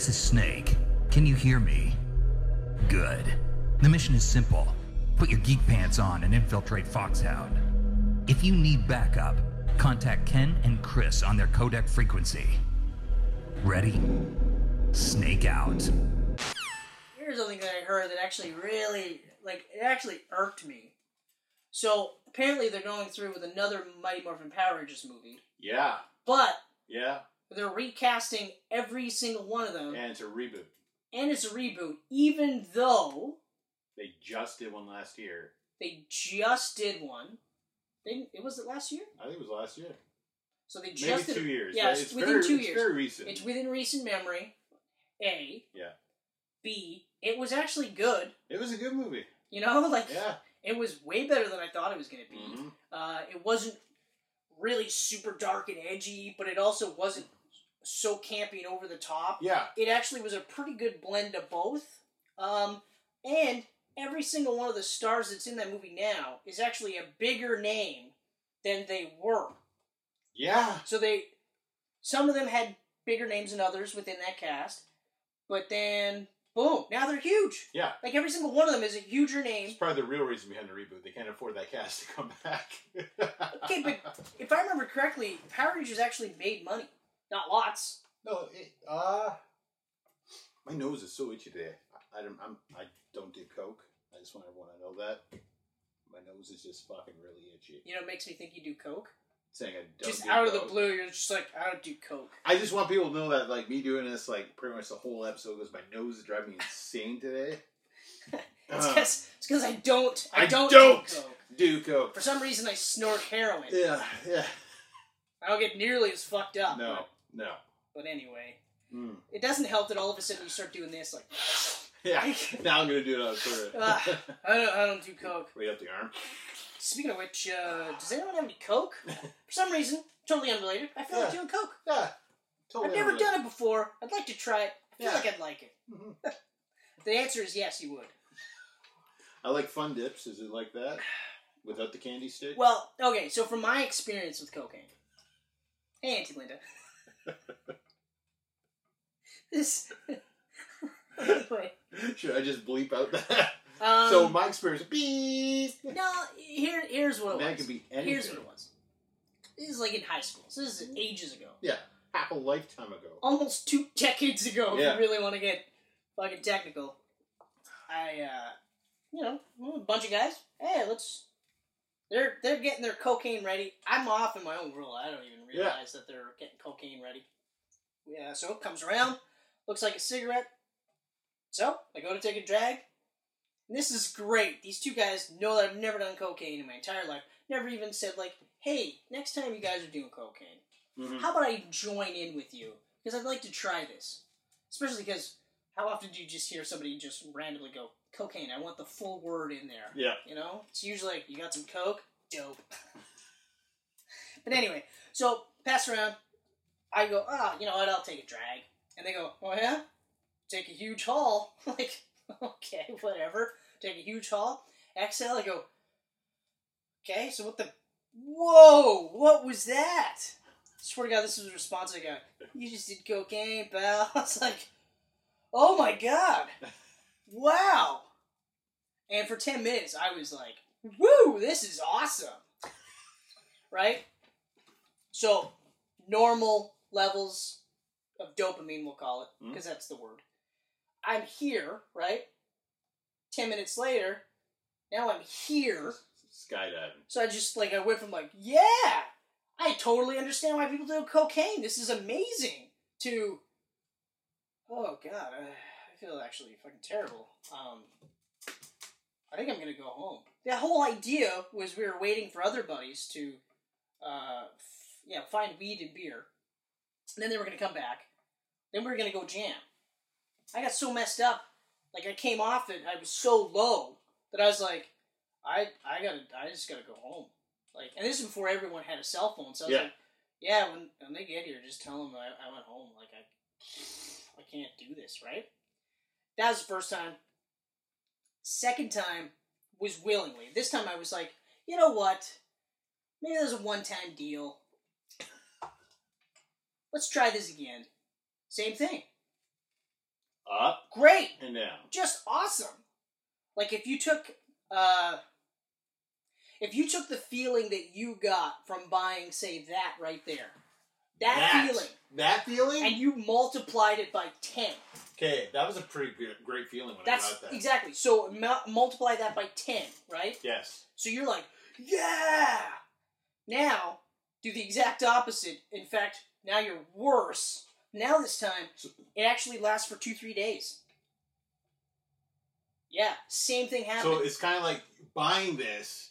This is Snake. Can you hear me? Good. The mission is simple. Put your geek pants on and infiltrate Foxhound. If you need backup, contact Ken and Chris on their codec frequency. Ready? Snake out. Here's something that I heard that actually really, like, it actually irked me. So, apparently they're going through with another Mighty Morphin Power Rangers movie, Yeah, but yeah, they're recasting every single one of them, and it's a reboot. and it's a reboot, even though They just did one last year. they just did one. They, it was it last year? I think it was last year. So they Maybe just did two years. Yeah, right? it's it's within very, two it's years. very recent. It's within recent memory. A. Yeah. B. It was actually good. it was a good movie. You know, like Yeah. it was way better than I thought it was going to be. hmm Uh, it wasn't really super dark and edgy, but it also wasn't so campy and over the top. Yeah. It actually was a pretty good blend of both. Um, and every single one of the stars that's in that movie now is actually a bigger name than they were. Yeah. So they, some of them had bigger names than others within that cast, but then boom, now they're huge. Yeah. Like every single one of them is a huger name. It's probably the real reason behind the reboot. They can't afford that cast to come back. Okay, but if I remember correctly, Power Rangers actually made money, not lots. no, it, uh, my nose is so itchy today. I, I don't. I'm. I don't do coke. I just want everyone to know that. My nose is just fucking really itchy. You know, it makes me think you do coke. Saying I don't. just do out of the blue, you're just like, I don't do coke. I just want people to know that, like me doing this, like pretty much the whole episode, because my nose is driving me insane today. It's Uh, because I don't, I I don't, don't. do coke. do coke. For some reason, I snort heroin. Yeah, yeah. I don't get nearly as fucked up. No, no. but anyway, Mm. it doesn't help that all of a sudden you start doing this, like, Yeah. now I'm gonna do it on Twitter. Ah. I don't, I don't do coke. right up the arm. Speaking of which, uh, does anyone have any coke? For some reason, totally unrelated, I feel like Yeah. doing coke. Yeah. Totally I've never unrelated. done it before. I'd like to try it. I feel Yeah. like I'd like it. Mhm. The answer is yes, you would. I like fun dips. Is it like that? Without the candy stick? Well, okay, so from my experience with cocaine. Hey, Auntie Linda. This. anyway. Should I just bleep out that? Um, so my experience, beep. no, here, here's what it That was. could be anything. Here's what it was. This is like in high school. So this is ages ago. Yeah, half a lifetime ago. Almost two decades ago, Yeah. if you really want to get fucking technical. I, uh, you know, a bunch of guys. Hey, let's. They're they're getting their cocaine ready. I'm off in my own world. I don't even Yeah. realize that they're getting cocaine ready. Yeah, so it comes around, looks like a cigarette. So I go to take a drag. And this is great. These two guys know that I've never done cocaine in my entire life. Never even said like, "Hey, next time you guys are doing cocaine, Mhm. how about I join in with you? Because I'd like to try this. Especially because how often do you just hear somebody just randomly go, cocaine, I want the full word in there. Yeah. You know? It's usually like, you got some coke? Dope. but anyway, so pass around. I go, ah, you know what, I'll take a drag. And they go, oh yeah? Take a huge haul. like, okay, whatever. Take a huge haul. Exhale, I go, okay, so what the. Whoa! What was that? I Swear to God, this was a response I got. You just did cocaine, pal. I was like, oh my God. Wow. And for 10 minutes, I was like, woo, this is awesome. Right? So, normal levels of dopamine, we'll call it, because that's the word. I'm here, right? 10 minutes later, now I'm here. Skydiving. So I just, like, I went from, like, yeah, I totally understand why people do cocaine. This is amazing. To, oh, God, I feel actually fucking terrible. Um, I think I'm gonna go home. The whole idea was we were waiting for other buddies to, uh, f- yeah, find weed and beer. And then they were gonna come back. Then we were gonna go jam. I got so messed up. Like I came off it, I was so low that I was like, I I gotta I just gotta go home. Like, and this is before everyone had a cell phone, so I was Yeah. like, yeah, when when they get here, just tell them I, I went home. Like I I can't do this, right? That was the first time. Second time was willingly. This time I was like, you know what? Maybe there's a one time deal. Let's try this again. Same thing. Up Great. and down. just awesome. Like if you took uh if you took the feeling that you got from buying say that right there. That, feeling That feeling? and you multiplied it by 10. okay, that was a pretty good, great feeling when That's I got that. exactly. So mu- multiply that by 10, right? yes. So you're like, "Yeah!" Now, do the exact opposite. In fact, now you're worse. Now this time, it actually lasts for 2-3 days. Yeah, same thing happened. So it's kind of like buying this,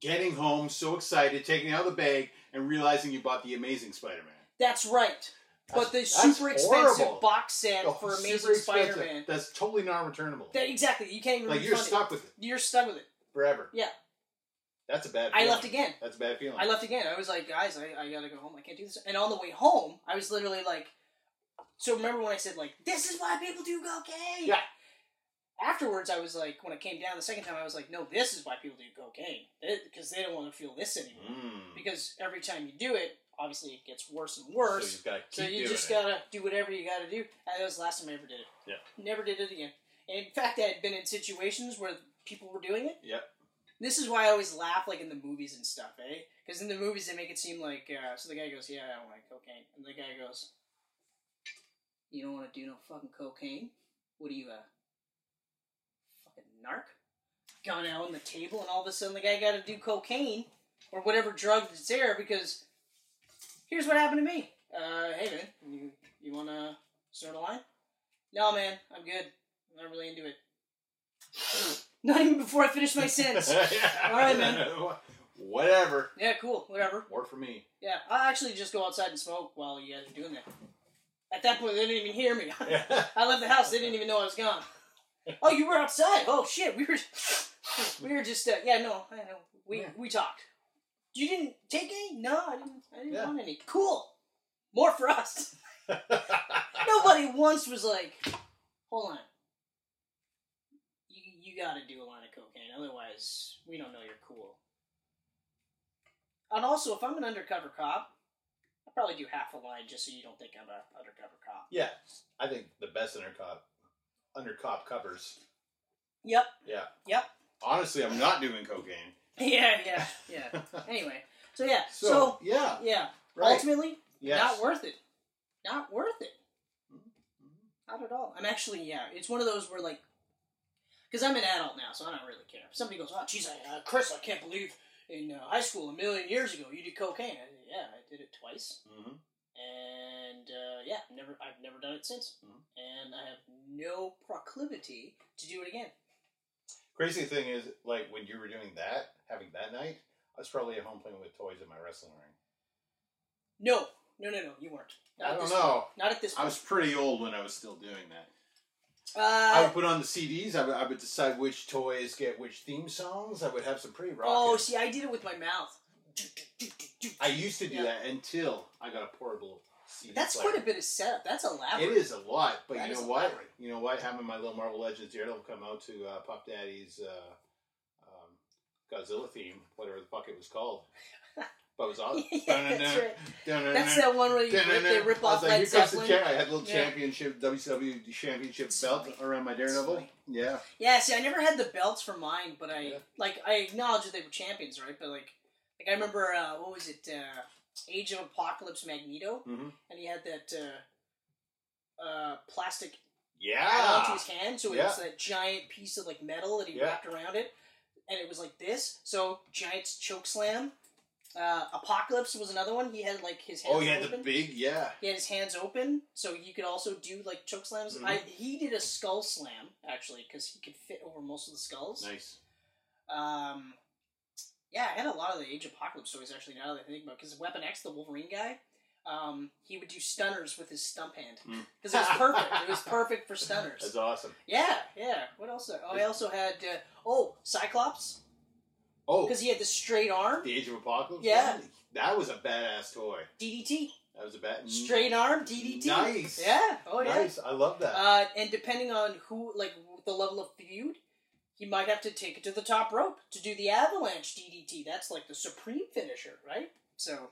getting home so excited, taking it out of the bag, and realizing you bought the Amazing Spider-Man. That's right. But the That's- super expensive horrible. box set Oh, for super Amazing expensive. Spider-Man. That's totally non-returnable. That, exactly. You can't even like you're refund stuck with it it. You're stuck with it. forever. Yeah. That's a bad. I Feeling. left again. That's a bad feeling. I left again. I was like, guys, I, I gotta go home. I can't do this. And on the way home, I was literally like, so remember when I said like, this is why people do cocaine? Yeah. Afterwards, I was like, when I came down the second time, I was like, no, this is why people do cocaine because they don't want to feel this anymore. Mm. Because every time you do it, obviously it gets worse and So worse. just gotta So you just it. gotta do whatever you gotta do. And that was the last time I ever did it. Yeah. Never did it again. And in fact, I had been in situations where people were doing it. Yep. This is why I always laugh, like in the movies and stuff, eh? Because in the movies they make it seem like, uh, so the guy goes, "Yeah, I don't like cocaine," and the guy goes, "You don't want to do no fucking cocaine? What are you, a fucking narc?" Gun out on the table, and all of a sudden the guy got to do cocaine or whatever drug that's there because here's what happened to me. Uh, hey man, you you want to start a line? No man, I'm good. I'm not really into it. Not even before I finish my sentence. All right, man. Whatever. Yeah, cool, whatever. Work for me. Yeah, I'll actually just go outside and smoke while you guys are doing that. At that point, they didn't even hear me. I left the house; they didn't even know I was gone. Oh, you were outside. Oh shit, we were, we were just uh, yeah, no, I know. We Yeah. we talked. You didn't take any? No, I didn't. I didn't Yeah. want any. Cool. More for us. Nobody once was like, hold on. You you got to do a line of cocaine, otherwise we don't know you're cool. And also, if I'm an undercover cop, I'll probably do half a line just so you don't think I'm an undercover cop. yeah, I think the best undercop, undercop covers. Yep. Yeah. Yep. Honestly, I'm not doing cocaine. Yeah, yeah, yeah. anyway, so yeah, So, so, yeah, yeah. right. Ultimately, yes. not worth it. Not worth it. Not at all. I'm actually, yeah, it's one of those where like, because I'm an adult now, so I don't really care. If somebody goes, "Oh, geez, I, uh, Chris, I can't believe in uh, high school a million years ago you did cocaine." I, yeah, I did it twice, hmm and uh, yeah, never, I've never done it since, Mhm. and I have no proclivity to do it again. Crazy thing is, like when you were doing that, having that night, I was probably at home playing with toys in my wrestling ring. No, no, no, no, you weren't. Not I don't know. Point. Not at this I was pretty old when I was still doing that. I Uh, would put on the CDs. I would, I would decide which toys get which theme songs. I would have some pretty rock. oh, see, I did it with my mouth. I used to do Yeah. that until I got a portable That's quite a bit of setup. That's elaborate. It is a lot, but That you know what? elaborate. You know what? Having my little Marvel Legends Daredevil come out to uh, Puff Daddy's uh, um, Godzilla theme, whatever the fuck it was called. But it was awesome. yeah, that's right. That's that one where you rip, they rip I was off like, Led the Zeppelin. cha- I had a little Yeah. championship, WCW championship It's belt sweet. around my Daredevil. Yeah. Yeah, see, I never had the belts for mine, but I Yeah. like I acknowledge that they were champions, right? But like, like I remember uh, what was it, uh, Age of Apocalypse Magneto, hmm and he had that uh, uh, plastic Yeah. onto his hand, so it Yeah. was that giant piece of like metal that he Yeah. wrapped around it, and it was like this. So Giant's choke slam. Uh, Apocalypse was another one. He had like his hands Oh, you had open. the big, yeah. He had his hands open, so you could also do like choke slams. Mhm. I, he did a skull slam actually because he could fit over most of the skulls. Nice. Um, yeah, I had a lot of the Age of Apocalypse stories actually. Now that I think about, because Weapon X, the Wolverine guy, um, he would do stunners with his stump hand Mm. because it was perfect. it was perfect for stunners. That's awesome. Yeah, yeah. What else? Oh, I also had uh, oh Cyclops Oh, because he had the straight arm the Age of Apocalypse? Yeah. That was a badass toy. DDT, That was a bad. straight arm DDT. Nice. Yeah. Oh yeah. Nice. I love that. Uh, and depending on who, like the level of feud, he might have to take it to the top rope to do the avalanche DDT. That's like the supreme finisher, right? So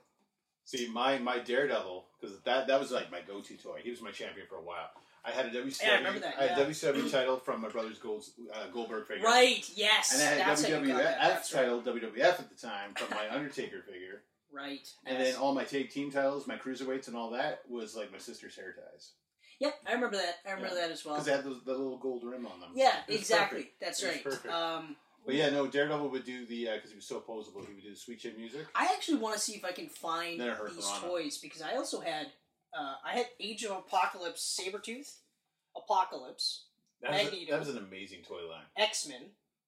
See, my my Daredevil, because that that was like my go-to toy. He was my champion for a while. I had a WCW. Yeah, I remember that, I had a WCW title from my brother's Gold, uh, Goldberg figure. Right. Yes. And I had That's how you got WWF that. That's right. title, WWF at the time, from my Undertaker figure. Right. And yes. then all my tag team titles, my cruiserweights, and all that was like my sister's hair ties Yep, I remember that. I remember Yeah. that as well. because they had those, the little gold rim on them. Yeah, exactly. perfect. That's right. perfect. Um, But yeah, no, Daredevil would do the because he was so posable. He would do the sweet chin music. I actually want to see if I can find these Piranha. toys because I also had uh, I had Age of Apocalypse Sabretooth, Apocalypse, That was, a, Magneto. that was an amazing toy line. X Men,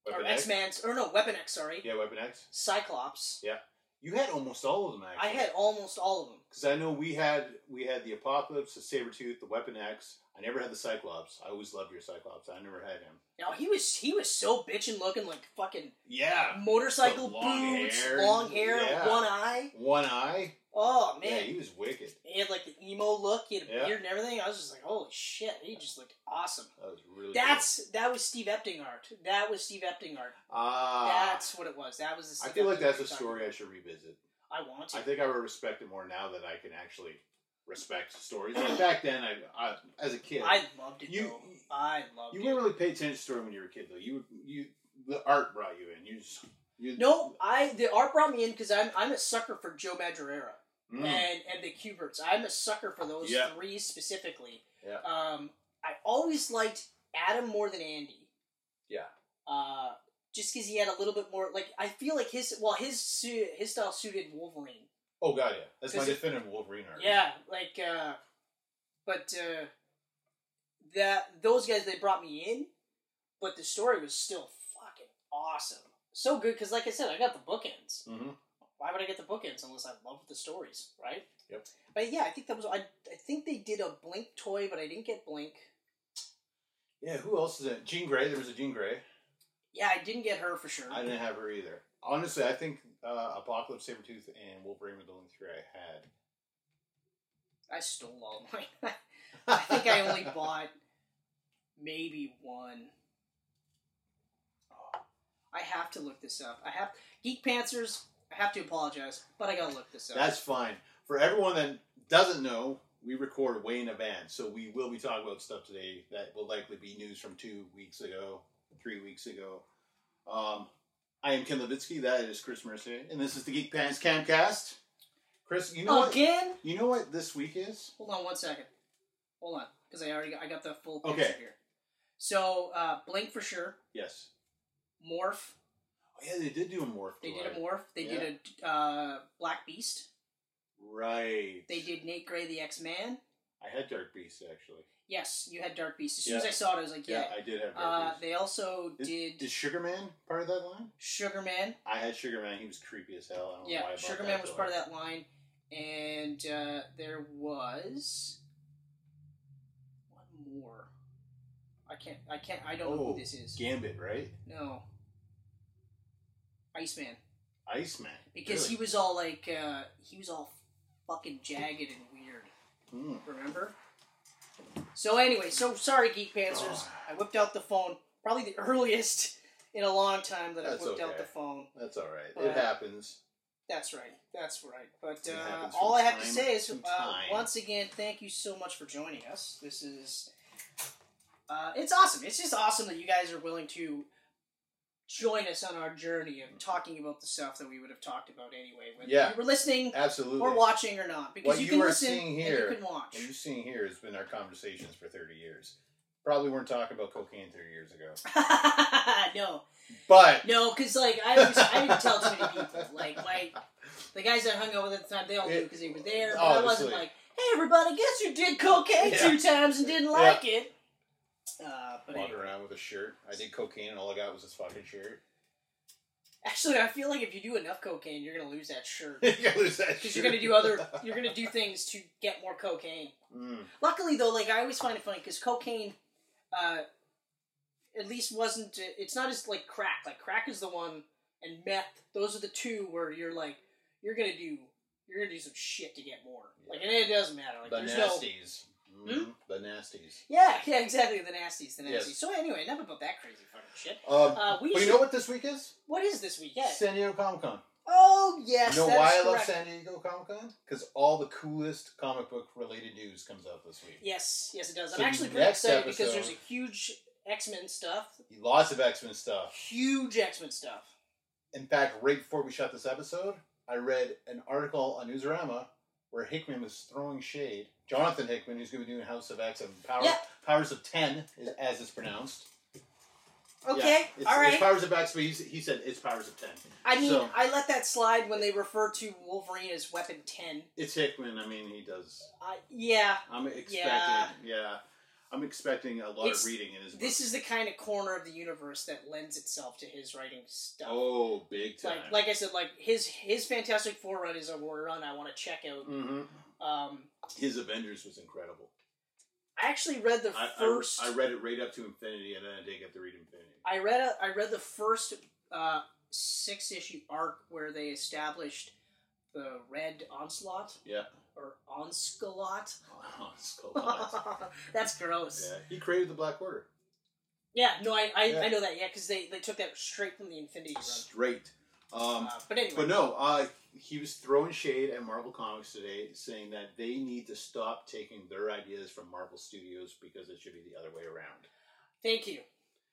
or Weapon X Men's, or no, Weapon X, sorry, Yeah, Weapon X. Cyclops. Yeah, you had almost all of them I had almost all of them. Because I know we had we had the Apocalypse, the Sabretooth, the Weapon X. I never had the Cyclops. I always loved your Cyclops. I never had him. Now he was he was so bitchin' looking, like fucking Yeah, motorcycle The long boots, hair. long hair, Yeah. one eye. one eye. Oh Yeah, man, he was wicked. he had like the emo look, he had a Yeah. beard and everything. I was just like, holy shit, he just looked awesome. That was really. That's that was Steve Epting art. That was Steve Epting art. good. ah. That's what it was. That was the. I Steve feel like Epting that's a you're story I should revisit. I want to. I think I would respect it more now that I can actually respect stories. Like back then, I, I as a kid, I loved it You- though. I loved you it. didn't really pay attention to story when you were a kid, though. You you the art brought you in. You just you No, I the art brought me in because I'm I'm a sucker for Joe Madureira Mm. and and the Kuberts. I'm a sucker for those Yeah. three specifically. Yeah. Um, I always liked Adam more than Andy. Yeah. Uh, just because he had a little bit more like I feel like his well his su- his style suited Wolverine. Oh god, yeah, that's my definitive Wolverine art. Yeah, like uh but uh that those guys they brought me in, but the story was still fucking awesome. So good because like I said, I got the bookends. hmm Why would I get the bookends unless I love the stories, right? Yep. But yeah, I think that was I. I think they did a Blink toy, but I didn't get Blink. Yeah, who else is it? Jean Grey. There was a Jean Grey. Yeah, I didn't get her for sure. I didn't have her either. Honestly, I think uh, Apocalypse, Sabretooth, and Wolverine were the only three I had. I stole all mine. I think I only bought maybe one. I have to look this up. I have Geek Pantsers. I have to apologize, but I gotta look this up. That's fine. For everyone that doesn't know, we record way in advance, so we will be talking about stuff today that will likely be news from two weeks ago, three weeks ago. Um, I am Ken Levitsky. That is Chris Mercer, and this is the Geek Pants Camcast. Chris, you know what? Again? You know what this week is? Hold on one second. Hold on, because I already got, I got the full picture Okay. here. So uh, Blink for sure. Yes. Morph. Oh yeah, they did do a morph. They did a morph. They did a uh, Black Beast. Right. They did Nate Gray the X Man. I had Dark Beast actually. Yes, you had Dark Beast. As soon as Yeah. I saw it, I was like, Yeah, yeah. I did have Dark Uh, Beast. they also Is, did is Sugar Man part of that line? Sugar Man. I had Sugar Man. He was creepy as hell. I don't know Yeah, why I bought Sugar Man was part of that line, and uh, there was one more. I can't. I can't. I don't know Oh, who this is. Gambit, right? No. Iceman, Iceman. because he was all like, uh, he was all fucking jagged and weird. Hmm. Remember? So anyway, so sorry, Geek Pantsers. Oh. I whipped out the phone. Probably the earliest in a long time that That's I whipped out the phone. That's all right. But- it happens. That's right. That's right. But uh, all I have to say is, uh, once again, thank you so much for joining us. This is, uh, it's awesome. It's just awesome that you guys are willing to join us on our journey of talking about the stuff that we would have talked about anyway, whether Yeah. you were listening Absolutely. or watching or not, because What you you can are listen seeing and here- you can watch. What you're seeing here has been our conversations for 30 years. Probably weren't talking about cocaine 30 years ago. no, But no, because like I, was, I didn't tell too many people. Like my the guys that hung out with at the time, they all knew because they were there. But I wasn't like, hey everybody, guess you did cocaine Yeah. two times and didn't like it. Uh, but walking anyway. around with a shirt. I did cocaine and all I got was this fucking shirt. actually, I feel like if you do enough cocaine, you're gonna lose that shirt you lose that because you're gonna do other, you're gonna do things to get more cocaine. Mm. Luckily, though, like I always find it funny because cocaine, uh, at least wasn't. It's not as like crack. Like crack is the one, and meth. Those are the two where you're like, you're gonna do, you're gonna do some shit to get more. Like, and it doesn't matter. Like, The there's no. Nasties. Mhm. The nasties. Yeah, yeah, exactly. The nasties, the nasties. Yes. So anyway, enough about that crazy fucking shit. Um, Uh, we but you know what this week is? What is this week? Yeah. San Diego Comic Con. Oh yes, You know why I love. San Diego Comic Con? Because all the coolest comic book related news comes out this week. Yes, yes, it does. So I'm actually pretty excited because there's a huge X Men stuff, Lots of X Men stuff. huge X Men stuff. In fact, right before we shot this episode, I read an article on Newsarama where Hickman was throwing shade. Jonathan Hickman, who's going to be doing House of X and Power, Yeah. Powers of Ten, is, as it's pronounced. Okay, Yeah, it's, all right. It's Powers of X, but he said it's Powers of Ten. I mean, so- I let that slide when they refer to Wolverine as Weapon Ten. It's Hickman. I mean, he does. I yeah, I'm expecting. Yeah. Yeah. I'm expecting a lot It's- of reading in his. this is the kind of corner of the universe that lends itself to his writing stuff. Oh, big time. like, like I said, like his his Fantastic Four run is a run I want to check out. hmm Um, His Avengers was incredible. I actually read the I, first. I, I read it right up to Infinity, and then I didn't get to read Infinity. I read a, I read the first uh, six issue arc where they established the Red Onslaught Yeah. or cool. yeah, That's gross. he created the Black Order. Yeah, no, I I, Yeah. I know that. Yeah, because they, they took that straight from the Infinity Run. Straight. Um, Uh, but anyway, but no, uh, he was throwing shade at Marvel Comics today, saying that they need to stop taking their ideas from Marvel Studios because it should be the other way around. thank you.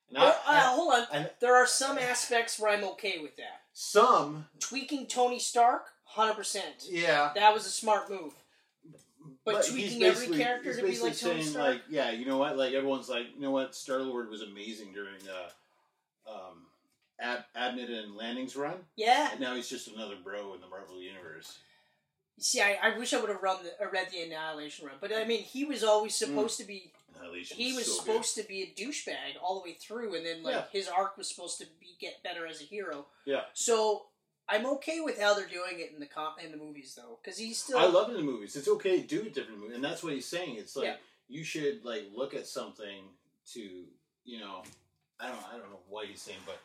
And There- I- uh, hold on. and There are some aspects where I'm okay with that. some, Tweaking Tony Stark, hundred percent. yeah, That was a smart move. But he's tweaking every character to be like Tony saying, Stark? like, yeah, you know what? Like everyone's like, you know what? Star Lord was amazing during uh, um, Ab- Abnett and Lanning's run, Yeah. and now he's just another bro in the Marvel universe. See, I, I wish I would have run the, uh, read the Annihilation run, but I mean, he was always supposed to be. Annihilation He was so good. supposed to be a douchebag all the way through, and then like Yeah. his arc was supposed to be get better as a hero. Yeah. So I'm okay with how they're doing it in the com- in the movies though, because he's still. I love it in the movies. It's okay to do a different movie, and that's what he's saying. It's like Yeah. you should like look at something to you know, I don't I don't know what he's saying, but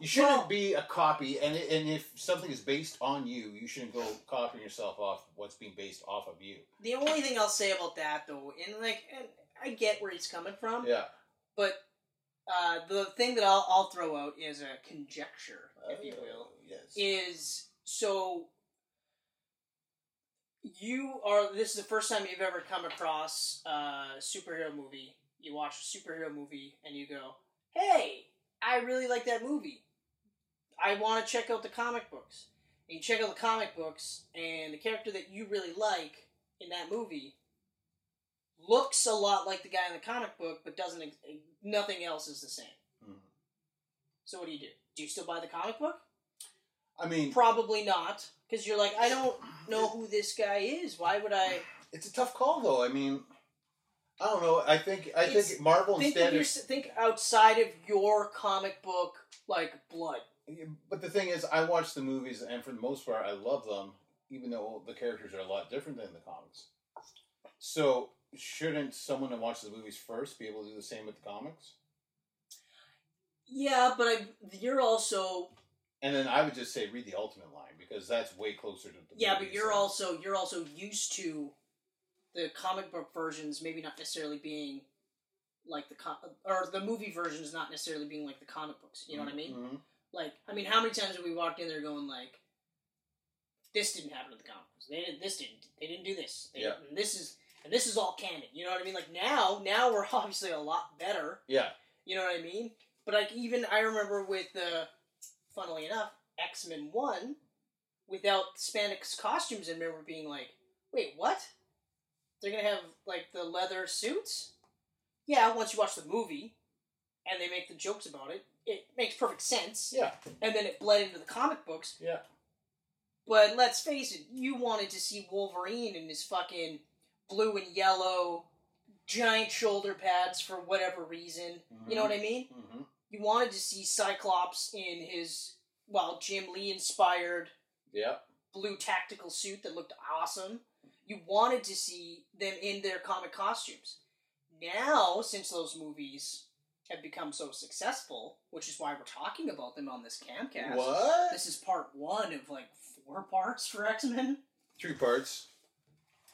you shouldn't Well- be a copy. And and if something is based on you, you shouldn't go copying yourself off what's being based off of you. The only thing I'll say about that though, and like, and I get where he's coming from, Yeah, but uh, the thing that I'll, I'll throw out is a conjecture, if you will. Uh, Yes. is so you are this is the first time you've ever come across a superhero movie you watch a superhero movie and you go hey i really like that movie i want to check out the comic books and you check out the comic books and the character that you really like in that movie looks a lot like the guy in the comic book but doesn't ex- nothing else is the same Mhm. so what do you do do you still buy the comic book I mean, Probably not, because you're like, I don't know who this guy is. Why would I it's a tough call though. I mean, I don't know. I think I It's- think Marvel think? instead Of your, think outside of your comic book, like blood. But the thing is, I watch the movies, and for the most part, I love them, even though the characters are a lot different than the comics. So, shouldn't someone that watches the movies first be able to do the same with the comics? Yeah, but I, you're also And then I would just say read the Ultimate line because that's way closer to the yeah, but you're also you're also used to the comic book versions, maybe not necessarily being like the com- or the movie versions not necessarily being like the comic books. You know what I mean? Mm-hmm. Like, I mean, how many times have we walked in there going like, "This didn't happen in the comics. They didn't. this didn't. They didn't do this. They, Yeah. And this is and this is all canon. You know what I mean? Like now, now we're obviously a lot better. Yeah, You know what I mean? But like even I remember with the, funnily enough, X Men One, without spandex costumes, I remember being like, "Wait, what? They're gonna have like the leather suits?" Yeah, once you watch the movie, and they make the jokes about it, it makes perfect sense. yeah, And then it bled into the comic books. yeah. But let's face it, you wanted to see Wolverine in his fucking blue and yellow, giant shoulder pads for whatever reason. You know what I mean? hmm You wanted to see Cyclops in his, well, Jim Lee inspired Yeah, blue tactical suit that looked awesome. You wanted to see them in their comic costumes. Now, since those movies have become so successful, which is why we're talking about them on this camcast. What? This is part one of like four parts for X Men. Three parts.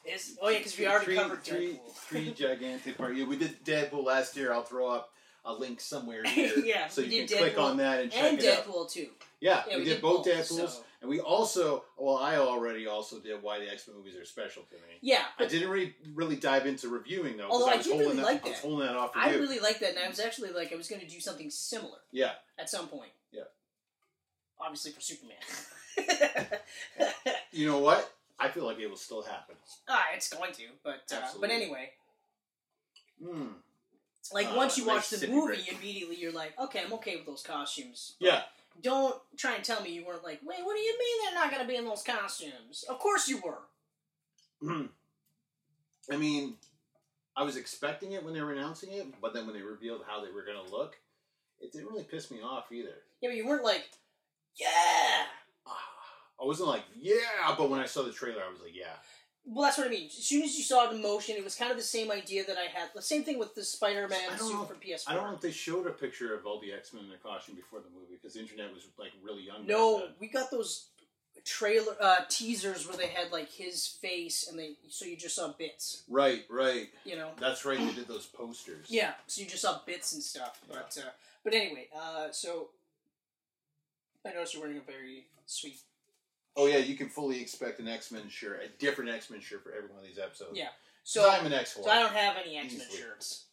Is oh yeah, because we already three, covered three, Deadpool. three gigantic parts. Yeah, we did Deadpool last year. I'll throw up a link somewhere here, Yeah, so we you did can click on that and check and it out. And Deadpool too. Yeah, Yeah, we, did, both Deadpools. so- And we also, well, I already also did why the X Men movies are special to me. Yeah, I didn't really really dive into reviewing though. Although I was did really that, like I was that. holding that off for I you. really like that, and I was actually like, I was going to do something similar yeah. at some point. Yeah. Obviously for Superman. You know what? I feel like it will still happen. ah, it's going to, but uh, but anyway, Hmm. like Ah, once you nice watch the movie, break. immediately you're like, okay, I'm okay with those costumes. Yeah. Don't try and tell me you weren't like, wait, what do you mean they're not going to be in those costumes? Of course you were. I mean, I was expecting it when they were announcing it, but then when they revealed how they were going to look, it didn't really piss me off either. Yeah, but you weren't like, yeah. Ah, I wasn't like, yeah, but when I saw the trailer, I was like, yeah. Well, that's what I mean. As soon as you saw in motion, it was kind of the same idea that I had. The same thing with the Spider-Man suit know- from PS4. I don't know if they showed a picture of all the X Men in their costume before the movie because the internet was like really young. No, we got those trailer uh, teasers where they had like his face, and they so you just saw bits. Right, right. You know. That's right. They did those posters. Yeah, so you just saw bits and stuff. But uh, but anyway, uh, so I noticed you're wearing a very sweet. Oh yeah, you can fully expect an X Men shirt, a different X Men shirt for every one of these episodes. Yeah. So I'm an X so I don't have any X Men shirts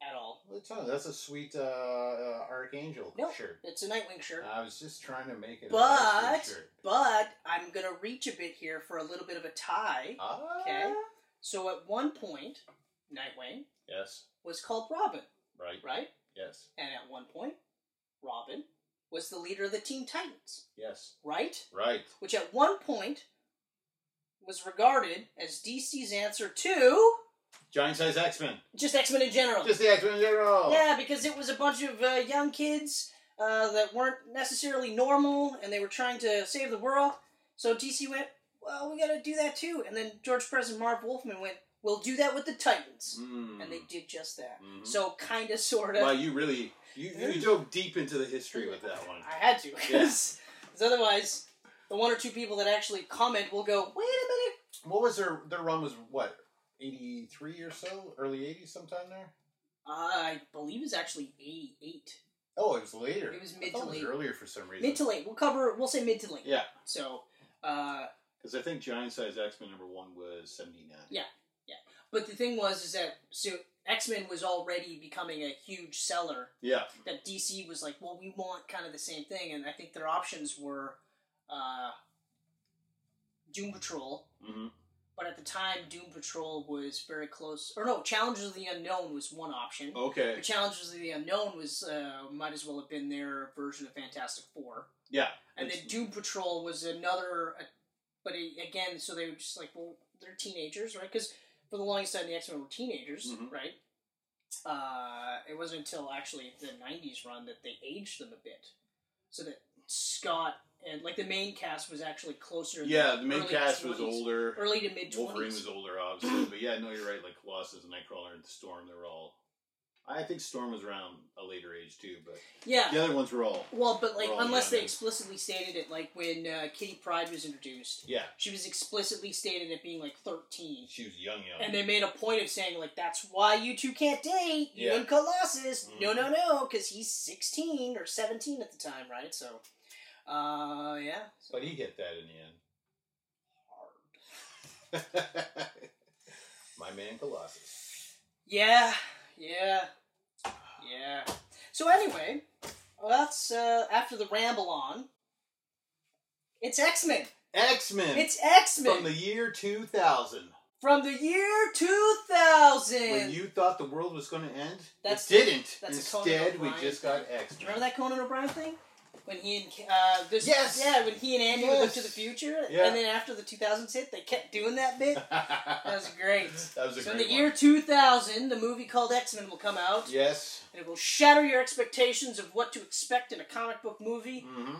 at all. That's a sweet uh, uh, Archangel Nope. shirt. It's a Nightwing shirt. I was just trying to make it. But but I'm gonna reach a bit here for a little bit of a tie. Ah, Okay. So at one point, Nightwing Yes. was called Robin, Right. right? Yes. And at one point, Robin was the leader of the Teen Titans, Yes. right? Right. Which at one point was regarded as DC's answer to Giant size X Men. just X Men in general. Just the X Men in general. Yeah, because it was a bunch of uh, young kids uh, that weren't necessarily normal, and they were trying to save the world. So DC went, "Well, we got to do that too." And then George Perez and Marv Wolfman went, "We'll do that with the Titans," Mm. and they did just that. Mhm. So kind of, sort of. Wow, you really you, you dove deep into the history with that one. I had to, because otherwise, the one or two people that actually comment will go, "Wait a minute." What was their their run? Was what eighty three or so, early eighties, sometime there. I believe it was actually Oh, it was later. It was mid thought to it was late. earlier for some reason. mid to late. We'll cover. We'll say mid to late. yeah, So. Uh, because I think Giant Size X Men number one was seventy nine. Yeah. But the thing was, is that so X Men was already becoming a huge seller. Yeah. That DC was like, well, we want kind of the same thing, and I think their options were uh, Doom Patrol. Mm-hmm. But at the time, Doom Patrol was very close. Or no, Challengers of the Unknown was one option. Okay. But Challengers of the Unknown was uh, might as well have been their version of Fantastic Four. Yeah. And then Doom Patrol was another, uh, but again, so they were just like, well, they're teenagers, right? Because for the longest time, the X Men were teenagers, Mhm. right? Uh, it wasn't until actually the '90s run that they aged them a bit, so that Scott and like the main cast was actually closer. Yeah, the main cast was older. early to mid Wolverine was older, obviously, but yeah, no, you're right. Like Colossus and Nightcrawler and the Storm, they were all. I think Storm was around a later age too, but Yeah. the other ones were all. Well, but like all unless they explicitly stated it, like when uh, Kitty Pryde was introduced, Yeah, she was explicitly stated at being like thirteen. she was young, young. And they made a point of saying, like, that's why you two can't date, you Yeah. and Colossus. No, Mhm. no, no, because he's 16 or 17 at the time, right? So, uh, yeah. So, but he hit that in the end. hard. My man Colossus. Yeah, yeah, yeah. So, anyway, well, that's, uh, after the ramble on, it's X Men. X Men. It's X Men from the year 2000. from the year 2000. When you thought the world was going to end, That's- it didn't. that's Instead, we just got X Men. Remember that Conan O'Brien thing? When he and uh, this, Yes! yeah, when he and Andy would look to the future, Yeah. and then after the 2000s hit, they kept doing that bit. That was great. That was a So in the year 2000, the movie called X Men will come out, Yes. and it will shatter your expectations of what to expect in a comic book movie, hmm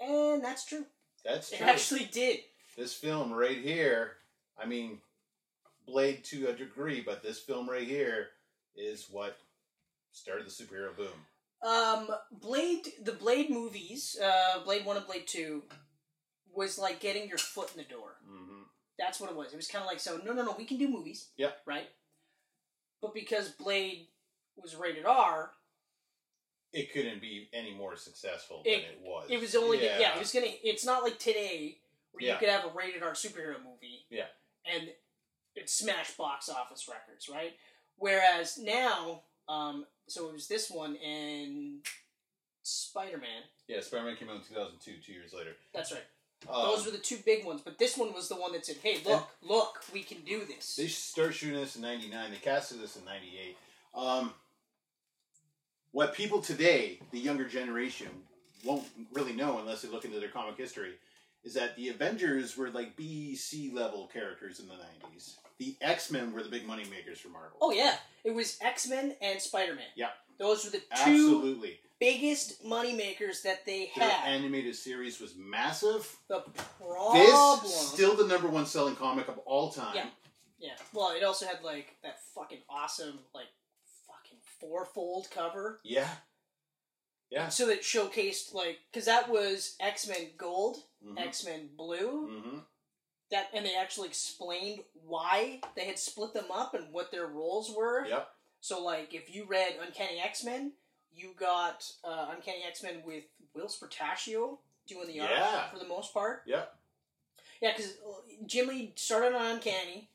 and that's true. That's It true. actually did. this film right here, I mean, Blade to a degree, but this film right here is what started the superhero boom. Um, Blade, the Blade movies, uh, Blade One and Blade Two, was like getting your foot in the door. hmm That's what it was. It was kind of like, so no, no, no, we can do movies. Yeah. Right. But because Blade was rated R, it couldn't be any more successful than It- it, was. It was only yeah. it was gonna. It's not like today where Yeah. you could have a rated R superhero movie. Yeah. And it smashed box office records, right? Whereas now, um, so it was this one and Spider Man. yeah. Spider-Man came out in 2002, two years later. That's right. Um, Those were the two big ones, but this one was the one that said, "Hey, look, look, we can do this." They start shooting this in '99. They casted this in '98. Um, what people today, the younger generation, won't really know unless they look into their comic history, is that the Avengers were like B, C level characters in the '90s. The X Men were the big money makers for Marvel. Oh yeah, it was X Men and Spider Man. Yeah. Those were the two absolutely. biggest money makers that they Their had. animated series was massive. the problem. This still the number one selling comic of all time. Yeah. Yeah. Well, it also had like that fucking awesome like fucking fourfold cover. Yeah. Yeah. So that showcased like because that was X Men Gold, Mhm. X Men Blue. Mhm. That and they actually explained why they had split them up and what their roles were. Yep. So like if you read Uncanny X Men, you got uh, Uncanny X Men with Whilce Portacio doing the Yeah. art for the most part. Yep. Yeah, because Jim Lee started on Uncanny,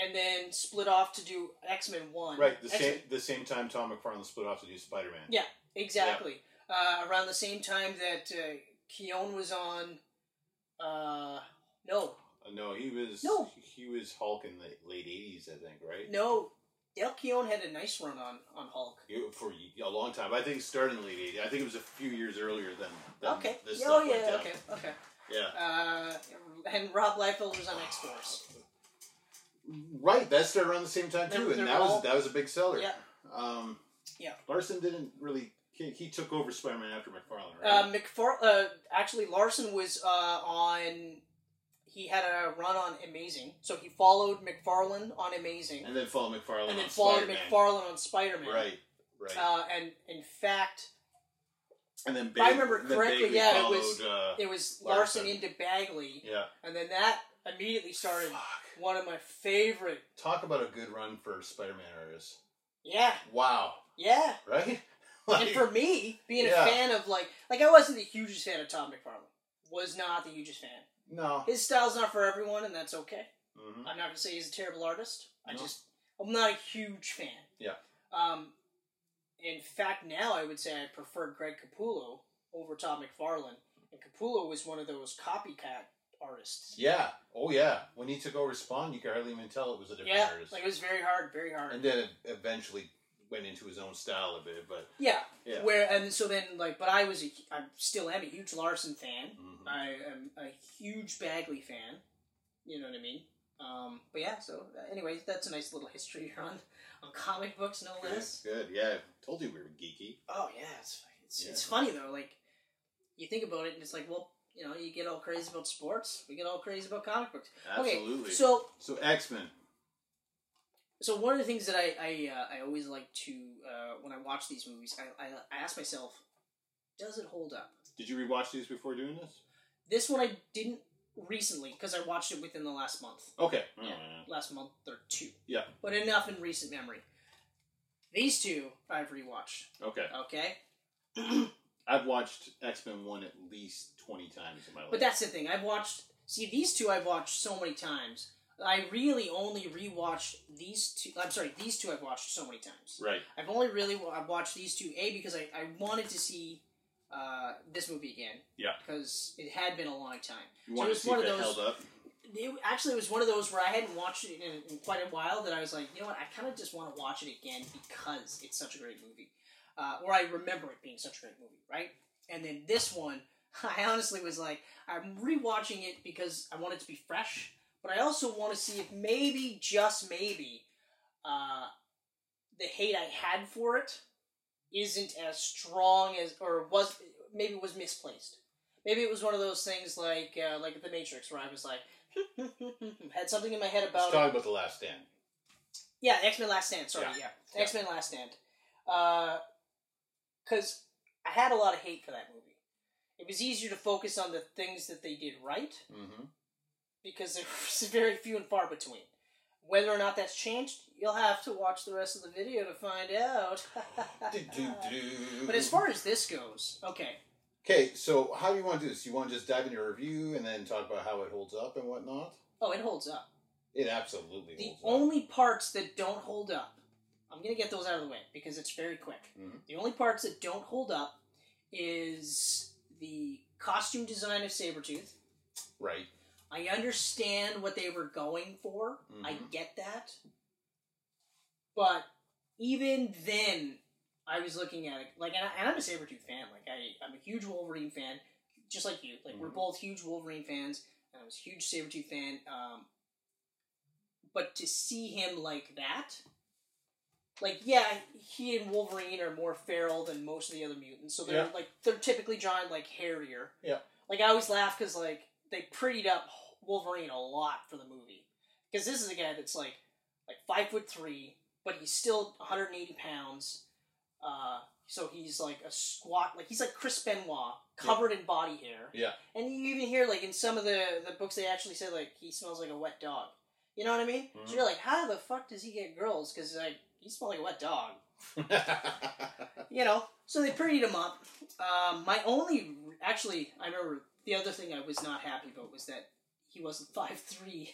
and then split off to do X Men One. Right. The X-Men- same the same time Tom McFarlane split off to do Spider Man. Yeah, exactly. Uh, around the same time that uh, Keown was on. Uh, no, Uh, no, he was No. he was Hulk in the late '80s, I think, right? no. Dale Keown had a nice run on on Hulk. For a long time, I think starting in the late '80s. I think it was a few years earlier than, than Okay. this oh yeah. Okay. Okay. Yeah. Uh, and Rob Liefeld was on X Force. Right. That started around the same time They're- too, and they're that all- was that was a big seller. Yeah. Um, Yeah. Larsen didn't really. He, he took over Spider Man after McFarlane, right? Uh, McFar- uh, actually, Larsen was uh, on. He had a run on Amazing, so he followed McFarlane on Amazing, and then followed McFarlane. and then on followed Spider-Man. McFarlane on Spider Man. Right. Right. Uh, and in fact, and then if I remember correctly, yeah, it was- Uh, it was Larsen, Larsen. into Bagley, yeah. and then that immediately started Fuck. one of my favorite. Talk about a good run for Spider Man artists. Yeah, Wow. yeah. Right. And for me, being Yeah. a fan of like, like I wasn't the hugest fan of Tom McFarlane. Was not the hugest fan. no. His style's not for everyone, and that's okay. hmm I'm not gonna say he's a terrible artist. I just I'm not a huge fan. Yeah. Um, in fact, now I would say I prefer Greg Capullo over Todd McFarlane. And Capullo was one of those copycat artists. Yeah. Oh yeah. When he took over Spawn, you could hardly even tell it was a different Yeah, artist. like it was very hard, very hard. and then eventually went into his own style a bit, but yeah. yeah. Where and so then like, but I was a, I still am a huge Larsen fan. Mhm. I am a huge Bagley fan. You know what I mean? Um, but yeah. So uh, anyways, that's a nice little history on on comic books, no Good, less. good. Yeah. I told you we were geeky. Oh yeah, it's it's, Yeah. it's funny though. Like you think about it, and it's like, well, you know, you get all crazy about sports, we get all crazy about comic books. Absolutely. Okay, so So X Men. So one of the things that I I, uh, I always like to uh, when I watch these movies, I, I I ask myself, does it hold up? Did you rewatch these before doing this? This one I didn't recently because I watched it within the last month, Okay. Oh, Yeah. yeah. last month or two. Yeah. but enough in recent memory. These two I've rewatched. Okay. Okay. I've watched X Men one at least twenty times in my life. But that's the thing. I've watched. See, these two I've watched so many times. I really only rewatched these two. I'm sorry, these two I've watched so many times. right. I've only really I've watched these two. A because I, I wanted to see uh, this movie again. Yeah. Because it had been a long time. You So to see one of it those- held up? It, actually, it was one of those where I hadn't watched it in, in quite a while that I was like, you know what, I kind of just want to watch it again because it's such a great movie. Uh, or I remember it being such a great movie, right? And then this one, I honestly was like, I'm rewatching it because I want it to be fresh, but I also want to see if maybe, just maybe, uh, the hate I had for it isn't as strong as, or was, maybe was misplaced. Maybe it was one of those things like, uh, like The Matrix, where I was like, had something in my head Let's about talk about the Last Stand. Yeah, X Men Last Stand. Sorry, Yeah. yeah, Yeah. X Men Last Stand. Because I had a lot of hate for that movie. It was easier to focus on the things that they did right Mm-hmm. Because there was very few and far between. Whether or not that's changed, you'll have to watch the rest of the video to find out. But as far as this goes, okay, Okay, so how do you want to do this? You want to just dive into a review and then talk about how it holds up and whatnot? oh, it holds up. It absolutely The holds up. only parts that don't hold up, I'm gonna get those out of the way because it's very quick. Mhm. The only parts that don't hold up is the costume design of Sabretooth. Right. I understand what they were going for. I Mhm. get that. But even then, I was looking at it like, and, I, and I'm a Sabretooth fan. Like, I, I'm a huge Wolverine fan, just like you. Like, we're Mhm. both huge Wolverine fans, and I was a huge Sabretooth fan. Um, but to see him like that, like, yeah, he and Wolverine are more feral than most of the other mutants, so they're Yeah. like they're typically drawn like hairier. Yeah. Like I always laugh because like they prettied up Wolverine a lot for the movie because this is a guy that's like like five foot three, but he's still 180 pounds. Uh, so he's like a squat, like he's like Chris Benoit, covered in body hair. Yeah. And you even hear like in some of the the books they actually say like he smells like a wet dog. You know what I mean? Mhm. So you're like, how the fuck does he get girls? Because like he smells like a wet dog. You know. So they prettied him up. Um, my only actually, I remember the other thing I was not happy about was that he wasn't five three.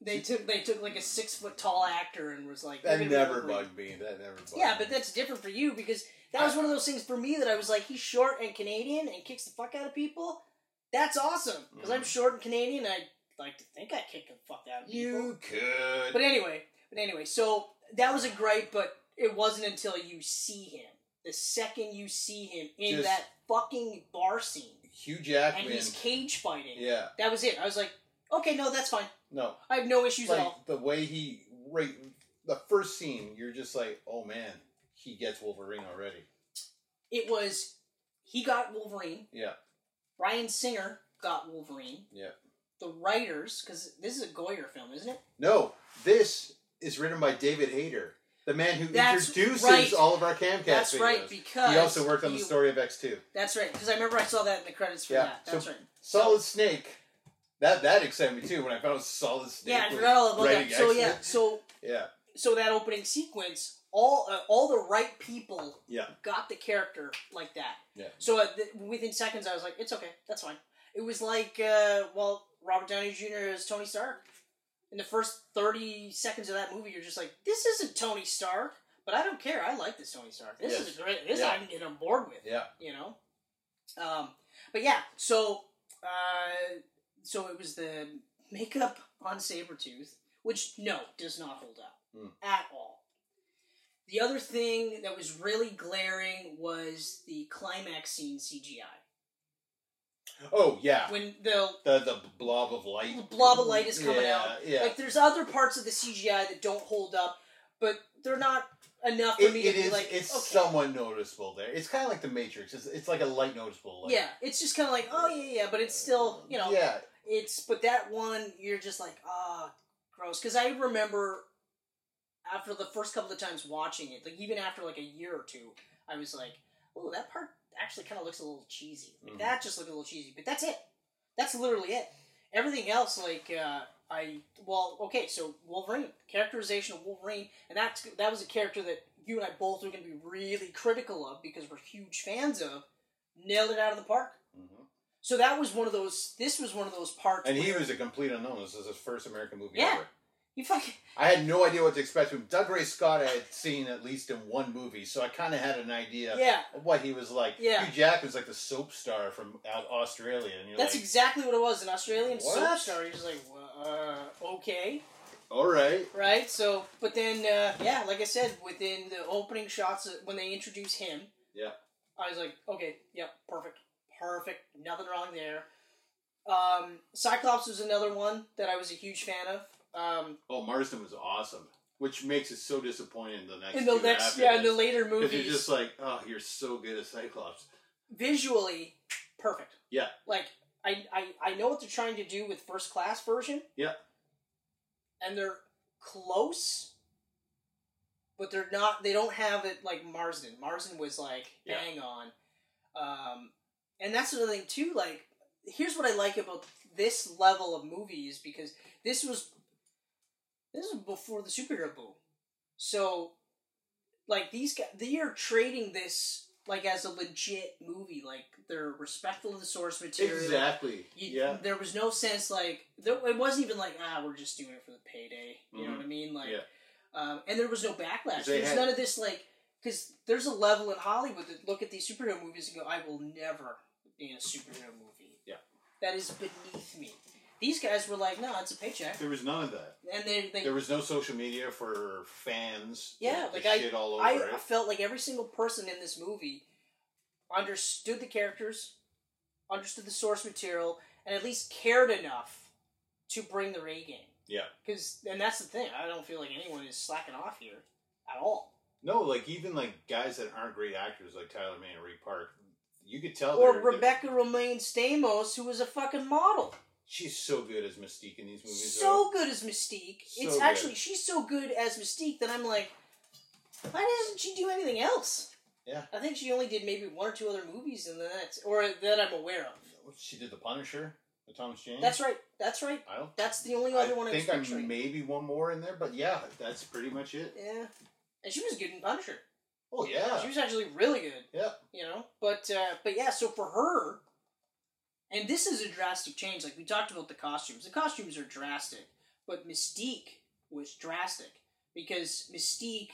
They took they took like a six foot tall actor and was like that "You're gonna be never Wolverine." bugged me. That never bugged Yeah, me. but that's different for you because that was one of those things for me that I was like, he's short and Canadian and kicks the fuck out of people. That's awesome because I'm Mhm. short and Canadian. and I like to think I kick the fuck out of people. You could. But anyway, but anyway, so that was a gripe, but it wasn't until you see him. The second you see him in Just- that fucking bar scene Hugh Jackman. and he's cage fighting, Yeah. that was it. I was like, okay, no, that's fine. No. I have no issues at all. the way he right the first scene, you're just like, oh man, he gets Wolverine already. It was he got Wolverine. Yeah. Bryan Singer got Wolverine. Yeah. The writers, because this is a Goyer film, isn't it? No, this is written by David Hayter, the man who That's introduces right. all of our Camcast That's videos. right, because he also worked on the he- story of X two. That's right, because I remember I saw that in the credits for Yeah, that. That's so- right. Solid Snake. That that excited me too when I found Solid Snake. Yeah, I forgot all about that. So yeah, X-Men. so yeah, so that opening sequence, all uh, all the right people yeah, got the character like that. Yeah. So uh, th- within seconds, I was like, it's okay, that's fine. It was like, uh, well, Robert Downey Jr. as Tony Stark. In the first thirty seconds of that movie, you're just like, this isn't Tony Stark, but I don't care. I like this Tony Stark. This Yes. is great. This Yeah. I can get on board with. yeah. You know. Um, but yeah, so uh, so it was the makeup on Sabretooth, which no does not hold up Hmm. at all. The other thing that was really glaring was the climax scene CGI. Oh yeah, When the the the blob of light. The blob of light is coming yeah, out. Yeah, like there's other parts of the CGI that don't hold up, but they're not enough for it, me it to be is. like it's okay. somewhat noticeable there. It's kind of like the Matrix. It's, it's like a light noticeable. Light. Yeah, it's just kind of like, oh yeah, yeah, but it's still, you know, Yeah, it's but that one you're just like ah gross because i remember after the first couple of times watching it like even after like a year or two i was like oh that part actually kind of looks a little cheesy like, Mhm. that just looked a little cheesy but that's it that's literally it everything else like uh i well okay so wolverine characterization of wolverine and that's that was a character that you and i both are going to be really critical of because we're huge fans of nailed it out of the park Mhm. so that was one of those. This was one of those parts. and he was a complete unknown. This is his first American movie Yeah. ever. You fucking I had no idea what to expect from. Dougray Scott. I had seen at least in one movie, so I kind of had an idea yeah. of what he was like. Yeah. Hugh Jackman's like the soap star from out Australia, and you're That's like, exactly what it was. An Australian soap star. You're just like, uh, okay, all right, right? So, but then, uh, yeah, like I said, within the opening shots uh, when they introduce him, Yeah. I was like, okay, yeah, perfect, perfect, nothing wrong there. Um, Cyclops was another one that I was a huge fan of. Um, Oh, Marsden was awesome, which makes it so disappointing the next in the next, yeah, in the later movies, you're just like, oh, you're so good at Cyclops. visually perfect. Yeah. Like I, I I know what they're trying to do with first class version. Yeah. And they're close, but they're not. They don't have it like Marsden. Marsden was like Yeah. bang on. Um, and that's another thing too. Like, here's what I like about this level of movies because this was this is before the superhero boom. So, like these guys, they are trading this like as a legit movie. Like they're respectful of the source material. Exactly. You, yeah. There was no sense like there, it wasn't even like ah we're just doing it for the payday. You know Mhm. what I mean? Like, Yeah. um, and there was no backlash. There's had- none of this like because there's a level in Hollywood that look at these superhero movies and go, I will never be in a superhero movie. Yeah. That is beneath me. These guys were like, no, it's a paycheck, There was none of that. and they they There was no social media for fans. Yeah, like I- shit all over I it. felt like every single person in this movie understood the characters, understood the source material, and at least cared enough to bring their A game. Yeah. Because, and that's the thing, I don't feel like anyone is slacking off here at all. No, like even like guys that aren't great actors, like Tyler Mane and Ray Park, you could tell. Or Rebecca Romijn Stamos, who was a fucking model. She's so good as Mystique in these movies. So though. good as Mystique. So it's good. actually, she's so good as Mystique that I'm like, why doesn't she do anything else? Yeah. I think she only did maybe one or two other movies, and then that's, or that I'm aware of. She did the Punisher with Thomas Jane. That's right. That's right. I don't. That's the only other I one I think I'm maybe one more in there, but yeah, that's pretty much it. Yeah, and she was good in Punisher. Oh yeah, She was actually really good. yeah. You know, but uh, but yeah. So for her, and this is a drastic change. Like we talked about the costumes. The costumes are drastic, but Mystique was drastic because Mystique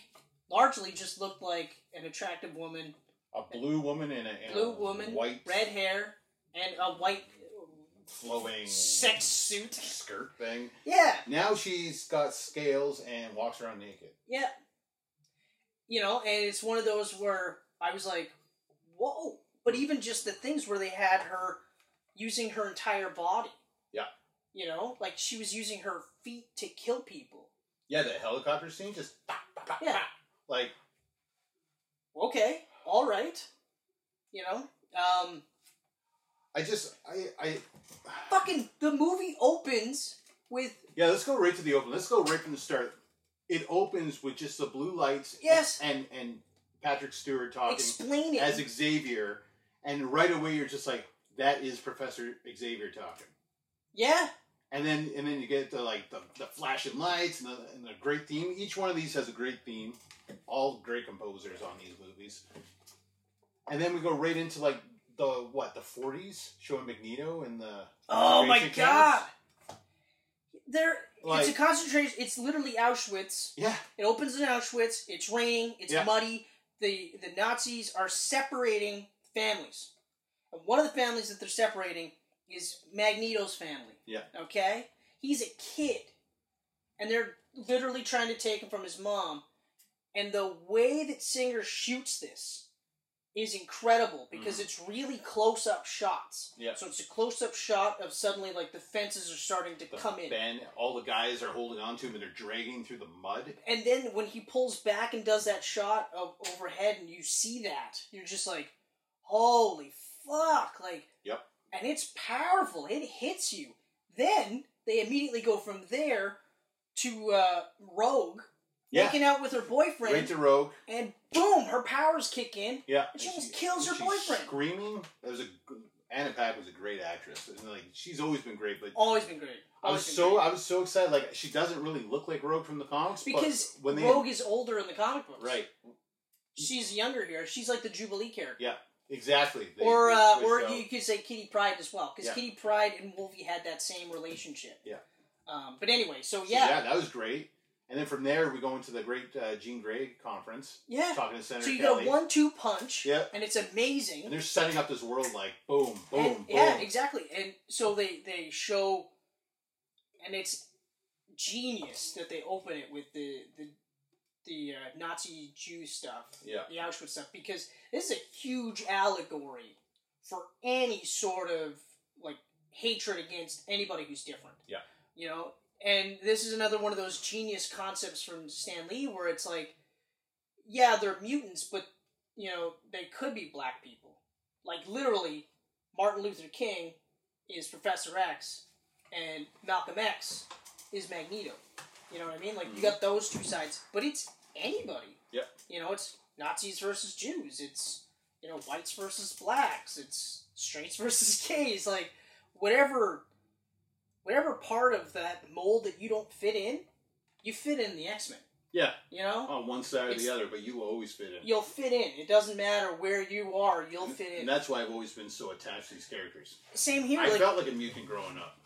largely just looked like an attractive woman, A blue woman in a, in blue a woman, white red hair, and a white flowing sex suit. skirt thing. Yeah, Now she's got scales and walks around naked. Yeah. You know, and it's one of those where I was like, whoa. But even just the things where they had her using her entire body. Yeah. You know, like she was using her feet to kill people. Yeah, the helicopter scene just Yeah. like Okay, all right. You know, um, I just I I fucking the movie opens with yeah. Let's go right to the open. Let's go right from the start. It opens with just the blue lights. Yes. And and Patrick Stewart talking explaining. as Xavier, and right away you're just like, that is Professor Xavier talking. yeah, And then and then you get the like the, the flashing lights and the, and the great theme. Each one of these has a great theme. All great composers on these movies. And then we go right into like the what the forties, showing Magneto and the Oh my concentration god! camps. There, it's a concentration. It's literally Auschwitz. Yeah, It opens in Auschwitz. It's raining. It's Yeah. muddy. The the Nazis are separating families. One of the families that they're separating is Magneto's family. Yeah. Okay? He's a kid. And they're literally trying to take him from his mom. And the way that Singer shoots this is incredible because mm-hmm. it's really close up shots. Yeah. So it's a close up shot of suddenly like the fences are starting to the come in. Ben, all the guys are holding on to him and they're dragging through the mud. And then when he pulls back and does that shot of overhead, and you see that, you're just like, "Holy fuck!" Like, Yep. And it's powerful. It hits you. Then they immediately go from there to uh, Rogue Yeah, making out with her boyfriend, right to Rogue. and boom, her powers kick in. Yeah, And she almost kills her she's boyfriend. Screaming. That was a Anna Pack was a great actress. And like she's always been great, but Always been great. I was so great. I was so excited. Like she doesn't really look like Rogue from the comics, but because when they Rogue is older in the comic books. right, She's younger here. She's like the Jubilee character. yeah, exactly. They- or they uh, or out. you could say Kitty Pryde as well, because Yeah. Kitty Pryde and Wolfie had that same relationship. Yeah. Um, but anyway, so So, yeah, that was great. And then from there we go into the great uh, Jean Grey conference, yeah. talking to Senator So you Kelly, get a one-two punch, Yeah. and it's amazing. and they're setting up this world like boom, boom, And- boom. yeah, exactly. And so they they show, and it's genius that they open it with the the the uh, Nazi Jew stuff, Yeah. the Auschwitz stuff, because this is a huge allegory for any sort of like hatred against anybody who's different. Yeah. you know. And this is another one of those genius concepts from Stan Lee, where it's like, yeah, they're mutants, but you know they could be black people. Like literally, Martin Luther King is Professor X, and Malcolm X is Magneto. You know what I mean? Like you got those two sides, but it's anybody. Yep. You know, it's Nazis versus Jews. It's you know whites versus blacks. It's straights versus gays. Like whatever, whatever part of that mold that you don't fit in, you fit in the X Men. Yeah, You know, on one side or the other, but you will always fit in. you'll fit in. It doesn't matter where you are, you'll fit in. And that's why I've always been so attached to these characters. Same here. I like, felt like a mutant growing up.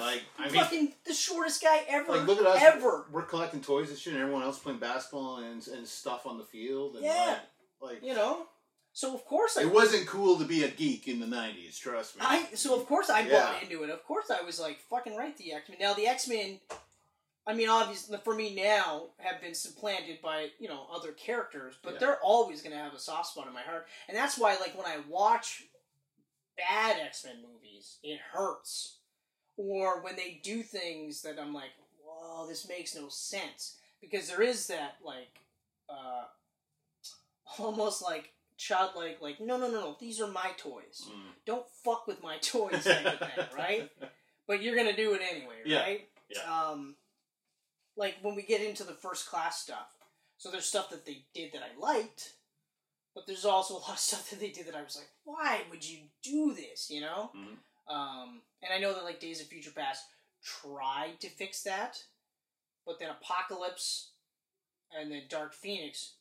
Like, I mean, fucking the shortest guy ever. like look at us. Ever. We're collecting toys and shit, and everyone else playing basketball and, and stuff on the field. And Yeah. Like, like You know. So of course I. it wasn't cool to be a geek in the '90s. Trust me. I so of course I Yeah. bought into it. Of course I was like fucking right. The X Men. Now the X Men. I mean, obviously for me now have been supplanted by you know other characters, but Yeah. they're always gonna have a soft spot in my heart, and that's why like when I watch bad X Men movies, it hurts, or when they do things that I'm like, whoa, this makes no sense, because there is that like, uh, almost like childlike, like no, no, no, no, these are my toys Mm. don't fuck with my toys thing, right? But you're gonna do it anyway, Yeah, right? yeah. Um, like when we get into the first class stuff, so there's stuff that they did that I liked, but there's also a lot of stuff that they did that I was like, why would you do this? You know? Mhm. Um, and I know that like Days of Future Past tried to fix that, but then Apocalypse and then Dark Phoenix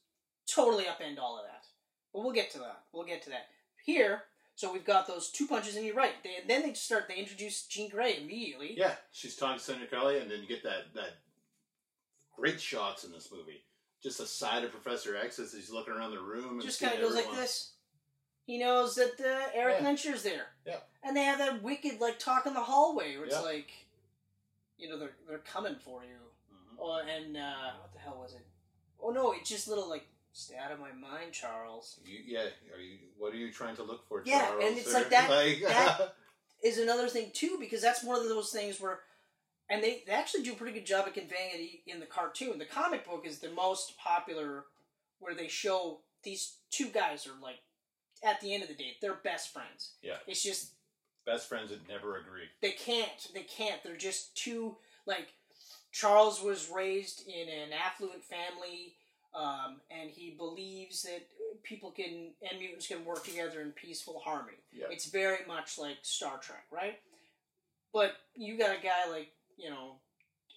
totally upend all of that. But we'll get to that. We'll get to that. Here, so we've got those two punches, and you're right. They, then they start. They introduce Jean Grey immediately. Yeah, she's talking to Senator Kelly, and then you get that that great shots in this movie. Just a side of Professor X as he's looking around the room and just kind of goes like this. He knows that uh, Eric Yeah. Lyncher's there. Yeah. And they have that wicked like talk in the hallway where it's Yeah. like, you know, they're they're coming for you. Mhm. Oh, and uh, what the hell was it? Oh no, it's just little like stay out of my mind, Charles. You, yeah, are you? What are you trying to look for? Yeah, Charles, and it's or- like that- Like, that- Is another thing too because that's one of those things where, and they, they actually do a pretty good job of conveying it in the cartoon. The comic book is the most popular, where they show these two guys are like, at the end of the day, they're best friends. Yeah. It's just best friends that never agree. they can't they can't they're just too like charles was raised in an affluent family um, and he believes that people can and mutants can work together in peaceful harmony Yeah. it's very much like star trek right but you got a guy like you know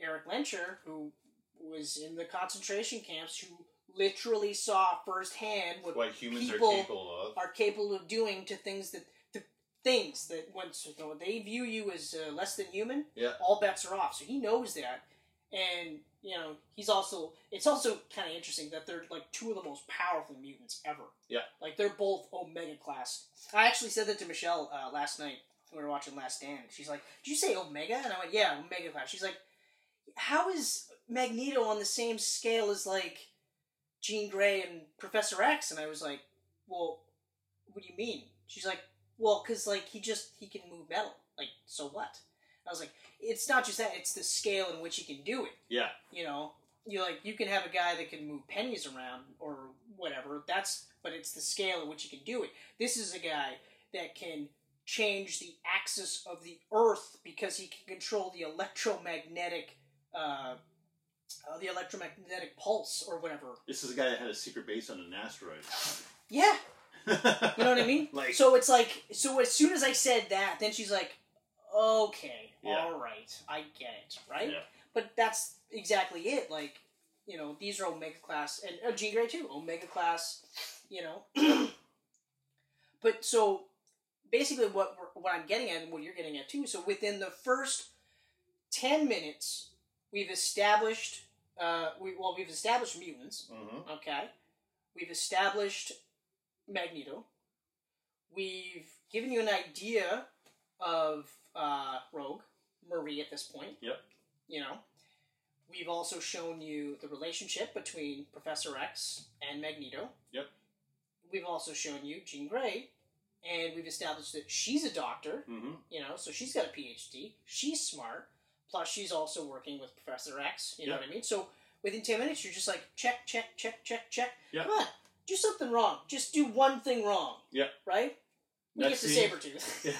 erik lehnsherr who was in the concentration camps who literally saw firsthand what What humans people are capable of. are capable of doing to things that the things that once you know, they view you as uh, less than human, Yeah. all bets are off. So he knows that, and you know he's also. It's also kind of interesting that they're like two of the most powerful mutants ever. Yeah. like they're both Omega class. I actually said that to Michelle uh, last night when we were watching Last Stand. She's like, "Did you say Omega?" And I went, "Yeah, Omega class." She's like, "How is Magneto on the same scale as like?" Jean Grey and Professor X, and I was like, "Well, what do you mean?" She's like, "Well, because like he just he can move metal. Like, so what?" I was like, "It's not just that; it's the scale in which he can do it. Yeah. You know, you like you can have a guy that can move pennies around or whatever. That's but it's the scale in which he can do it. This is a guy that can." change the axis of the earth because he can control the electromagnetic uh, uh, the electromagnetic pulse or whatever This is a guy that had a secret base on an asteroid. yeah you know what I mean? Like, so it's like, so as soon as I said that, then she's like, okay, Yeah. all right, I get it, right? Yeah. But that's exactly it. Like, you know, these are Omega class, and uh, Jean Grey too, Omega class, you know. but so basically, what what I'm getting at, and what you're getting at too. So within the first ten minutes, we've established, uh, we well, we've established mutants. Mhm. Okay. We've established Magneto. We've given you an idea of uh, Rogue, Marie at this point. Yep. You know. We've also shown you the relationship between Professor X and Magneto. Yep. We've also shown you Jean Grey, and we've established that she's a doctor, Mhm. you know, so she's got a PhD. She's smart. Plus, she's also working with Professor X. You know what I mean? So within ten minutes, you're just like check, check, check, check, check. Yeah. Come on, do something wrong. Just do one thing wrong. Yeah. Right. We Next get to scene. Sabretooth. Yeah.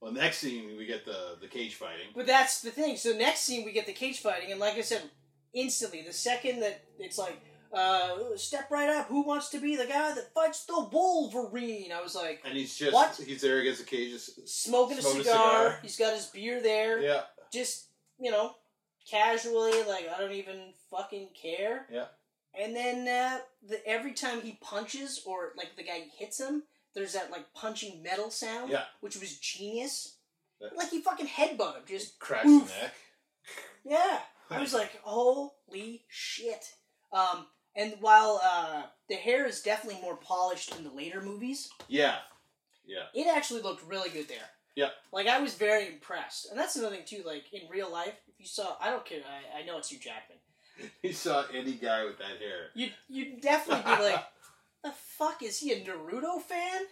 Well, next scene we get the the cage fighting. But that's the thing. So next scene, we get the cage fighting, and like I said, instantly, the second that it's like, uh, step right up. Who wants to be the guy that fights the Wolverine? I was like, And he's just What? he's there against the cage. smoking a Smoking a cigar. cigar. He's got his beer there. Yeah. Just you know, casually, like I don't even fucking care. Yeah. And then uh, the, every time he punches or like the guy hits him, there's that like punching metal sound, Yeah. which was genius. That- Like he fucking headbutt him, just cracks oof. the neck. yeah. I was like, holy shit. Um, and while uh, the hair is definitely more polished in the later movies, Yeah. Yeah. it actually looked really good there. Yeah. Like I was very impressed, and that's another thing too. Like in real life, if you saw, I don't care. I, I know it's you, Jackman. He saw any guy with that hair. You you'd definitely be like, the fuck is he a Naruto fan?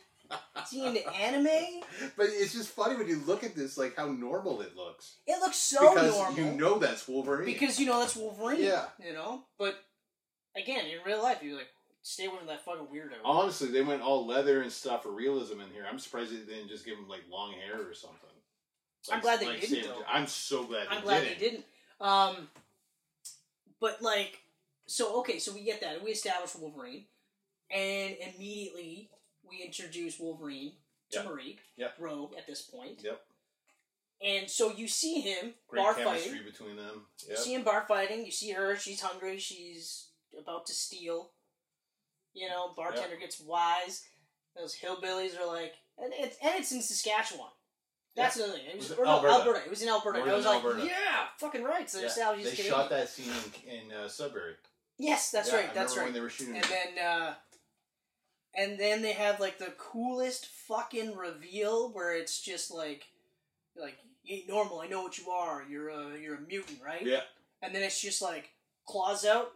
Is he into anime? But it's just funny when you look at this, like how normal it looks. It looks so because normal you know that's Wolverine. because you know that's Wolverine. Yeah. you know. But again, in real life, you're like, stay away from that fucking weirdo. Honestly, they went all leather and stuff for realism in here. I'm surprised they didn't just give him like long hair or something. I'm glad they didn't, Saber- though. I'm so glad I'm glad didn't. they didn't. Um, but like, so okay, so we get that we establish Wolverine, and immediately we introduce Wolverine to Yep. Marie, Yep. Rogue at this point, Yep. and so you see him Great bar fighting. between them. You see him bar fighting. You see her. She's hungry. She's about to steal. You know, bartender gets wise. Those hillbillies are like, and it's and it's in Saskatchewan. That's another thing. It was, Was it or no, Alberta? Alberta. It was in Alberta. And I was Northern like, Alberta. yeah, fucking right. So Yeah. They shot that scene in, in uh, Sudbury. Yes, that's Yeah, right. I That's right. When they were shooting. And then, uh, and then they have like the coolest fucking reveal where it's just like, like you ain't normal. I know what you are. You're a you're a mutant, right? yeah. And then it's just like claws out.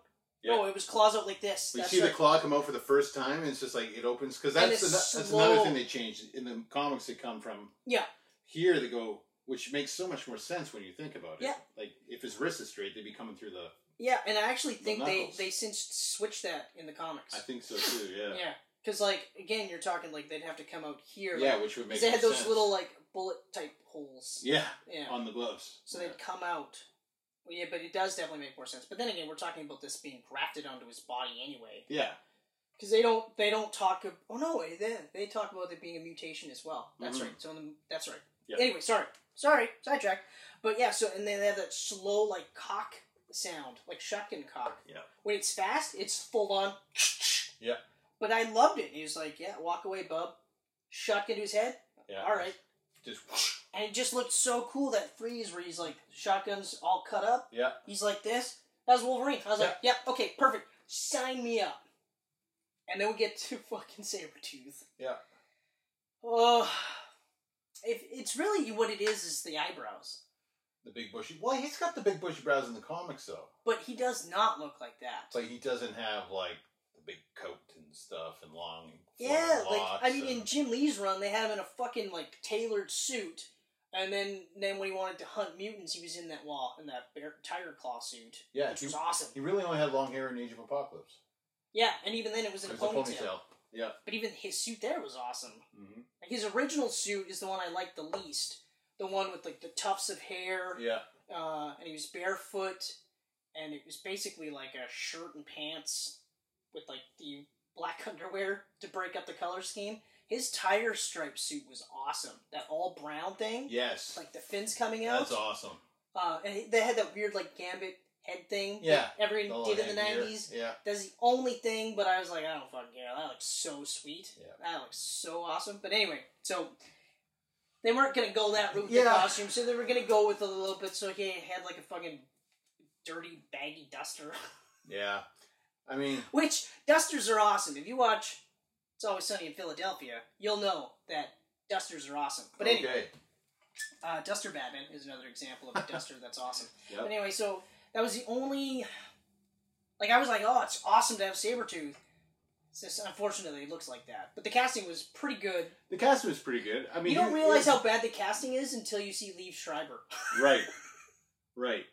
Yeah. No, it was claws out like this. We That's see the claw come out for the first time, and it's just like it opens because And that's it's ano- that's slow. another thing they changed in the comics. They come from Yeah. here. They go, which makes so much more sense when you think about it. Yeah. Like if his wrist is straight, they'd be coming through the. Yeah, and I actually think they knuckles. they since switched that in the comics. I think so too. Yeah. yeah, because like again, you're talking like they'd have to come out here. Yeah, which would make. they had more those sense. little like bullet type holes. Yeah, Yeah. on the gloves. So they'd come out. Well, yeah, but it does definitely make more sense. But then again, we're talking about this being grafted onto his body anyway, Yeah. because they don't they don't talk. Of, oh no, they they talk about it being a mutation as well. That's Mhm. right. So in the, that's right. Yeah. Anyway, sorry, sorry, sidetrack. But yeah, so and then they have that slow like cock sound, like shotgun cock. Yeah. When it's fast, it's full on. Yeah. But I loved it. He was like, "Yeah, walk away, bub." Shotgun to his head. Yeah. All right. Just. And it just looked so cool that freeze where he's like shotguns all cut up. Yeah. He's like this. That was Wolverine. I was like, yep, okay, perfect. Sign me up. And then we get to fucking Sabretooth. Yeah. Oh, if it's really what it is is the eyebrows. The big bushy. Well, he's got the big bushy brows in the comics though. But he does not look like that. Like he doesn't have like the big coat and stuff and long. yeah, like I mean, in Jim Lee's run, they had him in a fucking like tailored suit, and then then when he wanted to hunt mutants, he was in that wall in that bear, tiger claw suit, yeah, which he, was awesome. he really only had long hair in Age of Apocalypse. Yeah, and even then it was in It a was a ponytail. ponytail. Yeah. But even his suit there was awesome. Mm-hmm. Like his original suit is the one I like the least. The one with like the tufts of hair, Yeah. uh, and he was barefoot, and it was basically like a shirt and pants with like the black underwear to break up the color scheme. His tiger stripe suit was awesome. That all brown thing, Yes. like the fins coming out. That's awesome. Uh, and they had that weird like gambit head thing. Yeah. everyone did in the nineties. Yeah. That's the only thing, but I was like, I don't fucking care. That looks so sweet. Yeah. That looks so awesome. But anyway, so they weren't gonna go that route with Yeah. the costume, so they were gonna go with a little bit. So he had like a fucking dirty, baggy duster. Yeah. I mean, Which dusters are awesome. If you watch It's Always Sunny in Philadelphia, you'll know that dusters are awesome. But anyway, okay. uh, Duster Batman is another example of a duster that's awesome. Yep. But anyway, so that was the only. Like, I was like, oh, it's awesome to have Sabretooth. It's just, unfortunately, it looks like that. But the casting was pretty good. The casting was pretty good. I mean, you don't realize how bad the casting is until you see Liev Schreiber. right, right.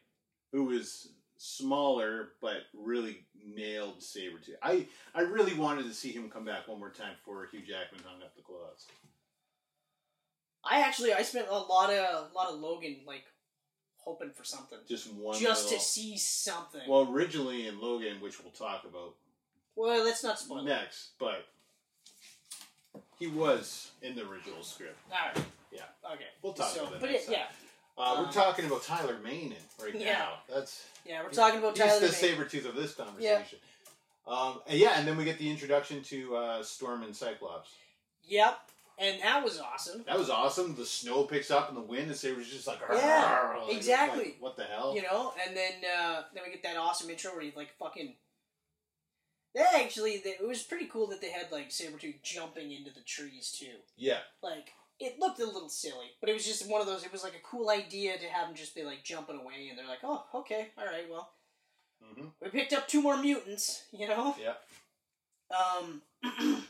Who is smaller but really nailed Sabretooth. I I really wanted to see him come back one more time before Hugh Jackman hung up the claws. I actually, I spent a lot of, a lot of Logan, like, hoping for something. Just one. Just little- to see something. Well, originally in Logan, which we'll talk about Well, let's not spoil next, but he was in the original script. Alright. Yeah. Okay. We'll talk so, about that But it, yeah. Uh, we're Um, talking about Tyler Mainen right Yeah. now. That's Yeah, we're talking about he's Tyler. the saber tooth of this conversation. Um, and yeah, and then we get the introduction to uh, Storm and Cyclops. Yep, and that was awesome. That was awesome. The snow picks up in the wind, and Saber's just like, Yeah, like, exactly. like, what the hell? You know, and then uh, then we get that awesome intro where he like fucking. They actually, they, it was pretty cool that they had like Sabretooth jumping into the trees too. Yeah, Like it looked a little silly, but it was just one of those. It was like a cool idea to have them just be like jumping away, and they're like, "Oh, okay, all right, well, hmm we picked up two more mutants," you know. yeah, Um,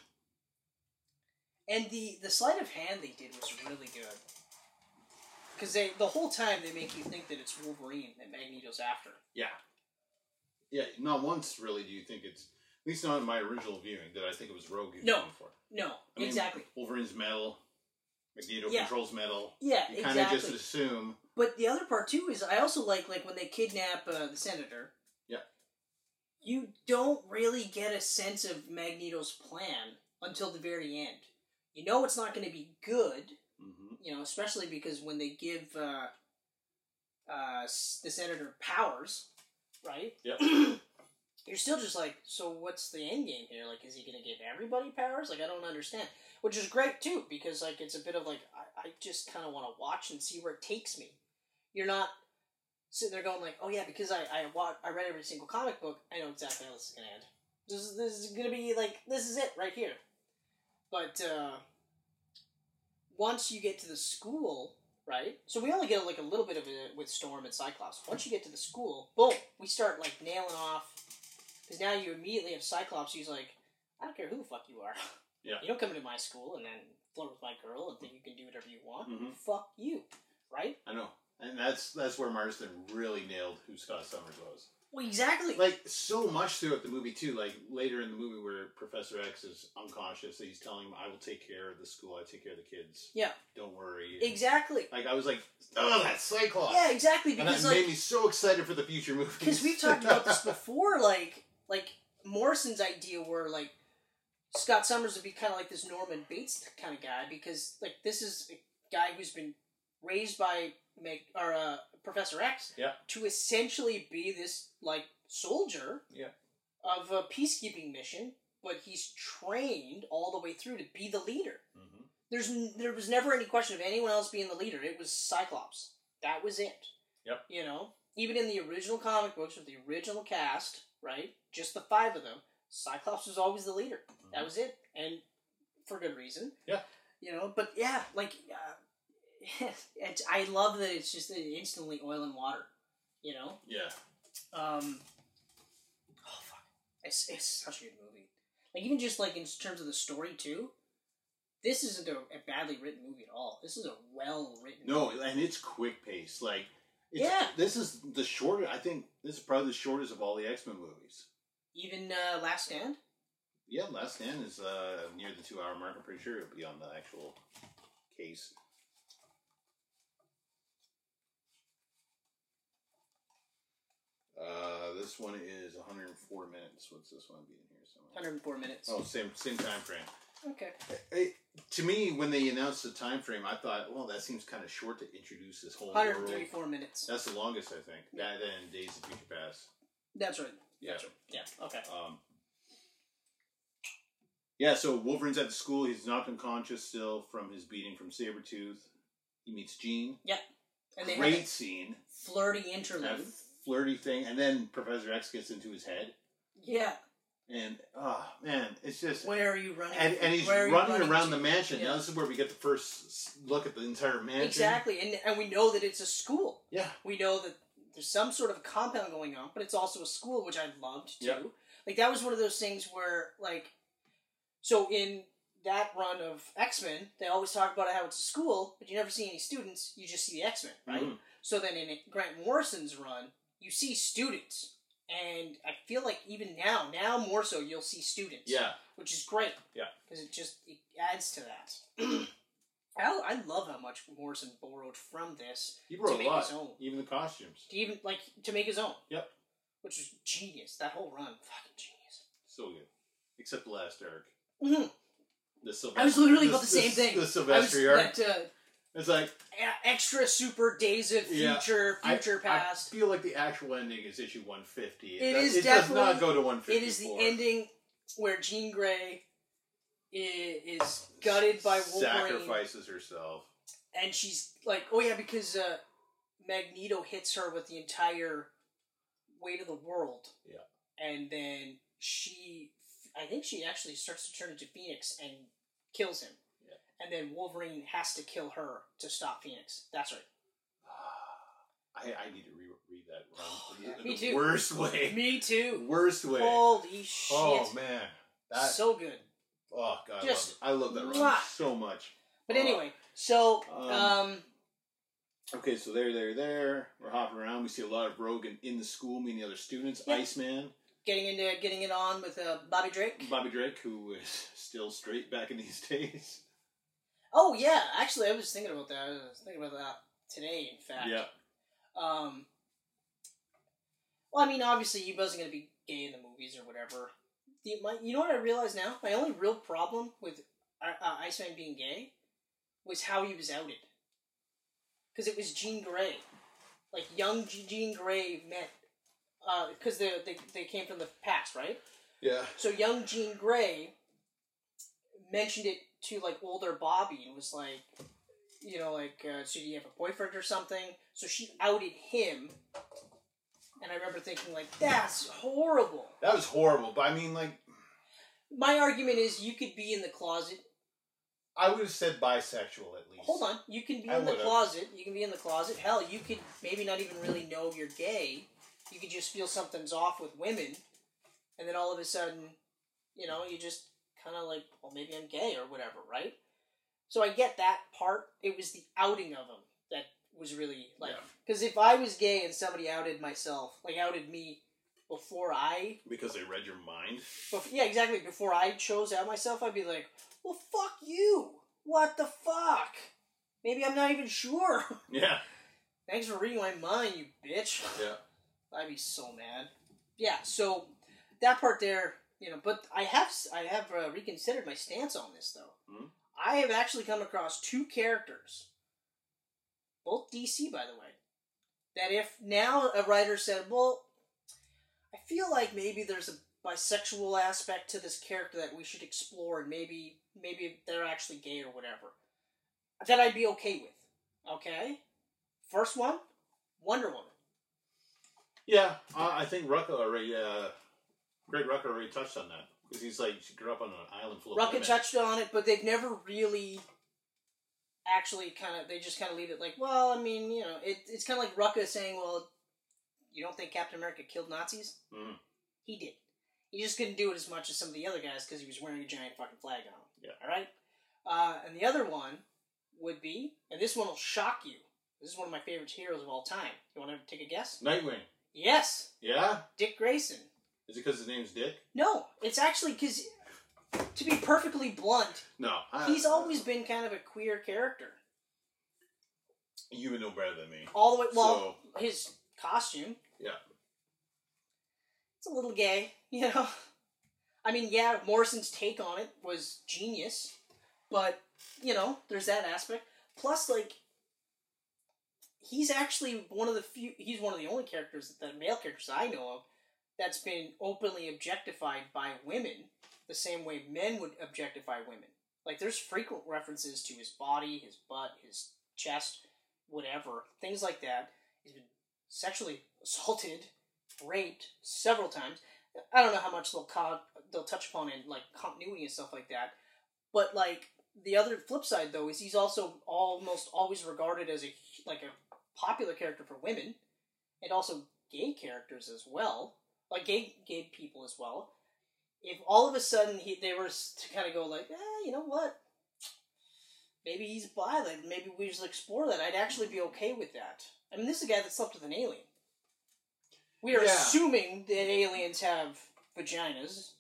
and the the sleight of hand they did was really good because they the whole time they make you think that it's Wolverine that Magneto's after. yeah, yeah. Not once really do you think it's at least not in my original viewing did I think it was Rogue. No. No, I mean, exactly. Wolverine's metal. Magneto Yeah. controls metal. Yeah, You kind exactly. of just assume. But the other part too is I also like like when they kidnap uh, the senator. Yeah. You don't really get a sense of Magneto's plan until the very end. You know it's not going to be good, hmm you know, especially because when they give uh, uh, the senator powers, right? Yep. You're still just like, so what's the end game here? Like, is he going to give everybody powers? Like, I don't understand. Which is great too, because like it's a bit of like I, I just kind of want to watch and see where it takes me. You're not sitting there going like, oh yeah, because I I wa- I read every single comic book, I know exactly how this is to end. This is this is to be like this is it right here. But uh, once you get to the school, right? So we only get like a little bit of it with Storm and Cyclops. Once you get to the school, boom, we start like nailing off. Because now you immediately have Cyclops He's like, I don't care who the fuck you are. Yeah. You don't come into my school and then flirt with my girl and think you can do whatever you want. Mhm. Fuck you, right? I know, and that's that's where Marsden really nailed who Scott Summers was. Well, exactly. Like so much throughout the movie too. Like later in the movie where Professor X is unconscious, and he's telling him, "I will take care of the school. I take care of the kids. Yeah. don't worry." exactly. Like I was like, "Oh, that's Cyclops." Yeah, exactly. and that Because made me so excited for the future movie. because we've talked about this before, like like Morrison's idea where like Scott Summers would be kind of like this Norman Bates kind of guy because like this is a guy who's been raised by Meg or uh, Professor X Yeah. to essentially be this like soldier Yeah. of a peacekeeping mission, but he's trained all the way through to be the leader. Mhm. There's n- there was never any question of anyone else being the leader. It was Cyclops. That was it. Yep. You know, even in the original comic books with the original cast, right? Just the five of them. Cyclops was always the leader. That was it, and for good reason. Yeah. You know, but yeah, like uh, I love that it's just instantly oil and water. You know. Yeah, Um, oh fuck, it's it's such a good movie. Like even just like in terms of the story too, this isn't a, a badly written movie at all. This is a well written. no, and it's quick pace. Like, it's, Yeah. this is the shortest. I think this is probably the shortest of all the X Men movies. Even uh, Last Stand. Yeah, Last Stand is uh, near the two hour mark. I'm pretty sure it'll be on the actual case. Uh, this one is 104 minutes. What's this one being here somewhere? 104 minutes. Oh, same same time frame. Okay. It- to me, when they announced the time frame, I thought, well, that seems kind of short to introduce this whole world. 134 minutes. That's the longest, I think. That and Days of Future Past. That's right. Yeah. Yeah. Okay. Um, yeah, so Wolverine's at the school. He's knocked unconscious still from his beating from Sabretooth. He meets Jean. Yeah. And they Great scene. flirty interlude. flirty thing. And then Professor X gets into his head. Yeah. And, oh, man, it's just. Where are you running? And, and he's you running, around to? the mansion. Yeah. Now, this is where we get the first look at the entire mansion. Exactly, and and we know that it's a school. Yeah. We know that there's some sort of compound going on, but it's also a school, which I loved too. Yeah. Like that was one of those things where, like, so in that run of X Men, they always talk about how it's a school, but you never see any students. You just see the X Men, right? Mhm. So then in Grant Morrison's run, you see students, and I feel like even now, now more so, you'll see students. Yeah. which is great. Yeah. because it just it adds to that. I, I love how much Morrison borrowed from this He wrote to a make lot. his own. Even the costumes. to even like to make his own. Yep. Which was genius. That whole run, fucking genius. So good. Except the last arc. Mhm. The Sylvester, I was literally the, about the same thing. The I was Sylvester arc. that, uh, It's like Extra super days of Yeah, future, I- future I past. feel like the actual ending is issue 150. It It, does, is it does not go to 150. It is the ending where Jean Grey is, gutted by Wolverine, Sacrifices herself. and she's like, "Oh yeah," because uh, Magneto hits her with the entire weight of the world. Yeah. and then she, I think she actually starts to turn into Phoenix and kills him. Yeah. And then Wolverine has to kill her to stop Phoenix. That's right. I, I need to re- read that run. The me too. Worst way. Me too. Worst way. Holy shit! oh man, that. so good. Oh god, Just I love, it. I love that run so much. But Oh. anyway, so Um, um, Okay, so there, there, there. We're hopping around. We see a lot of Rogan in the school, meeting the other students. Yeah. Iceman, getting into getting it on with uh, Bobby Drake. Bobby Drake, who is still straight back in these days. Oh yeah, actually, I was thinking about that. I was thinking about that today. In fact, Yeah. Um, well, I mean, obviously, he wasn't going to be gay in the movies or whatever. The, my, you know what I realize now? My only real problem with uh, uh, Iceman being gay was how he was outed. Because it was Jean Grey. Like, young Jean Grey met. Because they, they, they came from the past, right? Yeah. So young Jean Grey mentioned it to like older Bobby and was like, you know, like, uh, so do you have a boyfriend or something? So she outed him, and I remember thinking like, that's horrible. That was horrible, but I mean, like, My argument is you could be in the closet. I would have said bisexual at least. Hold on, you can be I in the would've. closet. You can be in the closet. Hell, you could maybe not even really know you're gay. You could just feel something's off with women, and then all of a sudden, you know, you just kind of like, well, maybe I'm gay or whatever, right? So I get that part. It was the outing of him that was really like, Yeah. because if I was gay and somebody outed myself, like outed me before I, Because they read your mind. yeah, exactly, before I chose out myself, I'd be like, well, fuck you. What the fuck? Maybe I'm not even sure. Yeah. Thanks for reading my mind, you bitch. Yeah. I'd be so mad. Yeah, so that part there, you know, but I have I have uh, reconsidered my stance on this though. Mhm. I have actually come across two characters, both DC by the way, that if now a writer said, "Well, I feel like maybe there's a bisexual aspect to this character that we should explore, and maybe maybe they're actually gay or whatever," that I'd be okay with. Okay, first one, Wonder Woman. Yeah, uh, I think Rucka already, uh, Greg Rucka already touched on that. Because he's like, she grew up on an island full of Rucka women. touched on it, but they've never really actually kind of. They just kind of leave it like, well, I mean, you know, it, it's kind of like Rucka saying, well, you don't think Captain America killed Nazis? Mhm. He did. He just couldn't do it as much as some of the other guys because he was wearing a giant fucking flag on him. Yeah. All right. Uh, and the other one would be, and this one will shock you. This is one of my favorite heroes of all time. You want to take a guess? Nightwing. Yes, Yeah? Dick Grayson. Is it because his name's Dick? No, it's actually because, to be perfectly blunt, No. I, he's always been kind of a queer character. You would know better than me. All the way, well, So- his costume. Yeah. It's a little gay, you know? I mean, yeah, Morrison's take on it was genius, but, you know, there's that aspect. Plus, like, he's actually one of the few, he's one of the only characters, that the male characters I know of, that's been openly objectified by women the same way men would objectify women. Like, there's frequent references to his body, his butt, his chest, whatever, things like that. He's been sexually assaulted, raped several times. I don't know how much they'll co- they'll touch upon in like continuity and stuff like that. But like the other flip side though is he's also almost always regarded as a like a popular character for women, and also gay characters as well, like gay gay people as well. If all of a sudden he they were to kind of go like, eh, you know what? Maybe he's bi. Like maybe we just explore that. I'd actually be okay with that. I mean, this is a guy that slept with an alien. We are Yeah. assuming that aliens have vaginas,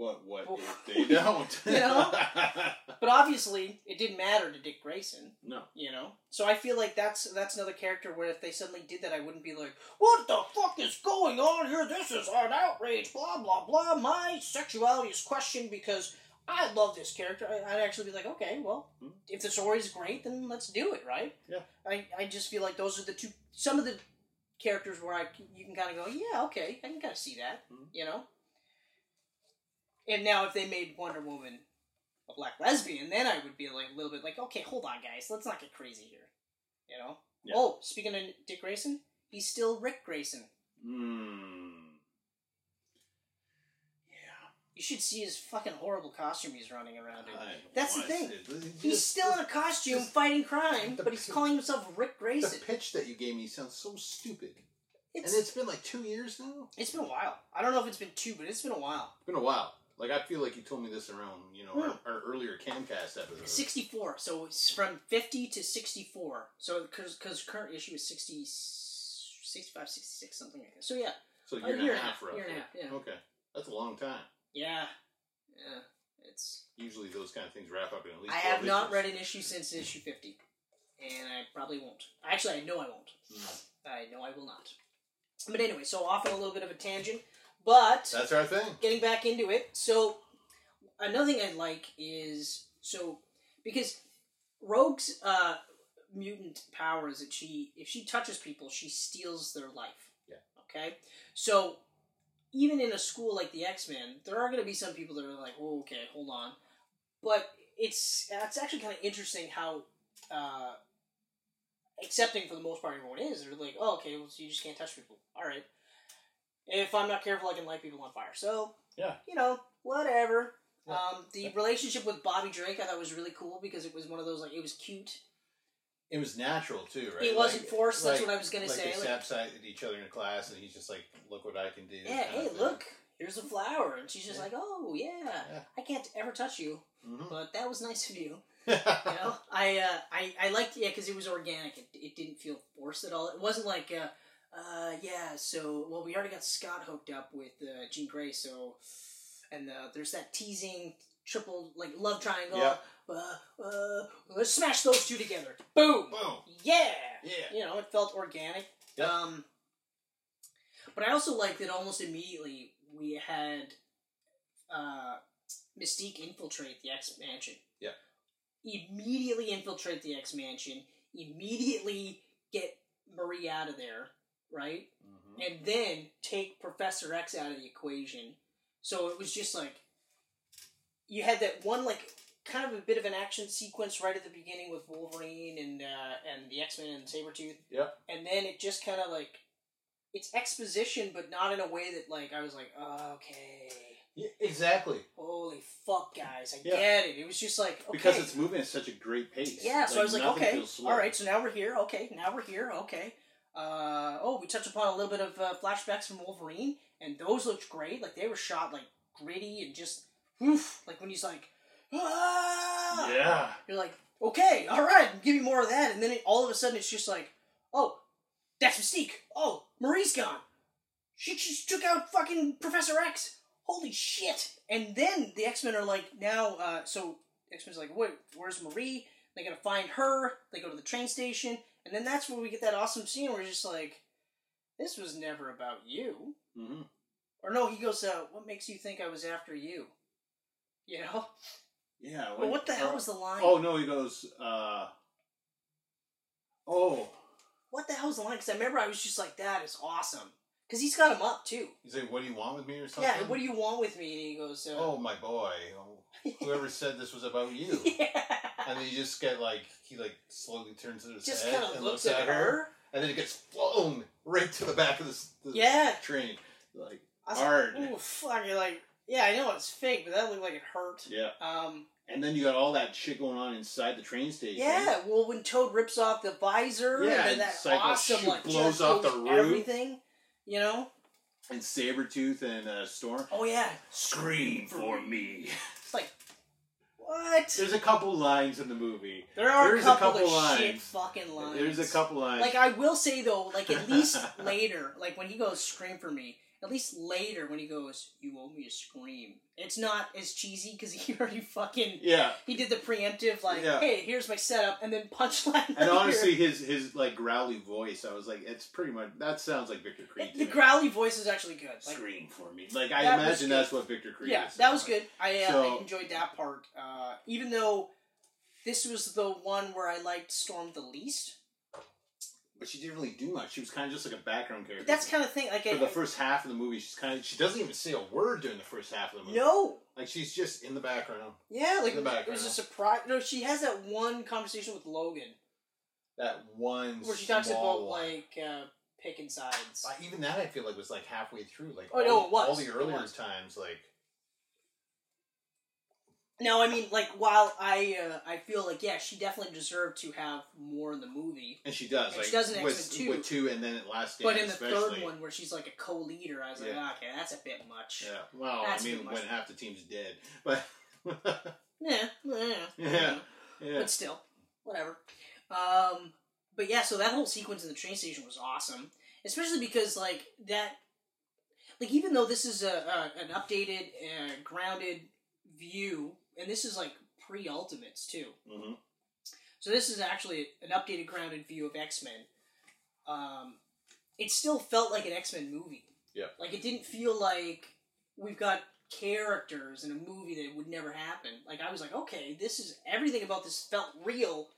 But what Well, if they don't? you know? but obviously it didn't matter to Dick Grayson. no. You know, so I feel like that's that's another character where if they suddenly did that, I wouldn't be like, "What the fuck is going on here? This is an outrage." Blah blah blah. My sexuality is questioned because I love this character, I'd actually be like, okay, well, Hmm. if the story's great, then let's do it, right? Yeah. I, I just feel like those are the two, some of the characters where I, you can kind of go, yeah, okay, I can kind of see that, Mhm. you know. And now if they made Wonder Woman a black lesbian, then I would be like a little bit like, okay, hold on, guys, let's not get crazy here, you know. Yeah. Oh, speaking of Dick Grayson, he's still Ric Grayson. Hmm. Yeah. You should see his fucking horrible costume he's running around in. I That's the thing. He's Just- still in a costume just- fighting crime, but he's pi- calling himself Ric Grayson. The pitch that you gave me sounds so stupid. It's, and it's been like two years now. it's been a while. I don't know if it's been two, but it's been a while. It's been a while. Like I feel like you told me this around, you know, Hmm. our, our earlier Camcast episode. 64. So it's from 50 to 64. So because because current issue is 60, 65, 66, something like that. So yeah, So a year and year a and a half, half, roughly. year and a half, yeah. Okay, that's a long time. yeah, yeah. It's. Usually those kind of things wrap up in at least. I have not issues. read an issue since issue 50, and I probably won't. Actually, I know I won't. Mm. I know I will not. But anyway, so off on a little bit of a tangent, but That's our thing. getting back into it. So another thing I like is so because Rogue's uh, mutant power is that she if she touches people, she steals their life. Yeah. Okay. So even in a school like the X Men, there are going to be some people that are like, "Oh, okay, hold on," but it's it's actually kind of interesting how. Uh, accepting for the most part everyone is they're like oh okay well, so you just can't touch people all right if i'm not careful i can light people on fire so Yeah. you know whatever Yeah. um, the relationship with bobby drake i thought was really cool because it was one of those like it was cute It was natural too, right? it wasn't Like- forced that's like- what i was gonna like say they like, sat beside each other in class, and he's just like, "Look what I can do." yeah hey look here's a flower and she's just Yeah. like oh yeah, Yeah. i can't ever touch you Mhm. but that was nice of you you know i uh, i i liked yeah because it was organic it, it didn't feel forced at all it wasn't like uh uh yeah so well we already got scott hooked up with uh jean grey so and uh, there's that teasing triple like love triangle Yeah. uh, uh, let's smash those two together boom Boom. yeah Yeah. you know it felt organic Yeah. um but i also liked that almost immediately we had uh mystique infiltrate the x mansion Yeah. immediately infiltrate the x mansion immediately get marie out of there right Mhm. and then take professor x out of the equation so it was just like you had that one like kind of a bit of an action sequence right at the beginning with Wolverine and uh, and the X Men and Sabretooth. Yeah. And then it just kind of like it's exposition, but not in a way that like I was like, oh, okay, Yeah, exactly. holy fuck, guys, I Yeah. get it. It was just like okay. Because it's moving at such a great pace. Yeah, so I was like, okay, all right, so now we're here. Okay, now we're here. Okay. Uh, oh, we touched upon a little bit of uh, flashbacks from Wolverine, and those looked great. Like they were shot like gritty and just, oof, like when he's like, ah, Yeah. you're like, okay, all right, give me more of that, and then it, all of a sudden it's just like, oh, that's Mystique. Oh, Marie's gone. She just took out fucking Professor X. Holy shit! And then the X Men are like, now, uh, so X Men's like, wait, where's Marie? They gotta find her. They go to the train station, and then that's where we get that awesome scene where it's just like, this was never about you. hmm Or no, he goes, uh, what makes you think I was after you? You know? Yeah. Well, what the hell uh, was the line? Oh no, he goes. uh Oh, What the hell's the line? Because I remember I was just like, that is awesome. Because he's got him up too. he's like, "What do you want with me?" or something. Yeah, what do you want with me? And he goes, uh, Oh my boy, oh, whoever said this was about you? yeah. And then you just get like he like slowly turns to his Just head kind of and looks at her. and then it gets flown right to the back of the, s- the Yeah. train, like hard. like, ooh, fuck. You're like, yeah, I know it's fake, but that looked like it hurt. Yeah. Um, And then you got all that shit going on inside the train station. yeah, well, when Toad rips off the visor, Yeah, and then and that Cyclops awesome, like, blows off the roof. everything, you know? And Sabretooth and uh, Storm. Oh, yeah. Scream for me. What? There's a couple lines in the movie. there are there's a couple, couple of shit fucking lines. There's a couple lines. Like, I will say, though, like, at least later, like, when he goes, scream for me, at least later when he goes, "You owe me a scream." It's not as cheesy because he already fucking Yeah, he did the preemptive like, Yeah. "Hey, here's my setup," and then punchline. and later. honestly, his his like growly voice, I was like, it's pretty much that sounds like Victor Creed. It- to the me. growly voice is actually good. Like, scream for me. Like I That imagine that's what Victor Creed yeah, is. that was good. I, uh, So- I enjoyed that part. Uh, even though this was the one where I liked Storm the least. But she didn't really do much. She was kind of just like a background character. That's kind of thing. Like for I, the first half of the movie. She's kind of she doesn't even say a word during the first half of the movie. no, like she's just in the background. yeah, like In the it was a surprise. No, she has that one conversation with Logan That one where she talks about one. like uh, picking sides. Uh, even that I feel like was like halfway through. Like Oh, all, no, it was. all the earlier times. Like No, I mean, like while I uh, I feel like yeah, she definitely deserved to have more in the movie. and she does. And like she does in with, X-Men two. with two, and then at last stand, But in the especially. third one, where she's like a co-leader, I was like, Yeah. okay, that's a bit much. Yeah. Well, That's I mean, when half the team's dead, but Yeah, yeah, Yeah. yeah. But still, whatever. Um, but yeah, so that whole sequence in the train station was awesome, especially because like that, like even though this is a, a an updated, uh, grounded view, and this is like pre Ultimates too. hmm So this is actually an updated, grounded view of X Men. Um, it still felt like an X Men movie. Yeah. Like it didn't feel like we've got characters in a movie that would never happen. Like I was like, okay, this is everything about this felt real,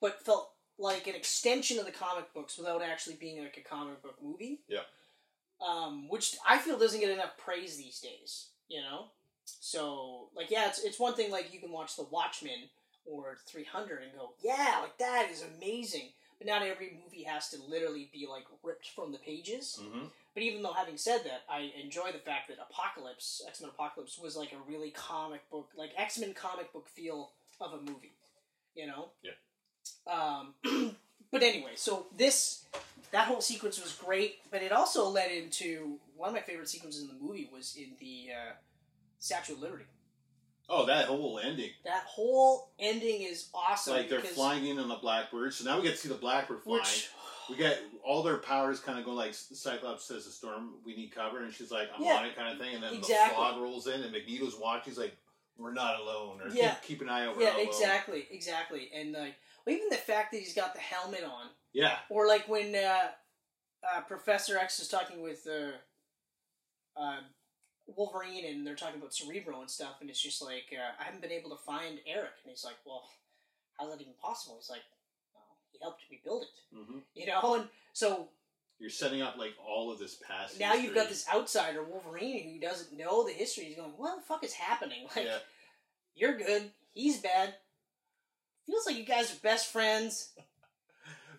but felt like an extension of the comic books without actually being like a comic book movie. Yeah. Um, which I feel doesn't get enough praise these days. You know. So like yeah, it's it's one thing like you can watch The Watchmen or 300 and go, yeah, like that is amazing. But not every movie has to literally be like ripped from the pages. hmm But even though having said that, I enjoy the fact that Apocalypse, X Men Apocalypse, was like a really comic book, like X Men comic book feel of a movie. You know? Yeah. Um, but anyway, so this, that whole sequence was great, but it also led into one of my favorite sequences in the movie was in the uh, Statue of Liberty. Oh, that whole ending. That whole ending is awesome. like they're flying in on the Blackbird, so now we get to see the Blackbird flying. Which, we get all their powers kind of going like Cyclops says to Storm, "We need cover," and she's like, "I'm Yeah. on it," kind of thing. And then Exactly. the fog rolls in, and Magneto's watching. He's like, "We're not alone," or Yeah. keep, keep an eye out. yeah, not alone." exactly, exactly, and like, well, even the fact that he's got the helmet on, Yeah, or like when uh, uh, Professor X is talking with uh, uh, Wolverine, and they're talking about Cerebro and stuff, and it's just like uh, I haven't been able to find Erik, and he's like, well, how's that even possible? He's like, well, he helped me build it, hmm you know, and so you're setting up like all of this past. now you've got this outsider Wolverine who doesn't know the history. He's going, what the fuck is happening? Like, Yeah. you're good, he's bad. Feels like you guys are best friends.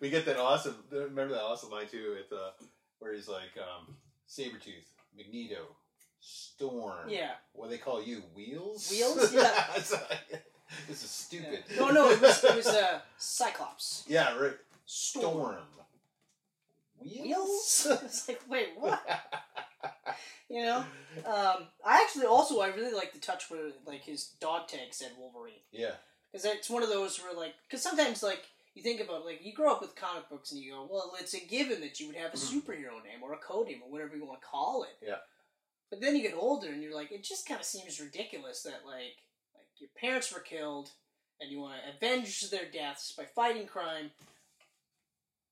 We get that awesome. Remember that awesome line too, with uh, where he's like, um, Sabretooth, Magneto, Storm. Yeah. What do they call you? Wheels. Wheels? Yeah. This is stupid. No, no, it was it was uh, Cyclops. Yeah, right. Storm. Storm. Wheels? it's like, wait, what? You know? Um, I actually also I really like the touch where like his dog tag said Wolverine yeah. because it's one of those where like because sometimes like you think about like you grow up with comic books and you go well it's a given that you would have a superhero name or a code name or whatever you want to call it. Yeah. But then you get older and you're like it just kind of seems ridiculous that like like your parents were killed and you want to avenge their deaths by fighting crime.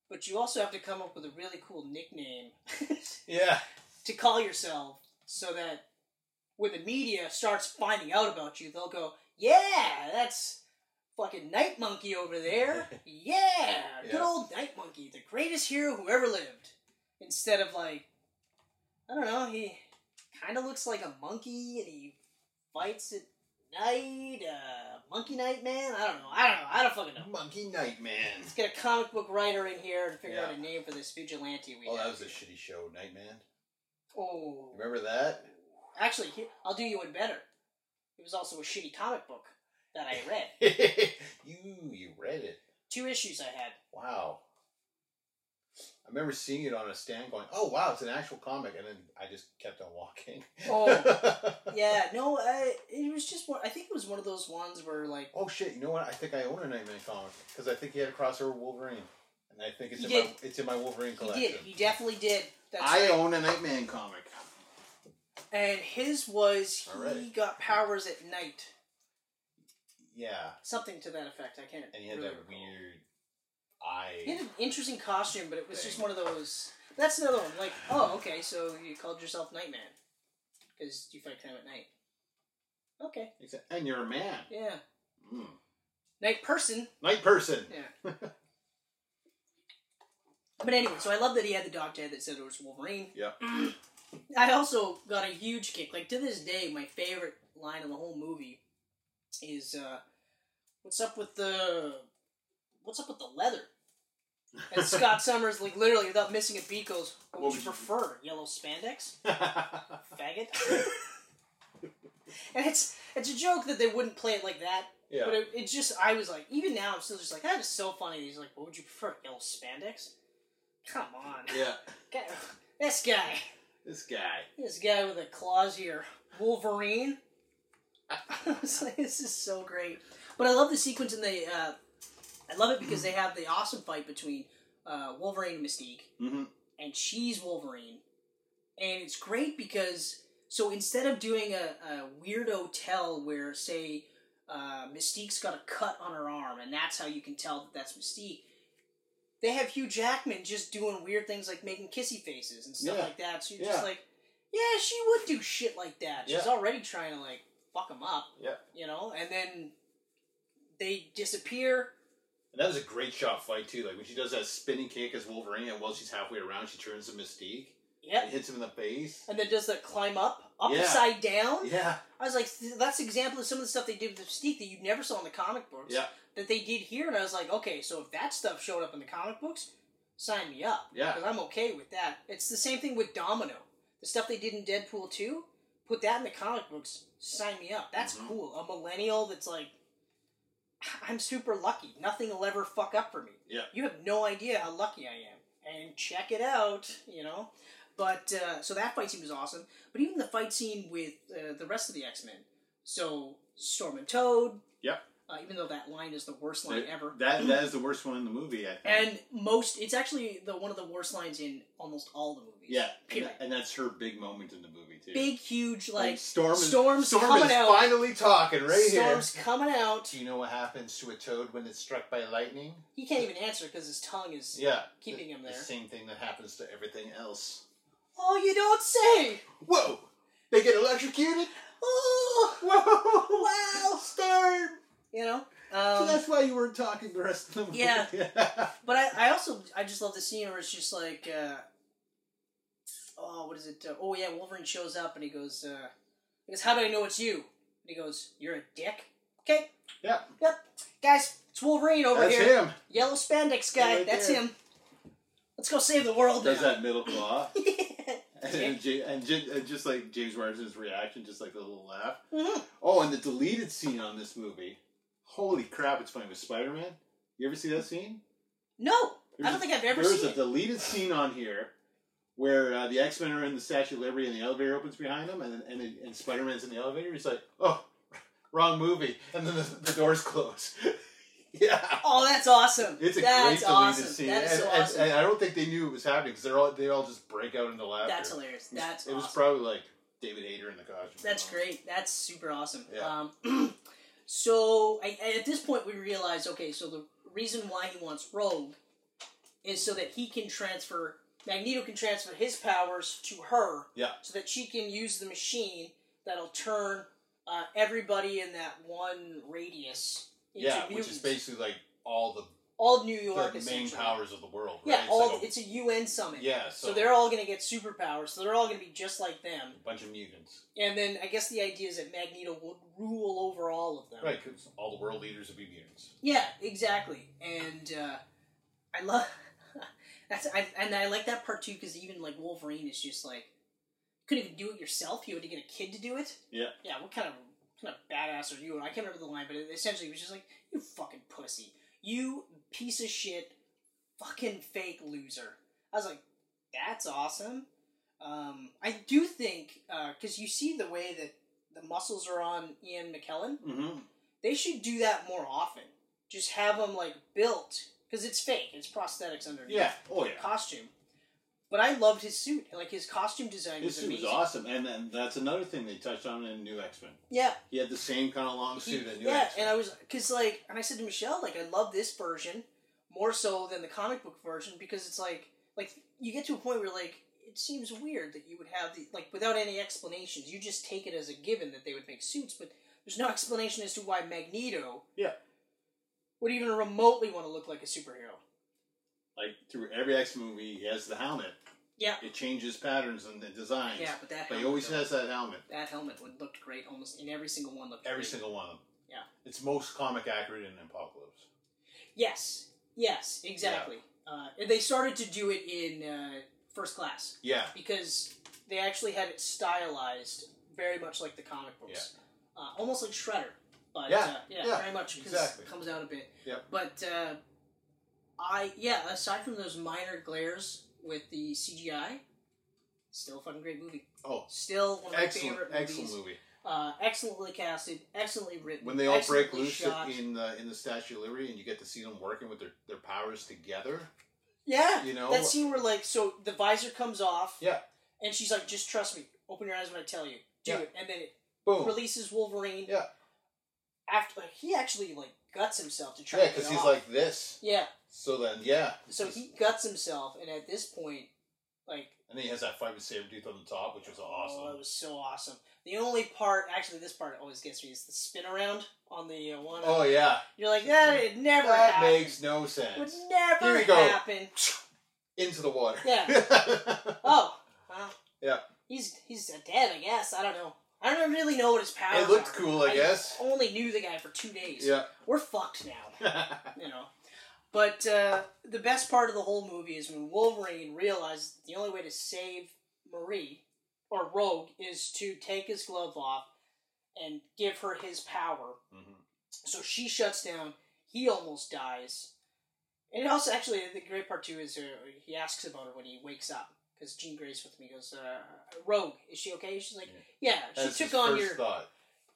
But you also have to come up with a really cool nickname Yeah. to call yourself so that when the media starts finding out about you, they'll go, "Yeah, that's fucking Night Monkey over there. Yeah, good old Night Monkey, the greatest hero who ever lived." Instead of like, I don't know, he kind of looks like a monkey and he fights at night. Uh, monkey Night Man. I don't know. I don't know. I don't fucking know. Monkey Night Man. Let's get a comic book writer in here and figure out a name for this vigilante we Oh, that was a shitty show, Nightman. Oh. Remember that? Actually, I'll do you one better. It was also a shitty comic book that I read. you you read it. Two issues I had. Wow. I remember seeing it on a stand going, oh wow, it's an actual comic, and then I just kept on walking. Oh. Yeah, no, I, it was just one. I think it was one of those ones where like oh shit, you know what? I think I own a Nightman comic because I think he had a crossover with Wolverine, and I think it's in did. my it's in my Wolverine collection. he did. He definitely did. That's I right. own a Nightman comic. and his was he got powers at night, Yeah, something to that effect. I can't. and he had really that recall. weird He had an interesting costume, but it was just one of those. That's another one. Like, oh, okay, so you called yourself Nightman because you fight crime at night. Okay, And you're a man. yeah, Mm. night person. Night person. Yeah. But anyway, so I love that he had the dog tag that said it was Wolverine. Yeah. I also got a huge kick. Like to this day, my favorite line in the whole movie is uh, "What's up with the What's up with the leather?" And Scott Summers, like literally without missing a beat, goes, "What, would you prefer? Yellow spandex, faggot?" and it's it's a joke that they wouldn't play it like that. yeah. But it, it just, I was like, even now, I'm still just like, that is so funny. He's like, what would you prefer, yellow spandex? Come on. yeah. This guy. This guy. This guy with the claws here. Wolverine. I was like, this is so great. But I love the sequence in the, uh, I love it because they have the awesome fight between uh, Wolverine and Mystique. Mm-hmm. and she's Wolverine. And it's great because so instead of doing a, a weirdo tell where say uh, Mystique's got a cut on her arm and that's how you can tell that that's Mystique, they have Hugh Jackman just doing weird things like making kissy faces and stuff Yeah. like that. So you're Yeah. just like, yeah, she would do shit like that. She's Yeah. already trying to like fuck him up. Yeah. You know, and then they disappear. And that was a great shot fight too. Like when she does that spinning kick as Wolverine, and while she's halfway around, she turns to Mystique. It hits him in the face. And then does the climb up, Yeah. upside down. Yeah. I was like, that's an example of some of the stuff they did with Mystique that you never saw in the comic books. Yeah. That they did here, and I was like, okay, so if that stuff showed up in the comic books, sign me up. Yeah. Because I'm okay with that. It's the same thing with Domino. The stuff they did in Deadpool 2, put that in the comic books, sign me up. That's Mhm. cool. A millennial that's like, I'm super lucky. Nothing will ever fuck up for me. Yeah. You have no idea how lucky I am. And check it out, you know? But, uh, so that fight scene was awesome. But even the fight scene with uh, the rest of the X Men. So, Storm and Toad. Yep. Uh, even though that line is the worst line ever. That that is the worst one in the movie. I think. And most, it's actually the one of the worst lines in almost all the movies. Yeah, and, Period. and that's her big moment in the movie too. Big, huge, like, Storm is, Storm's Storm coming is out. finally talking right here. storms coming out. Do you know what happens to a toad when it's struck by lightning? He can't even answer because his tongue is Yeah, keeping the, him The there. same thing that happens to everything else. Oh, you don't say! Whoa! They get electrocuted. Oh, Whoa! Wow. Storm. you know. so Um, that's why you weren't talking the rest of the movie. Yeah. but I, I also I just love the scene where it's just like, uh, oh, what is it? Uh, oh yeah, Wolverine shows up and he goes, uh, he goes, how do I know it's you? And he goes, you're a dick. Okay, yeah. yep, guys, it's Wolverine over That's here. him. Yellow spandex guy. Right That's there. him. Let's go save the world. Does now. that middle claw. And, Dick. J- and, J- and just like James Marsden's reaction, just like the little laugh. Mhm. Oh, and the deleted scene on this movie. Holy crap! It's funny with Spider Man. You ever see that scene? No, I don't think I've ever There's seen a it. deleted scene on here where uh, the X Men are in the Statue of Liberty and the elevator opens behind them, and and, and Spider Man's in the elevator. He's like, "Oh, wrong movie," and then the, the doors close. yeah. Oh, that's awesome. It's a that's great awesome. scene, That is and, so and- awesome. and I don't think they knew it was happening because they're all they all just break out into laughter. that's hilarious. It was- That's it was probably like David Hayter in the costume. That's great. That's super awesome. Yeah. Um, so I, at this point, we realize okay, so the reason why he wants Rogue is so that he can transfer Magneto can transfer his powers to her, Yeah. so that she can use the machine that'll turn uh, everybody in that one radius into Yeah, which is basically like all the, all of New York. the main powers of the world. Yeah, right? It's all like a- it's a UN summit. yeah, So, so, they're all going to get superpowers. So they're all going to be just like them. a bunch of mutants, And then I guess the idea is that Magneto would rule over all of them. right? Because all the world leaders would be mutants. Yeah, exactly. And uh, I love that's I, and I like that part too because even like Wolverine is just like couldn't even do it yourself. You had to get a kid to do it. Yeah. Yeah. What kind of kind of badass are you? And I can't remember the line, but it essentially it was just like you fucking pussy, you piece of shit, fucking fake loser. I was like, that's awesome. Um, I do think because you see the way that the muscles are on Ian McKellen Mm-hmm. they should do that more often. Just have them like built because it's fake. It's prosthetics underneath. Yeah. Oh yeah. Costume. But I loved his suit. Like his costume design His was suit amazing. was awesome, and then that's another thing they touched on in New X Men. Yeah, He had the same kind of long he- suit in New yeah, X Men. and I was because like, and I said to Michelle, like, I love this version more so than the comic book version because it's like, like you get to a point where like it seems weird that you would have the like without any explanations, you just take it as a given that they would make suits, but there's no explanation as to why Magneto Yeah. Would even remotely want to look like a superhero. like through every X movie, he has the helmet. Yeah. It changes patterns and the designs. Yeah, but that But he always though, has that helmet. that helmet would look great almost in every single one. Looked Every great. single one of them. Yeah. It's most comic accurate in Apocalypse. Yes, yes, exactly. Uh, they started to do it in uh, First Class Yeah. because they actually had it stylized very much like the comic books, uh, almost like Shredder. But Yeah, uh, yeah, yeah, very much because exactly. it comes out a bit. Yep. But uh, I yeah, aside from those minor glares with the CGI, still a fucking great movie. Oh, Still one of my excellent, favorite excellent movie. Uh, excellently casted, excellently written. When they all break loose shot. in the in the Statue of Liberty, and you get to see them working with their, their powers together. Yeah, You know? that scene where like so the visor comes off. Yeah. And she's like, "Just trust me. Open your eyes when I tell you. Do Yeah. it." And then it Boom. releases Wolverine. Yeah. After he actually like guts himself to try Yeah, because he's off. like this. yeah. So then, yeah. So he guts himself, and at this point, like, And then he has that fight with Sabretooth on the top, which was awesome. oh, it was so awesome. The only part, actually, this part always gets me is the spin around on the uh, one. Oh yeah, You're like, that it never that happened. makes no sense. It Would never Here we go. happen. Into the water. Yeah. Oh, well. Yeah. He's he's dead, I guess. I don't know. I don't really know what his powers it looked are. cool, I guess. only knew the guy for two days. Yeah. We're fucked now, you know. But uh, the best part of the whole movie is when Wolverine realizes the only way to save Marie or Rogue is to take his glove off and give her his power. Mhm. So she shuts down. He almost dies. And also, actually, the great part too is uh, he asks about her when he wakes up because Jean Grey's with me goes, uh, "Rogue, is she okay?" She's like, "Yeah, she That's took on first your, thought.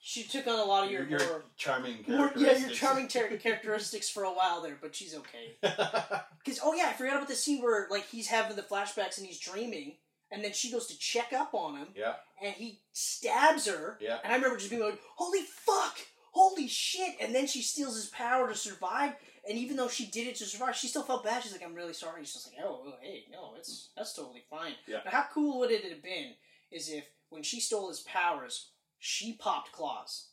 she took on a lot of your, Your, your more, charming more yeah, your characteristics. charming ter- characteristics for a while there, but she's okay." Because oh yeah, I forgot about the scene where like he's having the flashbacks and he's dreaming, and then she goes to check up on him, yeah, and he stabs her, yeah. and I remember just being like, "Holy fuck!" Holy shit! And then she steals his power to survive. And even though she did it to survive, she still felt bad. She's like, "I'm really sorry." She's just like, "Oh, oh, hey, no, it's that's totally fine." Yeah. But how cool would it have been is if when she stole his powers, she popped claws.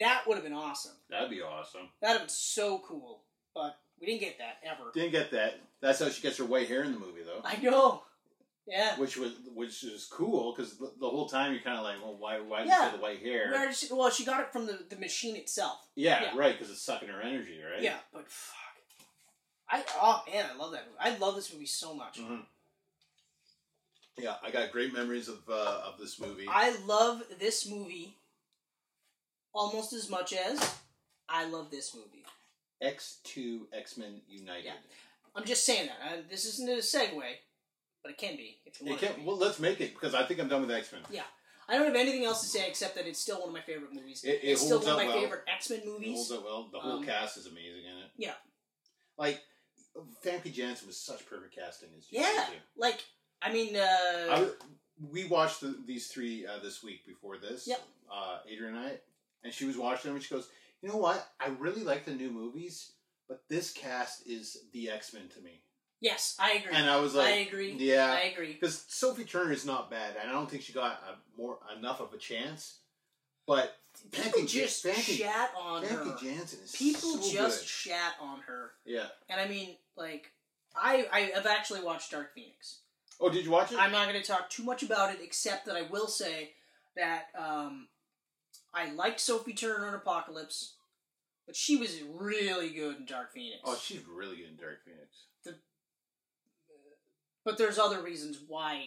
That would have been awesome. That'd be awesome. That'd have been so cool. But we didn't get that ever. Didn't get that. That's how she gets her white hair in the movie, though. I know. Yeah. Which was which is cool because the, the whole time you're kind of like, well, why why did Yeah. you get the white hair? Where she- well, she got it from the, the machine itself. yeah, Yeah. right, because it's sucking her energy, right? Yeah, but fuck. I oh man, I love that movie. I love this movie so much. Mhm. Yeah, I got great memories of uh, of this movie. I love this movie almost as much as I love this movie. X two X Men United. Yeah. I'm just saying that. Uh, this isn't a segue, but it can be if you It want it can, well, let's make it because I think I'm done with X Men. Yeah, I don't have anything else to say except that it's still one of my favorite movies. It- it it's still one of my well. favorite X Men It movies. holds up well. The whole Um, cast is amazing in it. yeah. like Famke Janssen was such perfect casting as Jean Yeah. Too. Like, I mean, uh, I we watched the, these three uh, this week before this. Yep. Uh, Adrian and I, and she was watching them, and she goes, "You know what? I really like the new movies, but this cast is the X Men to me." Yes, I agree. And I was like, I agree. Yeah, I agree. because Sophie Turner is not bad, and I don't think she got a, more enough of a chance. But People just Famke- chat on her. Famke Janssen is People so just good. chat on her, yeah. and I mean, like, I I have actually watched Dark Phoenix. Oh, did you watch it? I'm not going to talk too much about it, except that I will say that um, I liked Sophie Turner in Apocalypse, but she was really good in Dark Phoenix. oh, she's really good in Dark Phoenix. But there's other reasons why.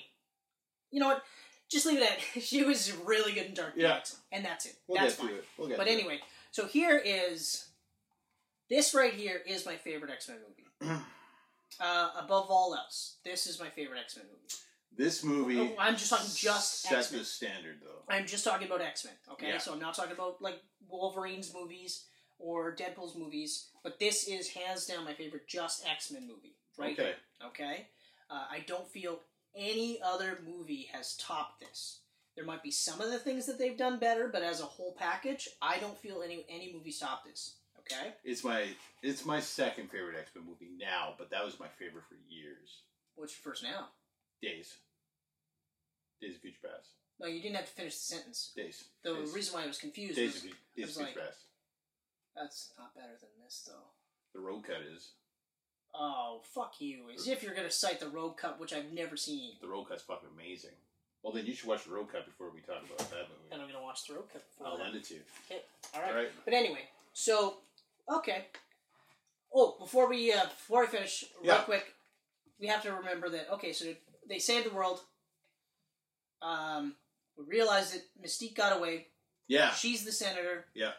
You know what? Just leave it at she was really good in Dark Yeah. And that's it. We'll that's get fine. to it. We'll get But to it. anyway, so here is this right here is my favorite X Men movie. uh, above all else, this is my favorite X Men movie. This movie. Oh, I'm just talking just set X-Men. the standard, though. I'm just talking about X Men, okay? Yeah. So I'm not talking about like Wolverine's movies or Deadpool's movies, but this is hands down my favorite just X Men movie, right? Okay. Okay. Uh, I don't feel any other movie has topped this. There might be some of the things that they've done better, but as a whole package, I don't feel any any movie topped this. Okay, It's my it's my second favorite X Men movie now, but that was my favorite for years. what's your first now? Days. Days of Future Past. No, you didn't have to finish the sentence. Days. The Days. reason why I was confused Days was of, Fu- Days was of Future like- Past. that's not better than this though. The Rogue Cut is. Oh fuck you! As if you're gonna cite the Rogue Cut, which I've never seen, The Rogue Cut's fucking amazing. Well, then you should watch the Rogue Cut before we talk about that movie. and I'm gonna watch the Rogue Cut. Before I'll lend it to you. Okay, all right. All right. But anyway, so okay. Oh, before we uh, before we finish, real Yeah. quick, we have to remember that. Okay, so they saved the world. Um, we realize that Mystique got away. Yeah. She's the senator. Yeah.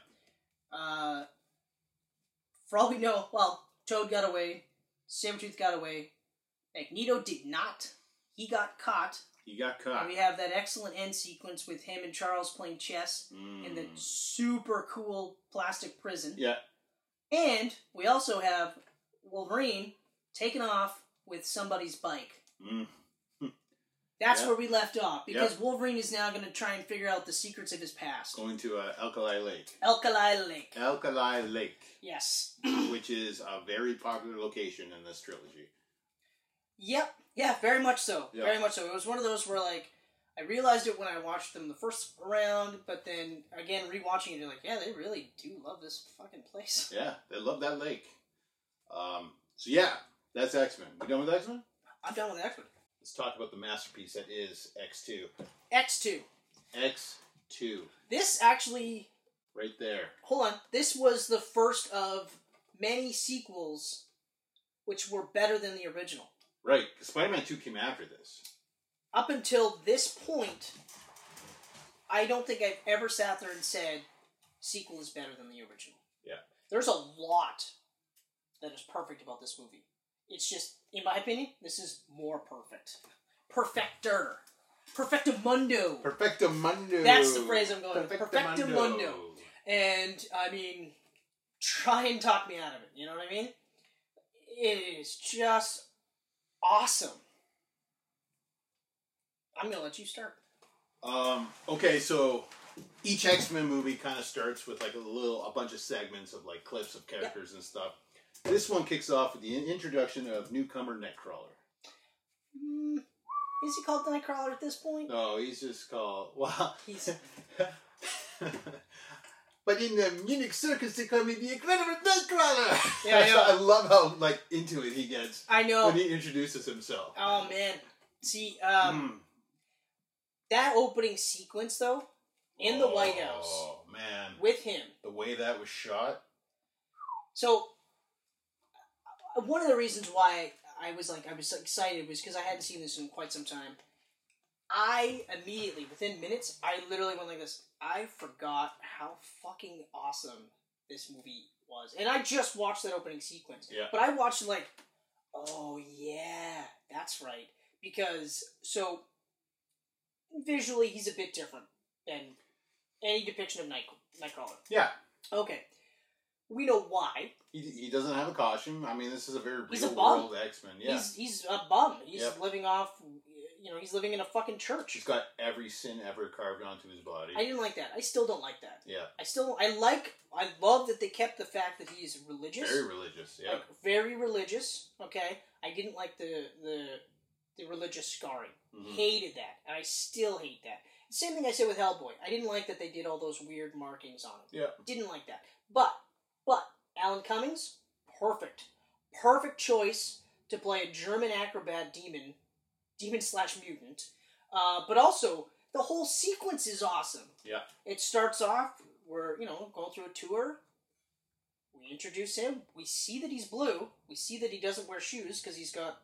Uh, for all we know, well, Toad got away. Sabretooth got away. Magneto did not. He got caught. You got And caught. we have that excellent end sequence with him and Charles playing chess in the Mm. super cool plastic prison. Yeah. And we also have Wolverine taken off with somebody's bike. Mm. That's Yeah. where we left off because Wolverine is now going to try and figure out the secrets of his past. Going to uh, Alkali Lake. Alkali Lake. Alkali Lake, Yes. which is a very popular location in this trilogy. Yep. Yeah, very much so. Yeah. Very much so. It was one of those where like I realized it when I watched them the first round, but then again rewatching it, you're like, yeah, they really do love this fucking place. Yeah, they love that lake. Um, so yeah, that's X Men. We done with X Men? I'm done with X Men. Let's talk about the masterpiece that is X two. X two. X two, This actually right there. hold on. This was the first of many sequels which were better than the original. Right, Spider Man two came after this. Up until this point, I don't think I've ever sat there and said sequel is better than the original. Yeah. There's a lot that is perfect about this movie. It's just, in my opinion, this is more perfect. Perfecter. Perfectamundo. Perfectamundo. That's the phrase I'm going with. Perfectamundo. And I mean, try and talk me out of it. You know what I mean? It is just awesome. I'm gonna let you start. Um, okay, so each X Men movie kind of starts with like a little, a bunch of segments of like clips of characters and stuff. This one kicks off with the introduction of newcomer Nightcrawler. Hmm, is he called Nightcrawler at this point? No, he's just called well. He's but in the Munich circus, they call me the Incredible Nightcrawler. Yeah, I know. I love how like into it he gets I know. when he introduces himself. Oh man, see um, Mm. that opening sequence though in the White House Oh man, with him. the way that was shot. So, one of the reasons why I was like I was so excited was because I hadn't seen this in quite some time. I immediately, within minutes, I literally went like this. I forgot how fucking awesome this movie was, and I just watched that opening sequence. Yeah. But I watched like, oh yeah, that's right. Because so visually, he's a bit different than any depiction of Night Nightcrawler. Yeah, Okay, we know why. he, he doesn't have a costume. I mean, this is a very He's a real bum. world X Men. Yeah, He's he's a bum. He's Yep. living off. You know, he's living in a fucking church. he's got every sin ever carved onto his body. I didn't like that. I still don't like that. yeah, I still I like. I love that they kept the fact that he is religious. very religious. Yeah, Like, very religious. Okay, I didn't like the the the religious scarring. Mhm. Hated that, and I still hate that. Same thing I said with Hellboy. I didn't like that they did all those weird markings on him. yeah. Didn't like that. But but Alan Cummings, perfect, perfect choice to play a German acrobat demon, demon slash mutant. Uh, but also the whole sequence is awesome. Yeah. It starts off we're you know going through a tour. We introduce him. We see that he's blue. We see that he doesn't wear shoes because he's got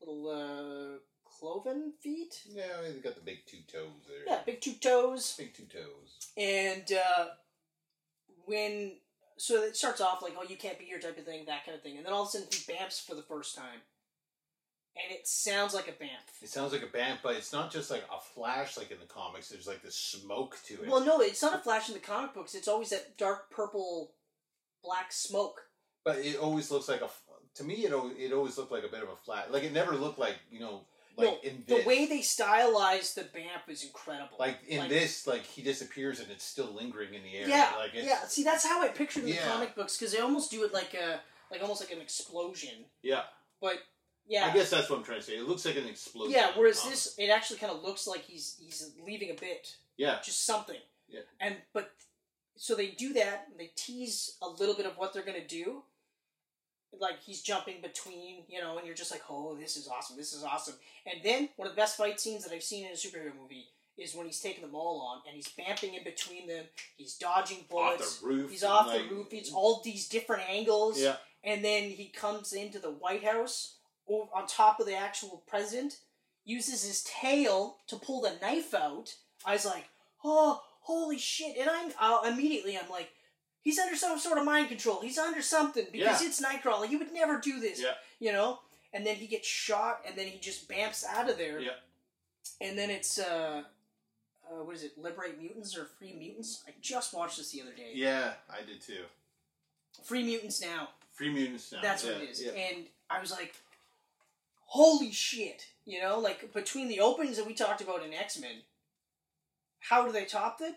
little uh, cloven feet. Yeah, he's got the big two toes there. Yeah, big two toes. big two toes. And uh, when so it starts off like, oh, you can't be here type of thing, that kind of thing, and then all of a sudden he bamps for the first time, and it sounds like a bamf. It sounds like a band, but it's not just like a flash like in the comics. There's like this smoke to it. Well, no, it's not a flash in the comic books. It's always that dark purple, black smoke. but it always looks like a. To me, it always, it always looked like a bit of a flat. Like it never looked like you know Like no, in the way they stylize the Bamp is incredible. like in this, like he disappears and it's still lingering in the air. yeah, like yeah. See, that's how I pictured in the comic books because they almost do it like a like almost like an explosion. yeah. But yeah, I guess that's what I'm trying to say. It looks like an explosion. yeah. Whereas this, it actually kind of looks like he's he's leaving a bit, yeah, just something. Yeah. And but so they do that. and They tease a little bit of what they're gonna do. Like he's jumping between, you know, and you're just like, oh, this is awesome, this is awesome. And then one of the best fight scenes that I've seen in a superhero movie is when he's taking them all on and he's bamping in between them. He's dodging bullets. off the roof. He's off like- the roof. It's all these different angles. Yeah, And then he comes into the White House on top of the actual president, uses his tail to pull the knife out. I was like, oh, holy shit. And I'm uh, immediately, I'm like, he's under some sort of mind control. He's under something because Yeah. it's Nightcrawler. He would never do this, yeah, you know? And then he gets shot and then he just bamps out of there. yeah. And then it's, uh, uh, what is it, Liberate Mutants or Free Mutants? I just watched this the other day. Yeah, I did too. Free Mutants Now. Free mutants now. That's yeah, what it is. Yeah. And I was like, holy shit. You know, like between the openings that we talked about in X Men, how do they top it?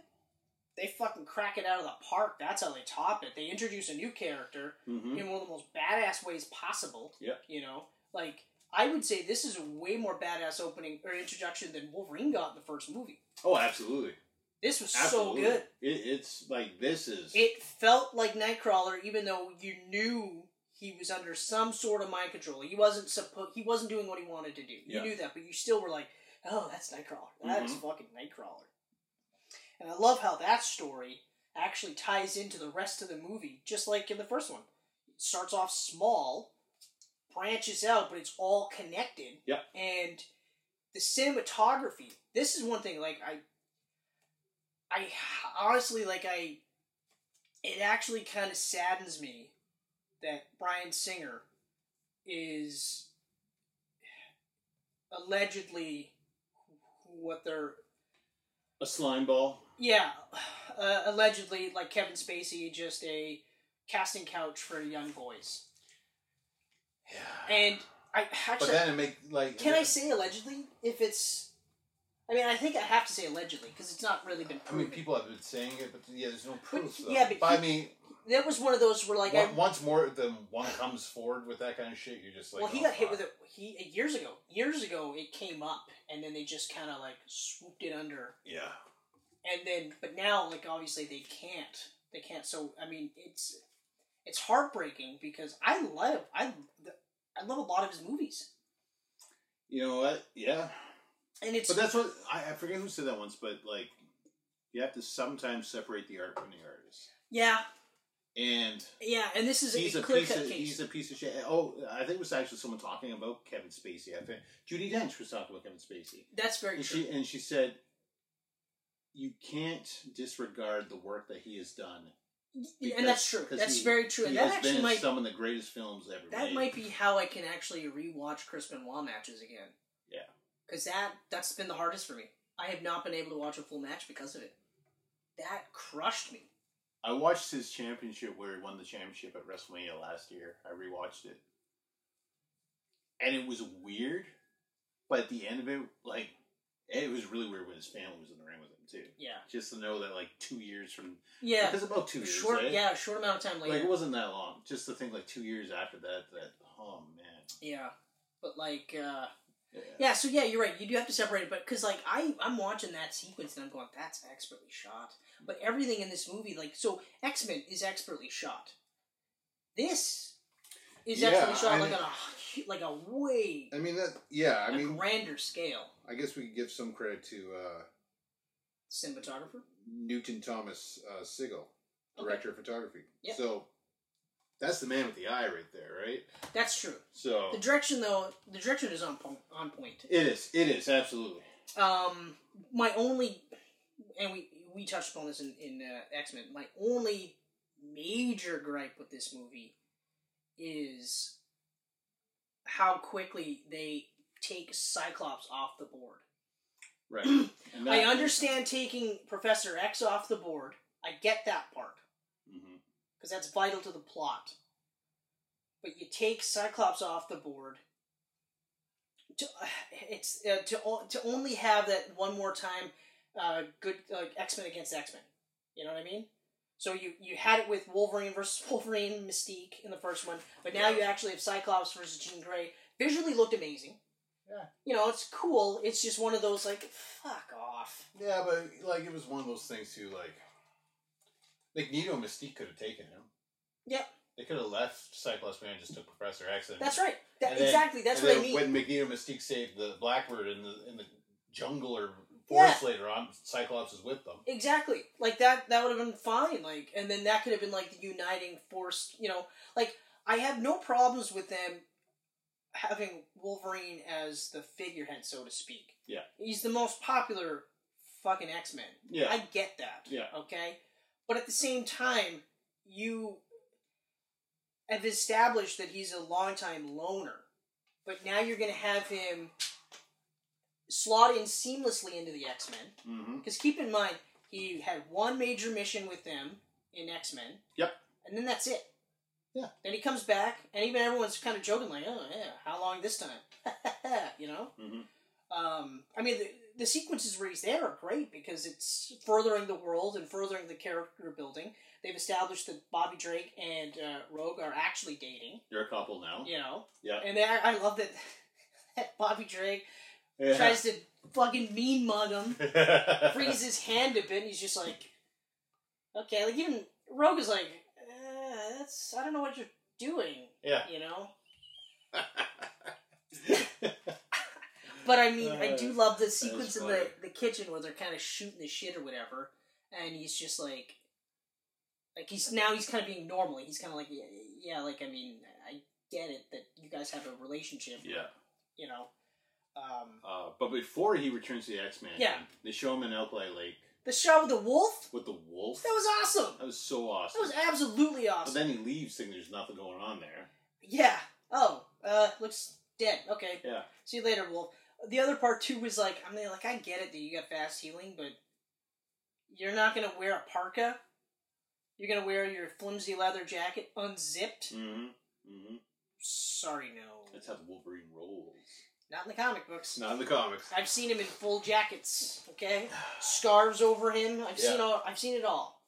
They fucking crack it out of the park. That's how they top it. They introduce a new character Mhm. in one of the most badass ways possible. Yeah. You know, like I would say this is a way more badass opening or introduction than Wolverine got in the first movie. Oh, absolutely. This was Absolutely. so good. It, it's like this is. It felt like Nightcrawler, even though you knew he was under some sort of mind control. He wasn't supposed. He wasn't doing what he wanted to do. You Yeah. knew that, but you still were like, "Oh, that's Nightcrawler. That's Mhm. fucking Nightcrawler." And I love how that story actually ties into the rest of the movie, just like in the first one. It starts off small, branches out, but it's all connected. Yeah. And the cinematography. This is one thing. Like I, I honestly like I. It actually kind of saddens me that Bryan Singer is allegedly what they're a slime ball. Yeah uh, allegedly like Kevin Spacey just a casting couch for young boys Yeah. and I actually. but then it make like. can I say allegedly if it's I mean I think I have to say allegedly because it's not really been I mean, people have been saying it, but yeah, there's no proof. though. yeah, but I he- mean, that was one of those where like I, once more than one comes forward with that kind of shit, you're just like. well, he oh, got hit with it. He years ago. Years ago, it came up, and then they just kind of like swooped it under, Yeah. And then but now, like obviously, they can't. They can't. So I mean, it's it's heartbreaking because I love I I love a lot of his movies, You know what? Yeah. and it's But that's what I, I forget who said that once, but like, you have to sometimes separate the art from the artist. yeah And yeah, and this is he's a a clear piece cut of case. he's a piece of shit. Oh, I think it was actually someone talking about Kevin Spacey. I think Judi Dench was talking about Kevin Spacey, That's very and true. she and she said, "You can't disregard the work that he has done." Yeah, and that's true. That's he- very true. He And that has actually might some of the greatest films ever that made. might be how I can actually rewatch Chris Benoit matches again. Yeah. Because that that's been the hardest for me. I have not been able to watch a full match because of it. That crushed me. I watched his championship where he won the championship at WrestleMania last year. I rewatched it. And it was weird, but at the end of it, like, it was really weird when his family was in the ring with him, too. Yeah. Just to know that, like, two years from. Yeah. it's about two years, short. right? Yeah, short amount of time later. Like, it wasn't that long. Just to think, like, two years after that, that, oh, man. yeah, but like, uh, Yeah. yeah. So yeah, you're right. You do have to separate it, but because like I, I'm watching that sequence and I'm going, that's expertly shot. But everything in this movie, like, so X Men is expertly shot. This is Yeah, expertly shot I like mean- on a like a way I mean that. Yeah, I a mean, grander scale. I guess we could give some credit to uh, Cinematographer. Newton Thomas uh, Sigel, Okay. director of photography. Yep. So, that's the man with the eye right there, right? That's true. So, The direction, though, the direction is on point. On point. it is. It is, absolutely. Um, my only, and we we touched upon this in in uh, X Men. My only major gripe with this movie is how quickly they take Cyclops off the board. Right. I understand taking Professor X off the board. I get that part because that's vital to the plot. But you take Cyclops off the board, to it's uh, to to only have that one more time uh, good like X Men against X Men. You know what I mean? So you you had it with Wolverine versus Wolverine, Mystique in the first one, but now you actually have Cyclops versus Jean Grey. Visually looked amazing. Yeah. You know, it's cool. It's just one of those like fuck off. Yeah, but like it was one of those things too. Like Magneto and Mystique could have taken him. Yep. They could have left Cyclops Man and just took Professor X. And, That's right. That, then- exactly. That's what I mean. When Magneto and Mystique saved the Blackbird in the in the jungle or Yeah. forest later on, Cyclops is with them. Exactly. Like that that would have been fine. Like and then that could have been like the uniting force, you know. Like I have no problems with them having Wolverine as the figurehead, so to speak. Yeah. He's the most popular fucking X Men. Yeah. I get that. Yeah. Okay? But at the same time, you have established that he's a longtime loner. But now you're gonna have him slot in seamlessly into the X Men. Mm-hmm. Because keep in mind, he had one major mission with them in X Men. Yep. And then that's it. Yeah. Then he comes back, and even everyone's kind of joking, like, oh, yeah, how long this time? you know? Mhm. Um, I mean, the, the sequences where he's there are great because it's furthering the world and furthering the character building. They've established that Bobby Drake and uh, Rogue are actually dating, You're a couple now. you know? Yeah. And I, I love that, that Bobby Drake Yeah. tries to fucking mean mug him frees his hand a bit. And he's just like, okay, like even Rogue is like, that's I don't know what you're doing, yeah. you know. But I mean, I do love the sequence in the, the kitchen where they're kind of shooting the shit or whatever, and he's just like, like he's now he's kind of being normal. He's kind of like, yeah, yeah, like I mean, I get it that you guys have a relationship, yeah. you know. Um, Uh, but before he returns to the X Men, Yeah. they show him in Alkali Lake the shot with the wolf, with the wolf. that was awesome. That was so awesome. That was absolutely awesome. but then he leaves, thinking there's nothing going on there. Yeah. Oh, uh, looks dead. Okay. Yeah. See you later, Wolf. The other part too was like, I mean, like I get it that you got fast healing, but you're not gonna wear a parka. You're gonna wear your flimsy leather jacket unzipped. Mm-hmm. Mm-hmm. Sorry, no. That's how the Wolverine rolls. Not in the comic books. Not in the comics. I've seen him in full jackets. Okay, scarves over him. I've seen all. I've seen it all.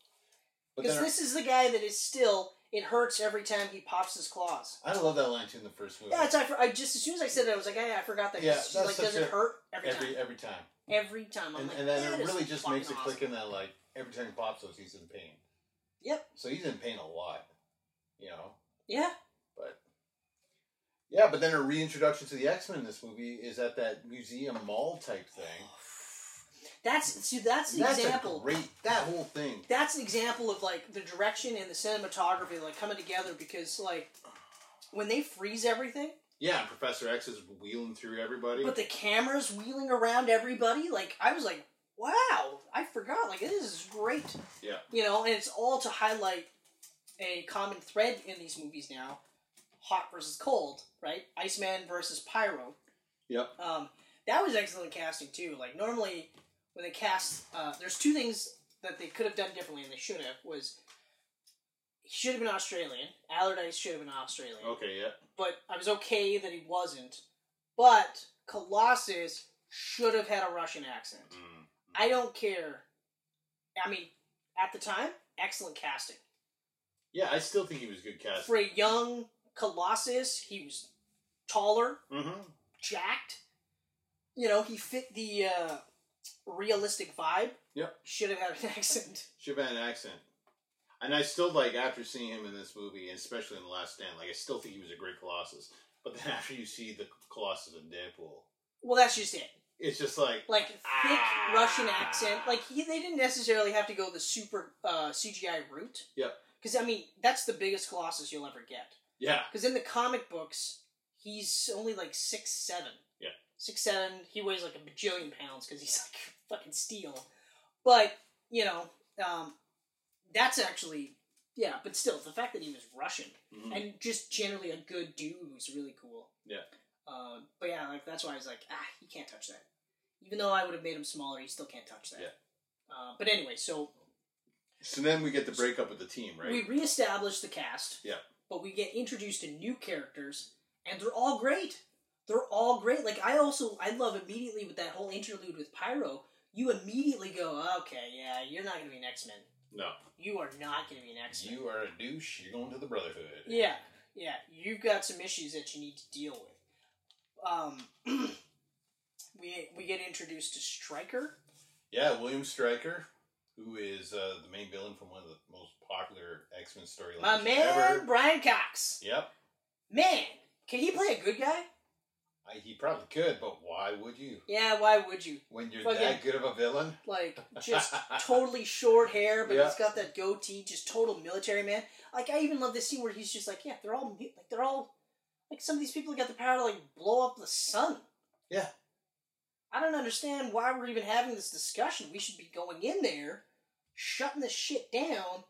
Because this is the guy that is still. It hurts every time he pops his claws. I love that line too in the first movie. Yeah, it's I, I just as soon as I said it, I was like, hey, I forgot that. Yeah, that's like, such does it a- hurt every, every time? every time. Every time. I'm And, like, and then that it is really just fucking makes it click in that like every time he pops those, he's in pain. Yep. So he's in pain a lot. You know. Yeah. Yeah, but then her reintroduction to the X Men in this movie is at that museum mall type thing. That's see. That's an That's example. a great that whole thing. that's an example of like the direction and the cinematography like coming together because like when they freeze everything, Yeah, and Professor X is wheeling through everybody. but the camera's wheeling around everybody. Like I was like, wow, I forgot. Like this is great. Yeah. You know, and it's all to highlight a common thread in these movies now: hot versus cold, right? Iceman versus Pyro. Yep. Um, that was excellent casting too. Like normally when they cast, uh, there's two things that they could have done differently, and they should have. Was he should have been Australian. Allerdyce should have been Australian. Okay, yeah. But I was okay that he wasn't. But Colossus should have had a Russian accent. Mm. I don't care. I mean, at the time, excellent casting. Yeah, I still think he was good cast. For a young Colossus, he was taller, Mm-hmm. jacked. You know, he fit the uh, realistic vibe. Yep. Should have had an accent. Should have had an accent. And I still like after seeing him in this movie, and especially in the Last Stand, like I still think he was a great Colossus. But then after you see the Colossus in Deadpool, Well, that's just it. it's just like Like thick Ah. Russian accent. Like he, they didn't necessarily have to go the super uh, CGI route. Yep. Because I mean, that's the biggest Colossus you'll ever get. Yeah, Because in the comic books, he's only like six seven. Yeah. Six seven. He weighs like a bajillion pounds because he's like fucking steel. But you know, um, that's actually yeah. But still, the fact that he was Russian Mhm. and just generally a good dude was really cool. Yeah. Um, but yeah, like that's why I was like, ah, he can't touch that. Even though I would have made him smaller, he still can't touch that. Yeah. Uh, but anyway, so So then we get the breakup with the team, right? we reestablish the cast. Yeah. But we get introduced to new characters, and they're all great. they're all great. Like I also I love immediately with that whole interlude with Pyro. You immediately go, okay, yeah, you're not gonna be an X Men. No, You are not gonna be an X Men. you are a douche. You're going to the Brotherhood. Yeah, yeah, you've got some issues that you need to deal with. Um, we we get introduced to Stryker. Yeah, William Stryker, who is uh, the main villain from one of the most popular X Men storylines My man ever. Brian Cox. Yep, Man, can he play a good guy? I, he probably could, but why would you? Yeah, why would you? When you're Fucking- that good of a villain? Like just totally short hair, but Yeah. he's got that goatee, just total military man. Like I even love this scene where he's just like, yeah, they're all like they're all like some of these people got the power to like blow up the sun. Yeah. I don't understand why we're even having this discussion. We should be going in there, shutting the shit down,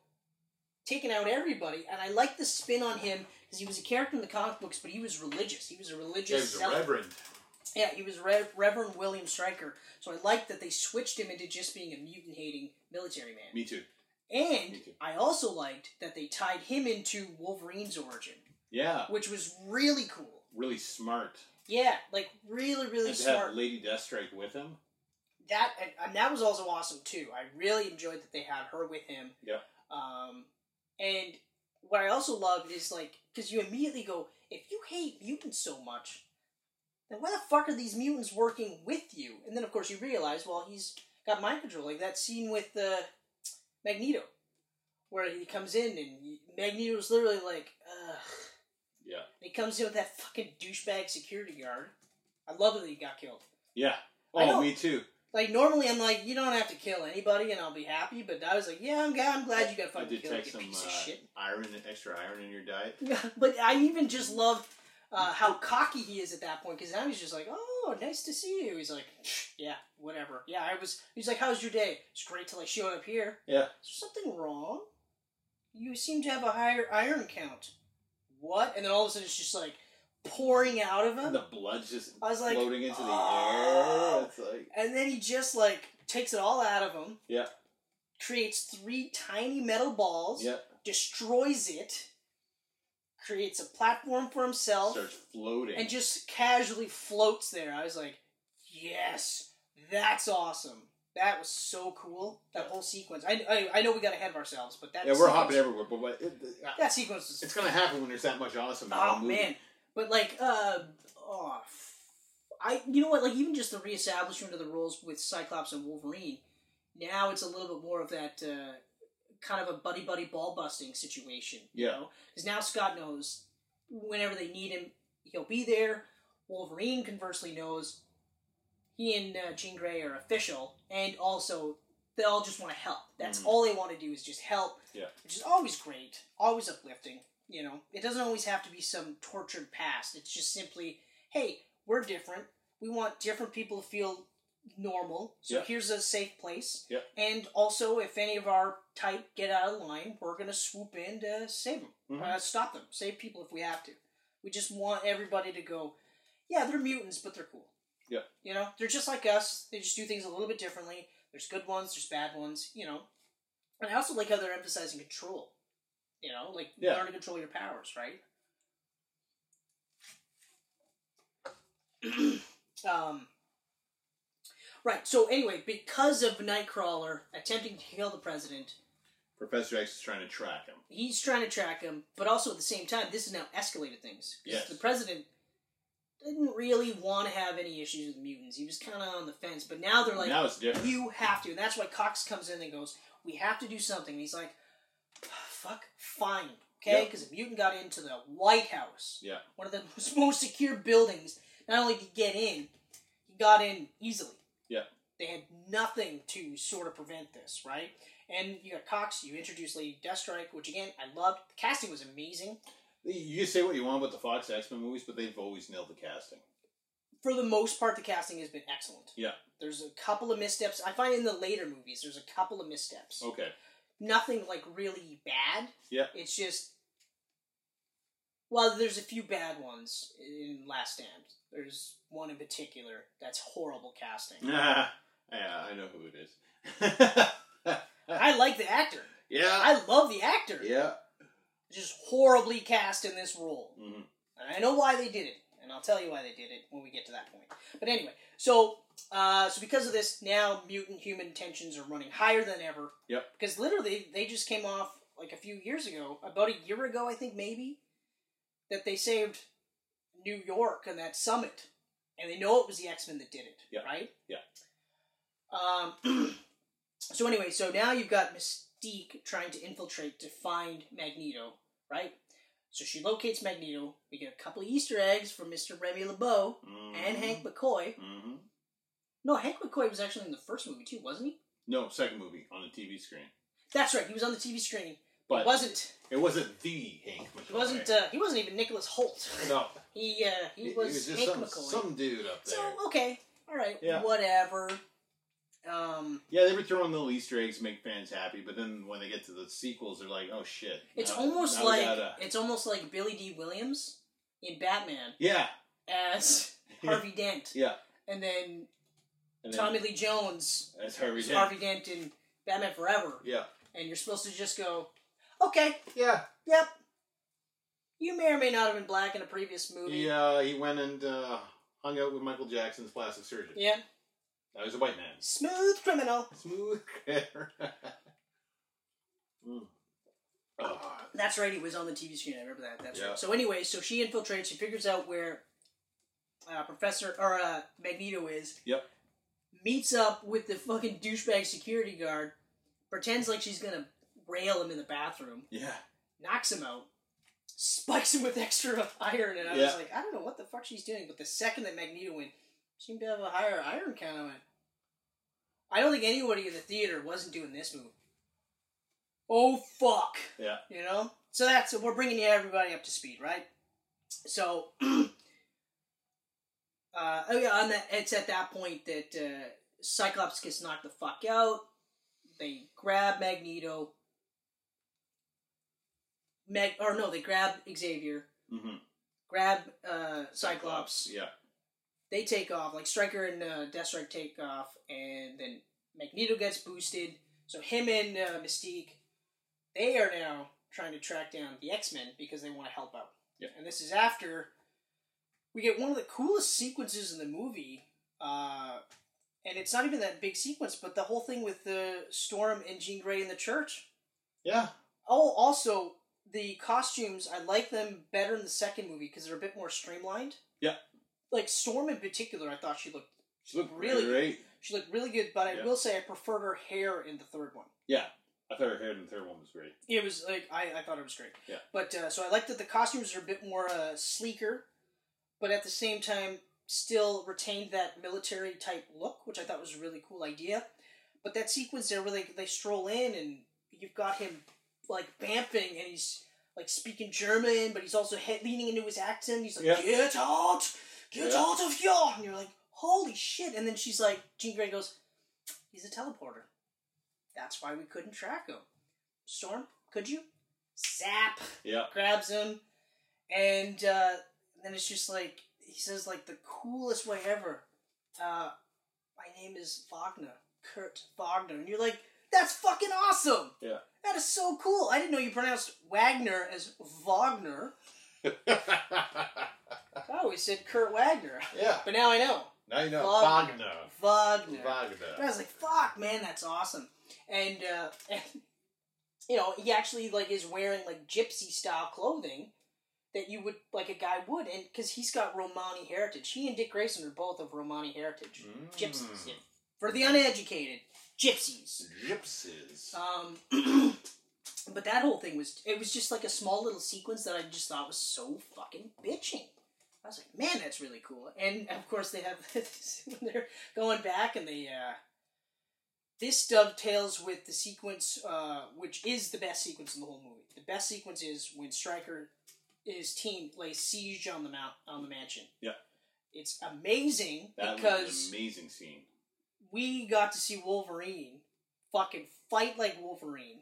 taking out everybody. And I like the spin on him because he was a character in the comic books, but he was religious. He was a Yeah, religious. he was a reverend. Yeah, he was Rev- Reverend William Stryker. So I like that they switched him into just being a mutant hating military man. Me too. And Me too. I also liked that they tied him into Wolverine's origin, Yeah, which was really cool. really smart. Yeah, like really, really and to smart. have Lady Deathstrike with him. That and, and that was also awesome too. I really enjoyed that they had her with him. Yeah. Um, and what I also loved is like because you immediately go, if you hate mutants so much, then why the fuck are these mutants working with you? And then of course you realize, well, he's got mind control, like that scene with uh, Magneto, where he comes in and Magneto's literally like, ugh. Yeah. And he comes in with that fucking douchebag security guard. I love that he got killed. Yeah. Oh, me too. Like normally, I'm like, you don't have to kill anybody, and I'll be happy. But I was like, yeah, I'm, glad- I'm glad you got I fucking killed, you some piece uh, of shit. iron, extra iron in your diet. but I even just love uh, how cocky he is at that point because now he's just like, oh, nice to see you. He's like, yeah, whatever. Yeah, I was. He's like, how's your day? It's great till I showed up here. Yeah. Is there something wrong? You seem to have a higher iron count. What? And then all of a sudden, it's just like pouring out of him. And the blood's just I was like, floating into the "Oh." air. It's like, And then he just like takes it all out of him. Yeah. Creates three tiny metal balls. yeah, Destroys it. Creates a platform for himself. starts floating. And just casually floats there. I was like, yes, that's awesome. That was so cool. That whole sequence. I, I, I know we got ahead of ourselves, but that yeah, we're sequence, hopping everywhere, but what, it, it- That sequence was it's gonna happen when there's that much awesome. Oh man, but like, uh, oh, I you know what? Like even just the reestablishment of the roles with Cyclops and Wolverine. Now it's a little bit more of that uh, kind of a buddy buddy ball busting situation. You Yeah. know, because now Scott knows whenever they need him, he'll be there. Wolverine conversely knows he and uh, Jean Grey are official, and also they all just want to help. That's Mhm. all they want to do is just help. Yeah. which is always great, always uplifting. You know, it doesn't always have to be some tortured past. It's just simply, hey, we're different. We want different people to feel normal. So Yeah. here's a safe place. Yeah. And also, if any of our type get out of line, we're gonna swoop in to save them, Mhm. uh, stop them, save people if we have to. We just want everybody to go, yeah, they're mutants, but they're cool. Yeah. You know, they're just like us. They just do things a little bit differently. There's good ones, there's bad ones. You know, and I also like how they're emphasizing control. You know, like Yeah. learn to control your powers, right? um, right. So anyway, because of Nightcrawler attempting to kill the president, Professor X is trying to track him. he's trying to track him, but also at the same time, this has now escalated things. Yes. The president didn't really want to have any issues with mutants. He was kind of on the fence, but now they're like, now it's different. you have to. And that's why Cox comes in and goes, we have to do something. And he's like, fuck, fine. Okay? Yep. Because a mutant got into the White House. Yeah. One of the most, most secure buildings. Not only did he get in, he got in easily. Yeah. They had nothing to sort of prevent this, right? And you got Cox, you introduced Lady Deathstrike, which again, I loved. The casting was amazing. You say what you want about the Fox X Men movies, but they've always nailed the casting. For the most part, the casting has been excellent. Yeah. There's a couple of missteps. I find in the later movies, there's a couple of missteps. Okay. Nothing like really bad. Yeah. It's just well, there's a few bad ones in Last Stand. There's one in particular that's horrible casting. yeah, I know who it is. I like the actor. yeah. I love the actor. Yeah. Just horribly cast in this role. Mhm. And I know why they did it. And I'll tell you why they did it when we get to that point. But anyway, so uh, so because of this, now mutant human tensions are running higher than ever. Yep. Because literally, they just came off like a few years ago, about a year ago, I think maybe, that they saved New York and that summit, and they know it was the X Men that did it. Yep. Right. Yeah. Um. so anyway, so now you've got Mystique trying to infiltrate to find Magneto, right? So she locates Magneto. We get a couple of Easter eggs from Mr. Remy LeBeau and Hank McCoy. hmm No, Hank McCoy was actually in the first movie too, wasn't he? No, second movie on the TV screen. That's right. He was on the TV screen. But it wasn't. it wasn't the Hank McCoy. He wasn't. Uh, he wasn't even Nicholas Hoult. no, He uh, he, was, just Hank some, McCoy. some dude up there. So okay, all right, Yeah. whatever. Um, Yeah, they were throwing little Easter eggs make fans happy, but then when they get to the sequels, they're like, "Oh shit!" it's now- almost now like gotta- it's almost like Billy Dee Williams in Batman yeah, as Harvey Dent, yeah. and then And then Tommy Lee Jones as Harvey Dent. Harvey Dent in Batman Forever, Yeah, and you're supposed to just go, okay, yeah. yep. You may or may not have been black in a previous movie. He uh, he went and uh, hung out with Michael Jackson's plastic surgeon. Yeah. Now he's a white man. Smooth criminal. Smooth critter. mm. Oh, That's right. He was on the TV screen. I remember that. That's Yeah. right. So anyway, so she infiltrates. She figures out where uh, Professor or uh, Magneto is. Yep. Meets up with the fucking douchebag security guard. Pretends like she's gonna rail him in the bathroom. yeah. Knocks him out. Spikes him with extra iron, and I Yeah. was like, I don't know what the fuck she's doing. But the second that Magneto went, seemed to have a higher iron count. on it. I don't think anybody in the theater wasn't doing this move. Oh fuck! Yeah. You know? So that's we're bringing you everybody up to speed, right? So, uh, oh yeah, on that it's at that point that uh, Cyclops gets knocked the fuck out. They grab Magneto. Meg or no, they grab Xavier, Mm-hmm. grab uh, Cyclops. Yeah. They take off, like Stryker and uh, Deathstrike take off, and then Magneto gets boosted. So him and uh, Mystique, they are now trying to track down the X Men because they want to help out. Yeah. And this is after we get one of the coolest sequences in the movie, uh, and it's not even that big sequence, but the whole thing with the Storm and Jean Grey in the church. Yeah. Oh, also the costumes, I like them better in the second movie because they're a bit more streamlined. Yeah. Like Storm in particular, I thought she looked She looked Really great. she looked really good, but I Yeah. will say I preferred her hair in the third one. Yeah. I thought her hair in the third one was great. It was like I, I thought it was great. Yeah. But uh, so I like that the costumes are a bit more uh, sleeker, but at the same time still retained that military type look, which I thought was a really cool idea. But that sequence there where they they stroll in and you've got him like vamping and he's like speaking German, but he's also he- leaning into his accent. He's like, Yeah. "Get out, get Yeah. out of here!" And you're like, "Holy shit!" And then she's like, Jean Grey goes, "He's a teleporter. That's why we couldn't track him." Storm, could you? Zap Yeah. grabs him, and uh, then it's just like he says like the coolest way ever. Uh, my name is Wagner, Kurt Wagner, and you're like, that's fucking awesome. Yeah. That is so cool. I didn't know you pronounced Wagner as Wagner. I always said Kurt Wagner, yeah. but now I know Now you know. Wagner. Wagner. Wagner. And I was like, "Fuck, man, that's awesome!" And, uh, and you know, he actually like is wearing like gypsy style clothing that you would like a guy would, and because he's got Romani heritage. He and Dick Grayson are both of Romani heritage, Mm. gypsies. yeah. For the uneducated, gypsies. Gypsies. Um, but that whole thing was it was just like a small little sequence that I just thought was so fucking bitching. I was like, man, that's really cool. And of course, they have this, when they're going back and they. Uh, this dovetails with the sequence, uh, which is the best sequence in the whole movie. The best sequence is when Stryker, his team, lays siege on the mount on the mansion. Yeah. it's amazing that because was an amazing scene. we got to see Wolverine fucking fight like Wolverine.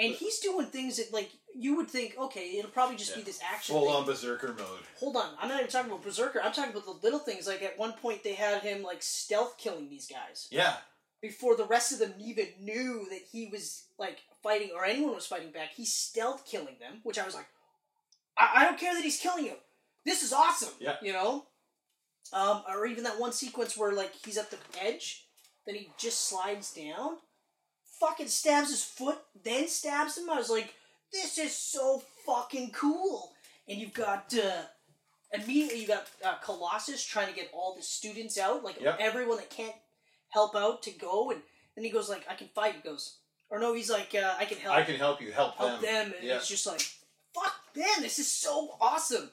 And he's doing things that, like, you would think, okay, it'll probably just be this action. Full thing. on berserker mode. Hold on, I'm not even talking about Berserker. I'm talking about the little things. Like, at one point, they had him, like, stealth killing these guys Yeah. before the rest of them even knew that he was, like, fighting or anyone was fighting back. He's stealth killing them, which I was like, I, I don't care that he's killing you. this is awesome. Yeah. You know? Um, or even that one sequence where like he's at the edge, then he just slides down, fucking stabs his foot, then stabs him. I was like, this is so fucking cool. And you've got uh immediately you got uh, Colossus trying to get all the students out, like Yep. everyone that can't help out to go, and then he goes like, I can fight. He goes, or no, he's like, uh, I can help I can help you help, help them. them, and Yeah. it's just like, fuck, man, this is so awesome.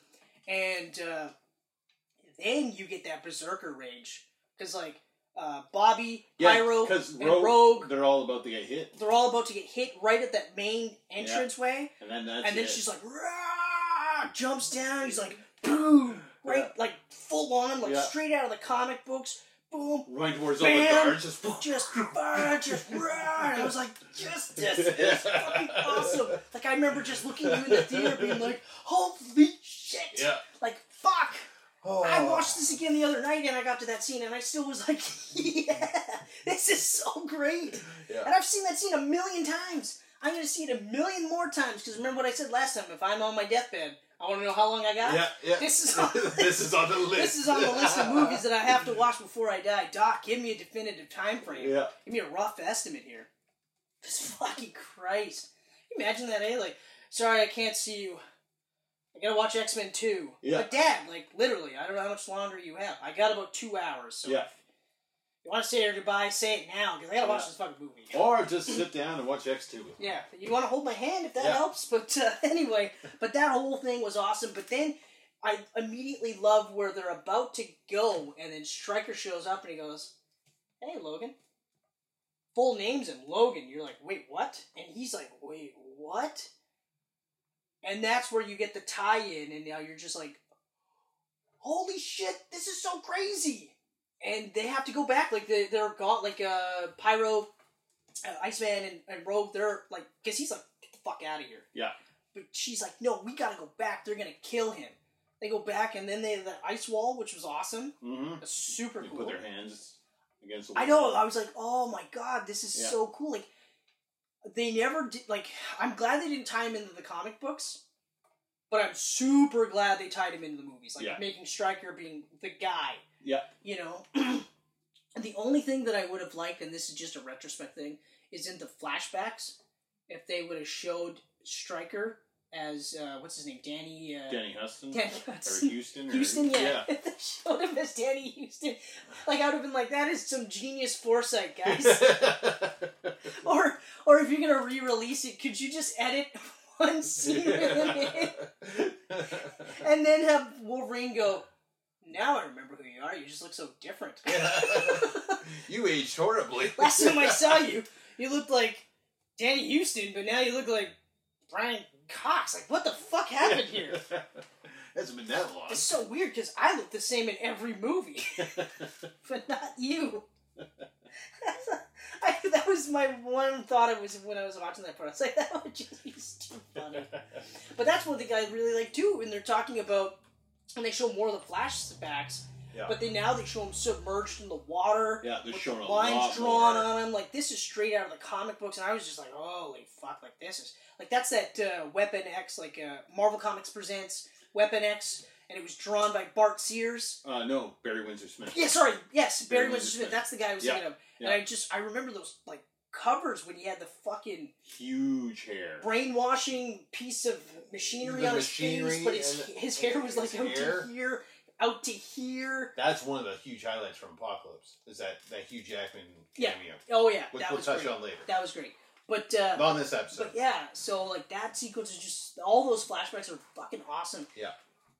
And uh, then you get that berserker rage because like uh, Bobby, Pyro, because and Rogue, Rogue, they're all about to get hit, they're all about to get hit right at that main entranceway, and then that's and then it. she's like, Rah! jumps down. He's like, boom, right, like full on, like Yeah. straight out of the comic books. Boom, running towards all the Bam! guards, just just fire, just rah! And I was like, just this is fucking awesome. Like I remember just looking at you in the theater, being like, holy shit! yeah. Like fuck. Oh. I watched this again the other night, and I got to that scene, and I still was like, yeah, this is so great. Yeah. And I've seen that scene a million times. I'm gonna see it a million more times because remember what I said last time? If I'm on my deathbed, I want to know how long I got. Yeah, yeah. This is on this is on the list. This is on the list of movies that I have to watch before I die. Doc, give me a definitive time frame. Yeah. Give me a rough estimate here. This fucking Christ. Can you imagine that, eh? Like, sorry, I can't see you. I gotta watch X Men 2. Yeah. But, Dad, like, literally, I don't know how much longer you have. I got about two hours, so Yeah. you want to say your goodbye, say it now, because I gotta watch this fucking movie. Or just sit down and watch X two. Yeah, you want to hold my hand if that Yeah. helps. But uh, anyway, but that whole thing was awesome. But then I immediately love where they're about to go, and then Stryker shows up and he goes, "Hey, Logan." Full name's and Logan. You're like, wait, what? And he's like, wait, what? And that's where you get the tie-in, and now you're just like, holy shit, this is so crazy. And they have to go back, like they, they're gone, like uh, Pyro uh, Iceman and, and Rogue, they're like, because he's like, get the fuck out of here. Yeah. But she's like, no, we gotta go back. They're gonna kill him. They go back, and then they have the ice wall, which was awesome. Mm-hmm. Super They cool. put their hands against the I know. I was like, oh my god, this is Yeah. so cool. Like, they never did. Like, I'm glad they didn't tie him into the comic books, but I'm super glad they tied him into the movies. Like, Yeah. making Stryker being the guy. Yeah. You know. and the only thing that I would have liked, and this is just a retrospect thing, is in the flashbacks. If they would have showed Stryker as uh, what's his name, Danny. Uh, Danny Huston Danny or Houston. or- Houston, yeah. If they showed him as Danny Huston, like I would have been like, that is some genius foresight, guys. or, or if you're gonna re-release it, could you just edit one scene with him and then have Wolverine go? Now I remember who you are. You just look so different. you aged horribly. Last time I saw you, you looked like Danny Huston, but now you look like Brian Cox. Like, what the fuck happened here? Hasn't been that long. It's so weird because I look the same in every movie. but not you. I, that was my one thought. It was when I was watching that part. I was like, that would just be too funny. But that's one thing I really like too. When they're talking about, and they show more of the flashbacks. Yeah. But they now they show him submerged in the water. Yeah, they're showing the lines drawn more. on him. Like this is straight out of the comic books, and I was just like, holy fuck! Like this is like that's that uh, Weapon X, like uh, Marvel Comics presents Weapon X, and it was drawn by Bart Sears. Uh, no, Barry Windsor Smith. Yeah, sorry. Yes, Barry Barry Windsor Smith. That's the guy I was Yeah, thinking of. yeah. And I just I remember those like covers when he had the fucking Huge hair. brainwashing piece of machinery The on his machinery face, but his his hair was like his out to here, out to here. That's one of the huge highlights from Apocalypse. Is that that Hugh Jackman Yeah. cameo, Oh yeah, which that we'll touch great. on later. That was great. But uh, on this episode. But yeah, so like that sequence is just all those flashbacks are fucking awesome. Yeah.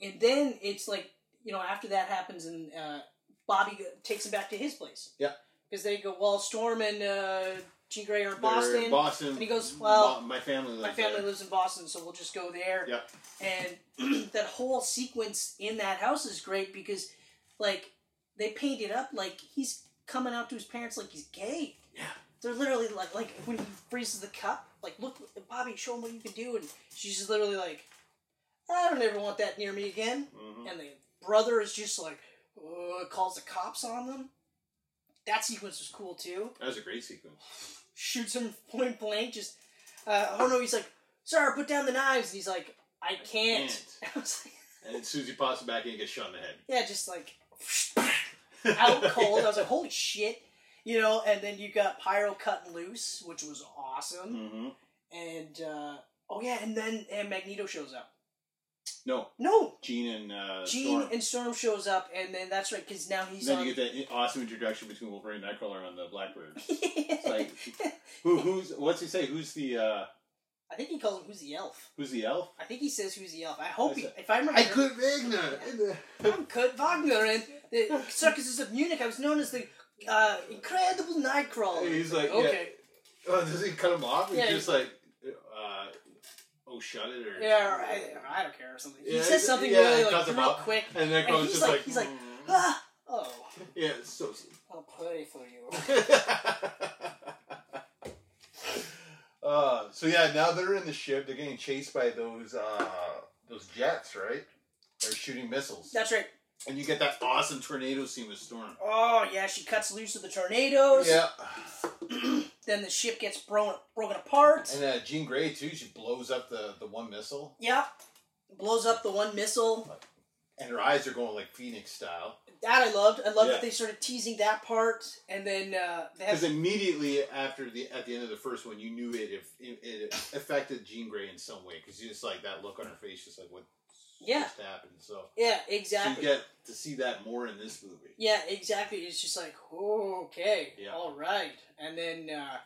And then it's like you know after that happens and uh, Bobby takes him back to his place. Yeah. Because they go well, Storm and uh, Jean Grey are in Boston. Boston. And he goes, well, my family lives My family there. lives in Boston, so we'll just go there. Yep. And that whole sequence in that house is great because, like, they paint it up like he's coming out to his parents like he's gay. Yeah. They're literally like, like when he freezes the cup, like, look, Bobby, show him what you can do, and she's just literally like, I don't ever want that near me again. Mhm. And the brother is just like, uh, calls the cops on them. That sequence was cool too That was a great sequence. shoots him point blank. Just, uh, oh no, he's like, "Sir, put down the knives." And he's like, "I can't." Can't. I was like, And then Susie pops it back in and gets shot in the head. Yeah, just like out cold. I was like, holy shit. You know, and then you got Pyro cutting loose, which was awesome. Mm-hmm. And, uh, oh yeah, and then and Magneto shows up. No, No! Jean and uh, Jean Storm. and Storm shows up, and then that's right, because now he's then on. you get that awesome introduction between Wolverine and Nightcrawler on the Blackbird. it's like- Who, who's what's he say? Who's the uh, I think he calls him Who's the Elf. who's the elf? I think he says Who's the Elf. I hope I he, said- if I remember. I could Wagner. I'm Kurt Wagner, and the circuses of Munich. I was known as the uh, Incredible Nightcrawler. He's like, okay, Oh, does he cut him off? He's Yeah, just like, uh, oh, shut it or yeah, or I, I don't care or something. He says something yeah, really like real off. quick. And then And Nightcrawler's he's just like- like, he's like, "Mm." Ah, oh, yeah, it's so. I'll pray for you. uh, so yeah, now they're in the ship. They're getting chased by those uh, those jets, right? They're shooting missiles, That's right. And you get that awesome tornado scene with Storm. Oh yeah, she cuts loose of the tornadoes. Yeah, Then the ship gets broken broken apart. and uh, Jean Grey too. She blows up the the one missile, Yeah. Blows up the one missile. and her eyes are going like Phoenix style. That I loved. I loved Yeah. that they started teasing that part, and then uh, Because have immediately after the at the end of the first one, you knew it if it, it affected Jean Grey in some way. Because you just like that look on her face, just like what Yeah. just happened. So, yeah, so exactly. you get to see that more in this movie. Yeah, exactly. It's just like, okay, Yeah. all right, and then uh,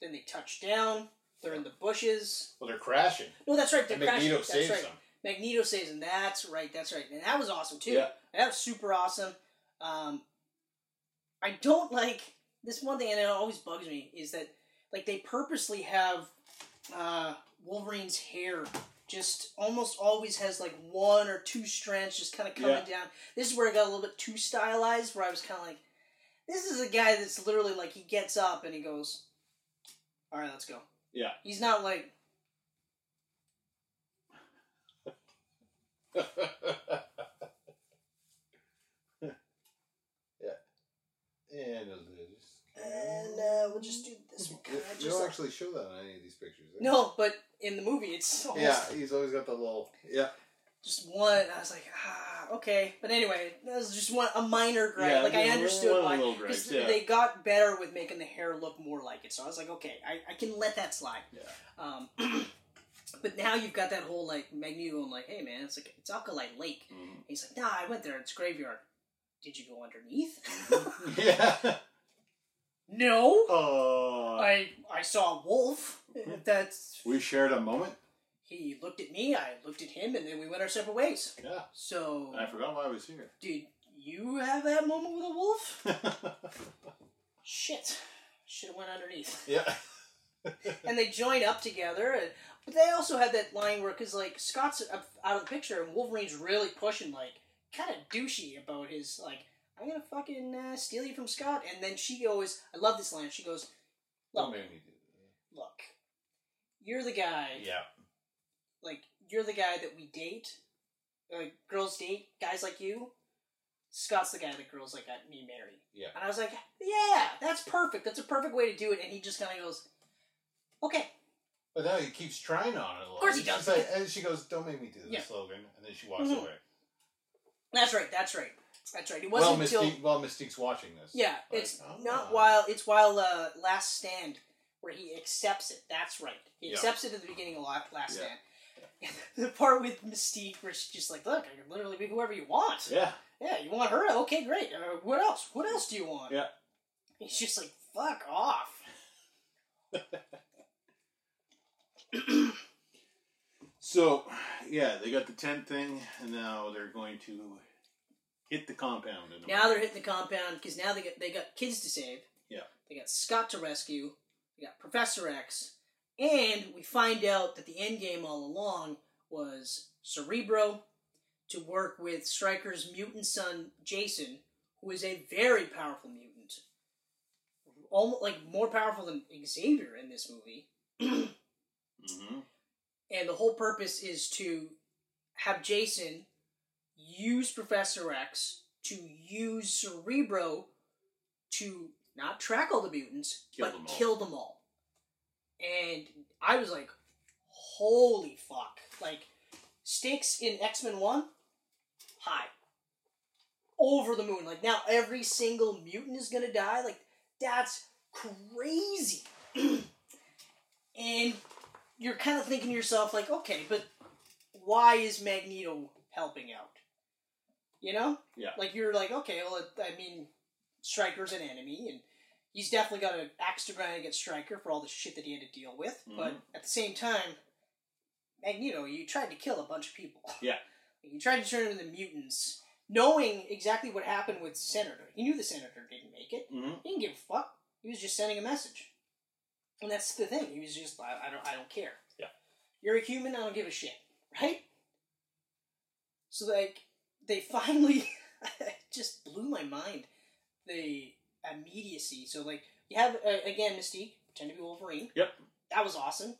then they touch down. They're in the bushes. Well, they're crashing. No, that's right. They're And crashing. Magneto That's saves right. them. Magneto saves them. That's right. That's right. And that was awesome too. Yeah. That was super awesome. Um, I don't like this one thing, and it always bugs me is that like they purposely have uh, Wolverine's hair just almost always has like one or two strands just kind of coming Yeah. down. This is where it got a little bit too stylized, where I was kind of like, this is a guy that's literally like he gets up and he goes, "All right, let's go." Yeah. He's not like yeah. And uh, and uh, we'll just do this one. Kinda you just don't like- actually show that on any of these pictures. eh? No, but in the movie, it's almost yeah, he's always got the little yeah. just one. I was like, ah, okay. But anyway, that was just one a minor gripe. Yeah, like I understood why. little 'cause gripes, yeah. They got better with making the hair look more like it. So I was like, okay, I, I can let that slide. Yeah. Um, but now you've got that whole like Magneto and like, hey man, it's like it's Alkali Lake. Mhm. He's like, nah, I went there. It's graveyard. Did you go underneath? yeah. no. Oh. I I saw a wolf. That's we shared a moment. he looked at me. I looked at him, and then we went our separate ways. Yeah. So And I forgot why I was here. Did you have that moment with a wolf? Shit. Should have went underneath. yeah. And they join up together, and, but they also had that line where, because, like, Scott's out of the picture, and Wolverine's really pushing, like, kind of douchey about his, like, I'm gonna fucking uh, steal you from Scott. And then she goes, I love this line, she goes, look, make me do look, you're the guy. Yeah. like, you're the guy that we date, like, girls date, guys like you. Scott's the guy that girls like got me marry. Yeah. And I was like, yeah, that's perfect. That's a perfect way to do it. And he just kind of goes, okay. But now he keeps trying on it a lot. Of course he does. like- and she goes, "Don't make me do the Yeah. slogan," and then she walks Mhm. away. That's right. That's right. That's right. It wasn't until Mystique, well, Mystique's watching this. yeah. Like, It's oh. not while it's while uh, Last Stand where he accepts it. That's right. He Yeah. accepts it at the beginning of La- Last Yeah. Stand. the part with Mystique where she's just like, look, I can literally be whoever you want. Yeah. Yeah, you want her? Okay, great. Uh, what else? What else do you want? Yeah. He's just like, fuck off. So, yeah, they got the tent thing, and now they're going to hit the compound. The Now they're hitting the compound because now they got they got kids to save. Yeah. They got Scott to rescue. They got Professor X, and we find out that the end game all along was Cerebro to work with Stryker's mutant son Jason, who is a very powerful mutant, almost like more powerful than Xavier in this movie. hmm And the whole purpose is to have Jason use Professor X to use Cerebro to not track all the mutants, Kill but them kill them all. And I was like, holy fuck. Like, stakes in X Men 1 high. Over the moon. Like now every single mutant is gonna die. Like that's crazy. and you're kind of thinking to yourself, like, okay, but why is Magneto helping out? You know? Yeah. Like you're like, okay, well, I mean, Stryker's an enemy, and he's definitely got an axe to grind against Stryker for all the shit that he had to deal with. But Mhm. at the same time, Magneto, you tried to kill a bunch of people. Yeah. You tried to turn them into mutants, knowing exactly what happened with Senator. He knew the Senator didn't make it. Mm-hmm. He didn't give a fuck. He was just sending a message. And that's the thing. He was just, I, I don't, I don't care. Yeah. You're a human. I don't give a shit. Right? So like, they finally, just blew my mind. The immediacy. So like, you have uh, again Mystique pretend to be Wolverine. Yep. That was awesome.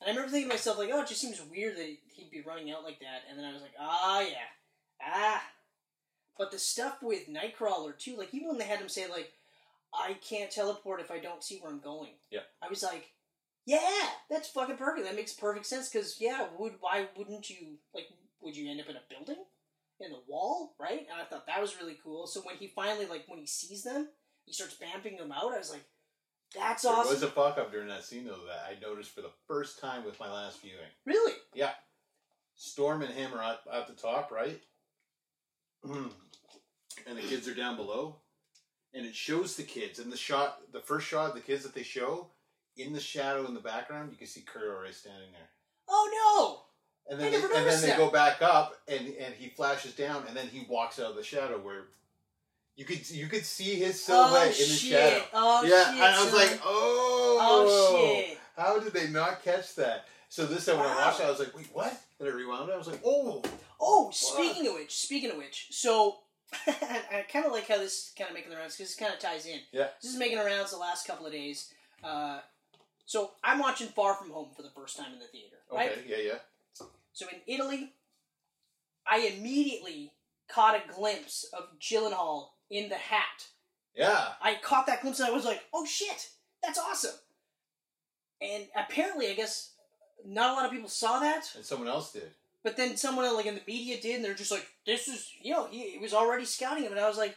And I remember thinking to myself like, oh, it just seems weird that he'd be running out like that. And then I was like, ah, yeah, ah. But the stuff with Nightcrawler too, like even when they had him say like, I can't teleport if I don't see where I'm going. Yeah. I was like, yeah, that's fucking perfect. That makes perfect sense because yeah, would why wouldn't you like? Would you end up in a building, in the wall, right? And I thought that was really cool. So when he finally like when he sees them, he starts bamping them out. I was like, that's There awesome. There was a fuck up during that scene though that I noticed for the first time with my last viewing. really? Yeah. Storm and him are at, at the top, right? And the kids are down below. And it shows the kids. And the shot, the first shot of the kids that they show, in the shadow in the background, you can see Kurt already standing there. Oh And then, they, and then they go back up, and, and he flashes down, and then he walks out of the shadow where you could you could see his silhouette Oh in the shit! shadow. Oh yeah, shit! and I was son. like, oh, oh shit! how did they not catch that? So this time when I watched it, I was like, wait, what? Then I rewound it. I was like, oh, Oh, speaking of which, speaking of which, so I kind of like how this is kind of making the rounds because it kind of ties in. Yeah. This is making the rounds the last couple of days. Uh, so I'm watching Far From Home for the first time in the theater, right? okay, yeah, yeah. So in Italy, I immediately caught a glimpse of Gyllenhaal in the hat. Yeah. I caught that glimpse and I was like, "Oh shit, that's awesome!" And apparently, I guess not a lot of people saw that. And someone else did. But then someone like in the media did, and they're just like, "This is you know he, he was already scouting him," and I was like,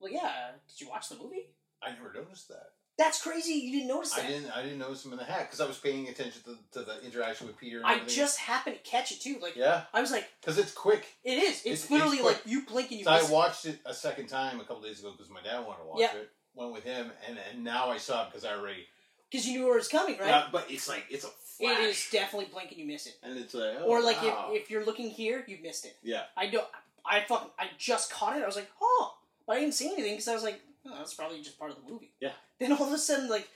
"Well, yeah. Did you watch the movie? I never noticed that. That's crazy. You didn't notice that. I didn't. I didn't notice him in the hat because I was paying attention to, to the interaction with Peter. And I just happened to catch it too. Like yeah, I was like, because it's quick. it is. It's, It's- it's literally quick. like you blink and you So I watched it a second time a couple days ago because my dad wanted to watch Yeah. it. Went with him, and and now I saw it because I already. because you knew where it's coming, right? Yeah, but it's like it's a flash. It is definitely blink and you miss it. and it's like oh, or like wow. if, if you're looking here, you missed it. yeah, I don't. I fucking. I just caught it. I was like, oh, but I didn't see anything because I was like, oh, that's probably just part of the movie. Yeah. Then all of a sudden, like,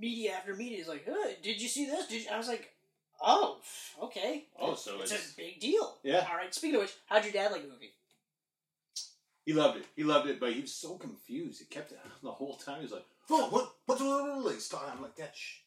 media after media is like, hey, did you see this? Did you? I was like, oh, okay. Oh, so it's, it's- a big deal. Yeah. All right. Speaking of which, how'd your dad like the movie? he loved it. He loved it, but he was so confused. He kept it the whole time. He was like, "Oh, what? What's going on?" Stop! I'm like, "That shh,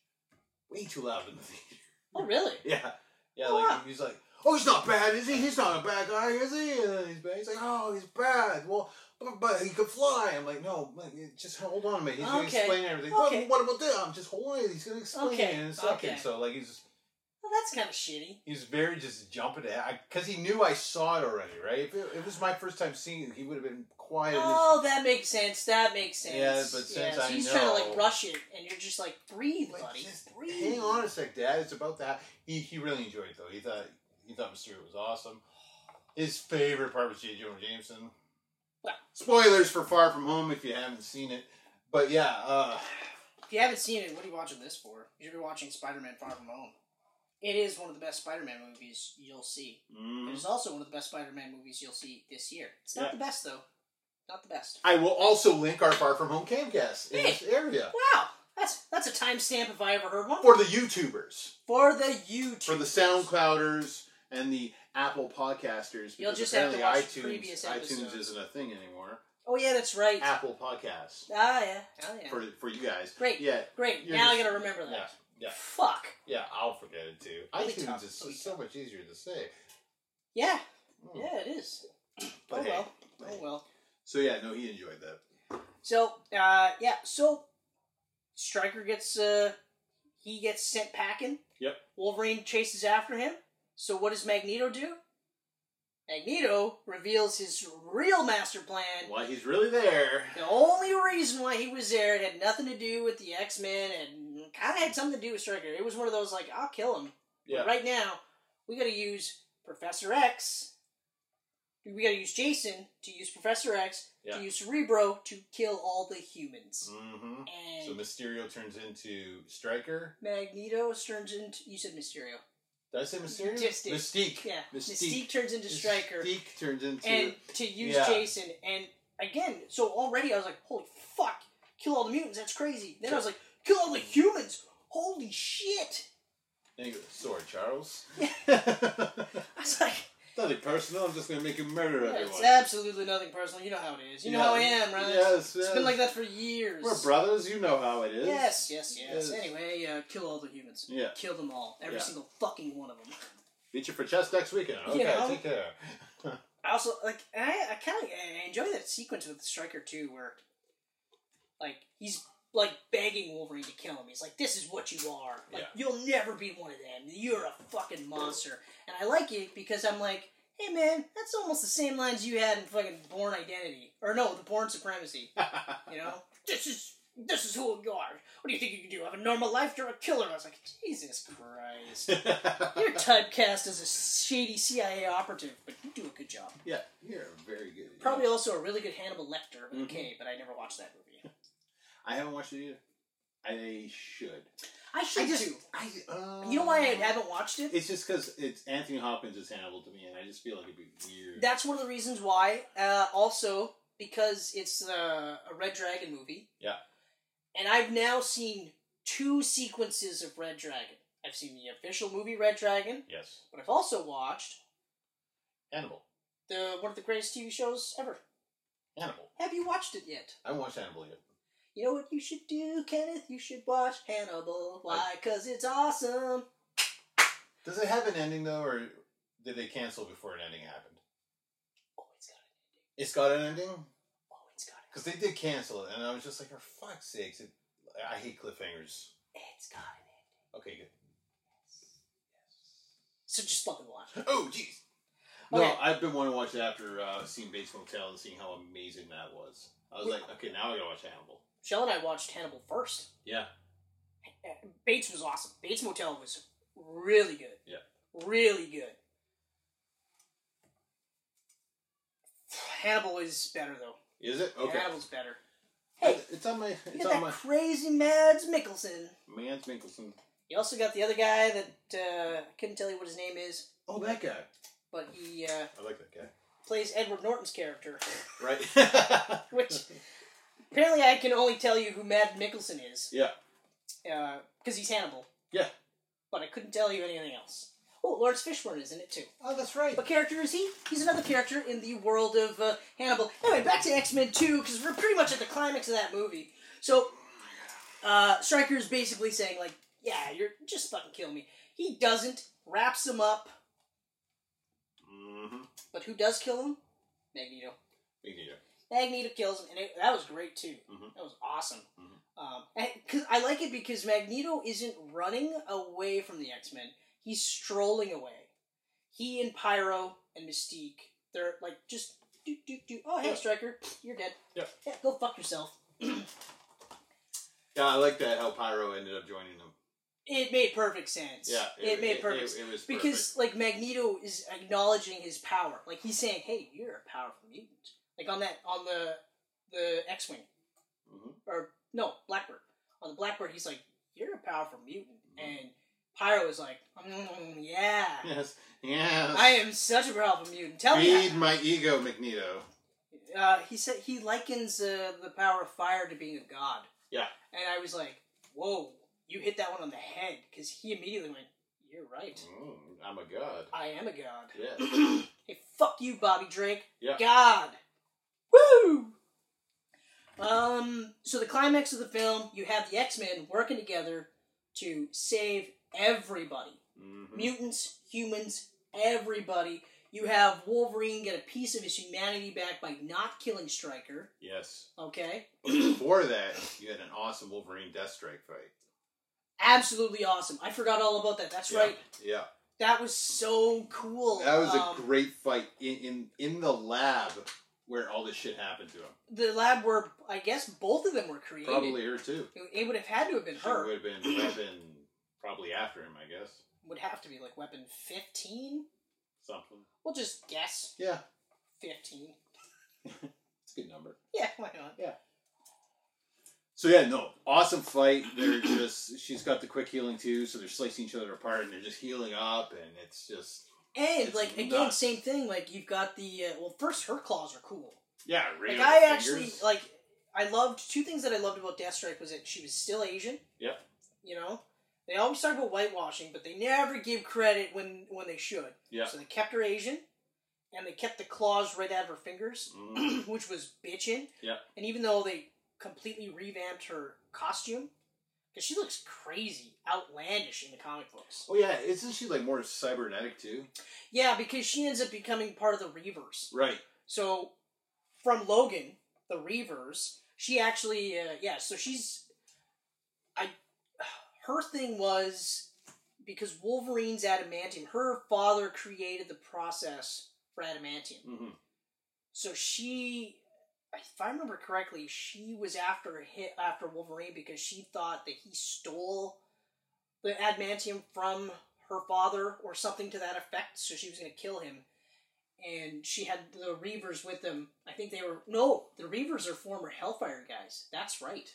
way too loud in the theater." Oh, really? Yeah, yeah. Oh, like wow. he's like, "Oh, he's not bad, is he? He's not a bad guy, is he?" And then he's bad. He's like, "Oh, he's bad. Well, but, but he could fly." I'm like, "No, just hold on a minute. He's gonna explain everything." Okay. But what about this? I'm just holding on. He's gonna explain Okay. it in a second. Okay. So like, he's just, Well, that's kind of shitty. he's very just jumping at because he knew I saw it already, right? If it, it was my first time seeing it, he would have been quiet. Oh, that makes sense. That makes sense. Yeah, but since so I he's trying to like rush it, and you're just like, breathe, Like, buddy. just breathe. Hang on a sec, Dad. It's about that. He he really enjoyed it though. He thought he thought Mysterio was awesome. His favorite part was J. Jonah Jameson. Well. Spoilers for Far From Home if you haven't seen it. But yeah, uh, If you haven't seen it, what are you watching this for? You should be watching Spider-Man: Far From Home. It is one of the best Spider-Man movies you'll see. mm, It is also one of the best Spider-Man movies you'll see this year. It's not Yeah. the best though. Not the best. I will also link our Far From Home camcast in this area Wow, that's that's a timestamp if I ever heard one. for the YouTubers, For the YouTube. for the SoundClouders, and the Apple podcasters. You'll just have to apparently watch iTunes, previous iTunes isn't a thing anymore. Oh yeah, that's right. Apple Podcasts Ah yeah, hell yeah. for for you guys. Great. Yeah, Great. Now I gotta remember that. yeah, yeah. Fuck. Yeah, I'll forget it too. Really iTunes tough. is Really so much easier to say. Yeah. Mm. Yeah, it is. But oh hey, well. Oh well. So yeah, no, he enjoyed that. So, uh, yeah, so Stryker gets uh he gets sent packing. Yep. Wolverine chases after him. So what does Magneto do? Magneto reveals his real master plan. Why he's really there. The only reason why he was there it had nothing to do with the X Men and kind of had something to do with Stryker. It was one of those like, I'll kill him. Yeah. But right now, we got to use Professor X. We got to use Jason to use Professor X Yeah. to use Cerebro to kill all the humans. Mm-hmm. And So Mysterio turns into Stryker. Magneto turns into. You said Mysterio. Did I say Mysterio? Did. Mystique. Yeah. Mystique. Mystique, turns into Stryker. Mystique turns into. and to use Yeah. Jason. And again, so already I was like, holy fuck, kill all the mutants, that's crazy. Then I was like, kill all the humans, holy shit. Goes, sorry, Charles. I was like, Nothing personal. I'm just gonna make him murder it's everyone. absolutely nothing personal. You know how it is. You know how I am, right? Yes, It's been like that for years. We're brothers. You know how it is. Yes, yes, yes. Yes. Anyway, uh, kill all the humans. Yeah. Kill them all. Every Yeah. single fucking one of them. Beat you for chess next weekend. Okay, You know? take care. I also like I, I kind of enjoy that sequence with Stryker too, where like he's like begging Wolverine to kill him. He's like, "This is what you are. Like Yeah. you'll never be one of them. You're a fucking monster." And I like it because I'm like, "Hey man, that's almost the same lines you had in fucking Bourne Identity, or no, the Bourne Supremacy. You know, this is." This is who you are. What do you think you can do? Have a normal life? You're a killer. I was like, Jesus Christ. You're typecast as a shady CIA operative, but you do a good job. yeah, you're very good. Probably also a really good Hannibal Lecter with Mhm. but I never watched that movie. I haven't watched it either. I should. I should I just. too. I. Uh, You know why I haven't watched it? It's just because it's Anthony Hopkins is Hannibal to me, and I just feel like it'd be weird. That's one of the reasons why. Uh, also, because it's uh, a Red Dragon movie. Yeah. And I've now seen two sequences of Red Dragon. I've seen the official movie Red Dragon, yes, but I've also watched Hannibal. the one of the greatest TV shows ever. Hannibal. Have you watched it yet? I haven't watched Hannibal yet. You know what you should do, Kenneth? You should watch Hannibal. Why? Because it's awesome. Does it have an ending though, or did they cancel before an ending happened? Oh, it's got it. It's got an ending Oh, it's got it. because they did cancel it, and I was just like, for fuck's sakes! It, I hate cliffhangers. It's got an ending. Okay, good. So just fucking watch. it. Oh, jeez. No, Okay. I've been wanting to watch it after uh, seeing Bates Motel and seeing how amazing that was. I was like, okay, now I gotta watch Hannibal. Shell and I watched Hannibal first. Yeah. Bates was awesome. Bates Motel was really good. Yeah. Really good. Hannibal is better though. Is it okay? Hannibal's better. Hey, it's on my. you got on that my. crazy Mads Mikkelsen. Mans Mikkelsen. You also got the other guy that uh, I couldn't tell you what his name is, Oh, that guy. but he uh, I like that guy. plays Edward Norton's character. Right. Which apparently I can only tell you who Mad Mikkelsen is. Yeah. Because he's Hannibal. Yeah. But I couldn't tell you anything else. Oh, Laurence Fishburne is in it too. Oh, that's right. What character is he? He's another character in the world of uh, Hannibal. Anyway, back to X Men 2, because we're pretty much at the climax of that movie. So, uh, Stryker is basically saying, like, yeah, you're just fucking kill me. He doesn't, wraps him up, Mm-hmm. but who does kill him? Magneto. Magneto. Magneto kills him, and it, that was great too. Mhm. That was awesome. Mhm. Um, and cause I like it because Magneto isn't running away from the X Men; he's strolling away. He and Pyro and Mystique, they're like just do do do. Oh hey, Yeah. Stryker, you're dead. Yeah. yeah, go fuck yourself. Yeah, I like that how Pyro ended up joining them. It made perfect sense. Yeah, it, made perfect It, it was because like Magneto is acknowledging his power. Like he's saying, "Hey, you're a powerful mutant." Like on that on the the X-wing Mhm. or no Blackbird on the Blackbird, he's like, "You're a powerful mutant," Mhm. and Pyro is like, mm, "Yeah, Yes. Yes. I am such a powerful mutant." Tell Feed me. my ego, Magneto. Uh, he said he likens uh, the power of fire to being a god. Yeah. and I was like, "Whoa, you hit that one on the head," because he immediately went, "You're right. Mm, I'm a god. I am a god." Yeah. hey, fuck you, Bobby Drake. Yeah. God. Woo! Um, so the climax of the film, you have the X-Men working together to save everybody. Mhm. Mutants, humans, everybody. You have Wolverine get a piece of his humanity back by not killing Stryker. Yes. Okay? But before that, you had an awesome Wolverine Deathstrike fight. Absolutely awesome. I forgot all about that. That's Yeah. right. Yeah. That was so cool. That was Um, a great fight in, in in the lab where all this shit happened to him. the lab where I guess both of them were created. Probably her too. It, it would have had to have been She her. would have been weapon probably after him, I guess. Would have to be like weapon fifteen. Something. We'll just guess Yeah, fifteen. it's a good number. Yeah, why not? Yeah. So yeah, no, awesome fight. They're just she's got the quick healing too, so they're slicing each other apart and they're just healing up, and it's just And It's like again, nuts. same thing. Like you've got the uh, well, first her claws are cool. yeah, really. Like. I actually like. I loved two things that I loved about Deathstrike was that she was still Asian. Yep. You know, they always talk about whitewashing, but they never give credit when when they should. Yeah. So they kept her Asian, and they kept the claws right out of her fingers, Mm. which was bitching. Yeah. And even though they completely revamped her costume, because she looks crazy, outlandish in the comic books. Oh yeah, isn't she like more cybernetic too? Yeah, because she ends up becoming part of the Reavers. Right. So, from Logan, the Reavers, she actually, uh, yeah. So she's, I, her thing was because Wolverine's adamantium. Her father created the process for adamantium. hmm So she, if I remember correctly, she was after hit after Wolverine because she thought that he stole the adamantium from her father or something to that effect. So she was going to kill him, and she had the Reavers with them. I think they were no, the Reavers are former Hellfire guys. That's right.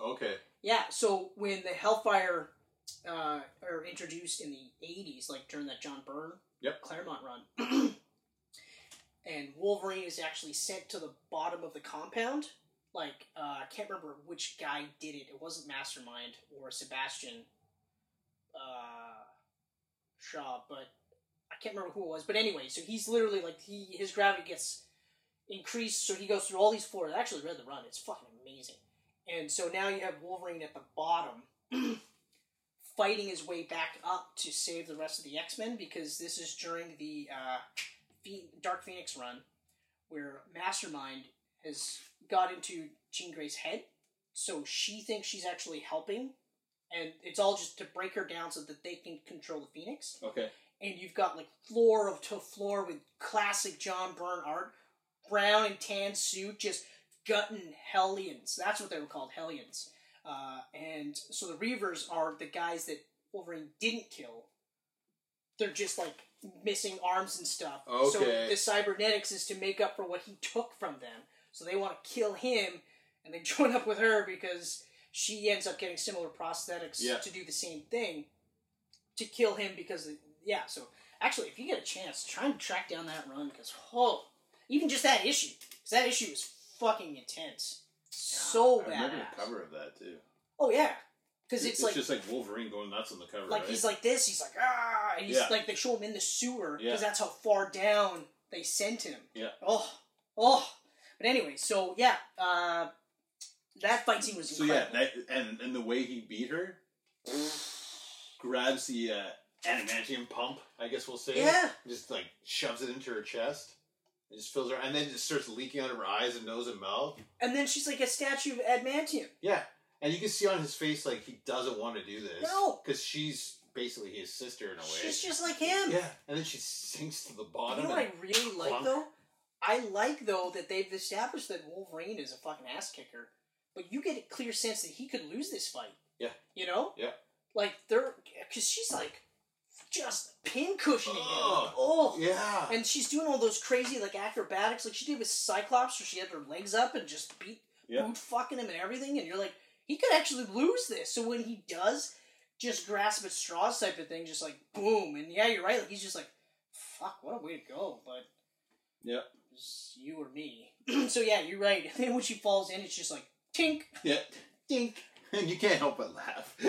Okay. Yeah. So when the Hellfire uh, are introduced in the '80s, like during that John Byrne Yep. Claremont run, and Wolverine is actually sent to the bottom of the compound. Like uh, I can't remember which guy did it. It wasn't Mastermind or Sebastian uh, Shaw, but I can't remember who it was. But anyway, so he's literally like he his gravity gets increased, so he goes through all these floors. I actually read the run; it's fucking amazing. And so now you have Wolverine at the bottom, fighting his way back up to save the rest of the X Men because this is during the uh, Dark Phoenix run where Mastermind has got into Jean Grey's head, so she thinks she's actually helping, and it's all just to break her down so that they can control the Phoenix. Okay. And you've got like floor of to floor with classic John Byrne art, brown and tan suit, just gutting Hellions. That's what they were called, Hellions. Uh, and so the Reavers are the guys that Wolverine didn't kill. They're just like missing arms and stuff. So the cybernetics is to make up for what he took from them. So they want to kill him, and they join up with her because she ends up getting similar prosthetics Yeah. to do the same thing to kill him because yeah. So actually, if you get a chance, try and track down that run because oh, even just that issue, because that issue is fucking intense. So I remember badass. the cover of that too. Oh yeah, because It's, it's, like just like Wolverine going nuts on the cover. like right? he's like this. He's like ah. And he's Yeah. like they show him in the sewer because Yeah. that's how far down they sent him. Yeah. Oh oh. But anyway, so yeah, uh, that fight scene was So yeah, that, and and the way he beat her, grabs the uh, adamantium pump, I guess we'll say. Yeah. Just like shoves it into her chest. It just fills her, and then it starts leaking out of her eyes and nose and mouth. and then she's like a statue of adamantium. Yeah, and you can see on his face like he doesn't want to do this. No. because she's basically his sister in a way. She's just like him. yeah, and then she sinks to the You bottom. know what I really like though? I like though that they've established that Wolverine is a fucking ass kicker, but you get a clear sense that he could lose this fight. Yeah. You know? Yeah. Like they're because she's like just pin cushioning him. Oh. yeah, And she's doing all those crazy like acrobatics, like she did with Cyclops, where she had her legs up and just beat Yeah. boot fucking him and everything. And you're like, he could actually lose this. So when he does, just grasp at straws type of thing, just like boom. And yeah, you're right. Like he's just like, fuck, what a way to go. But yeah, it's you or me. so yeah, you're right. And then when she falls in, it's just like tink, yeah. tink. And you can't help but laugh.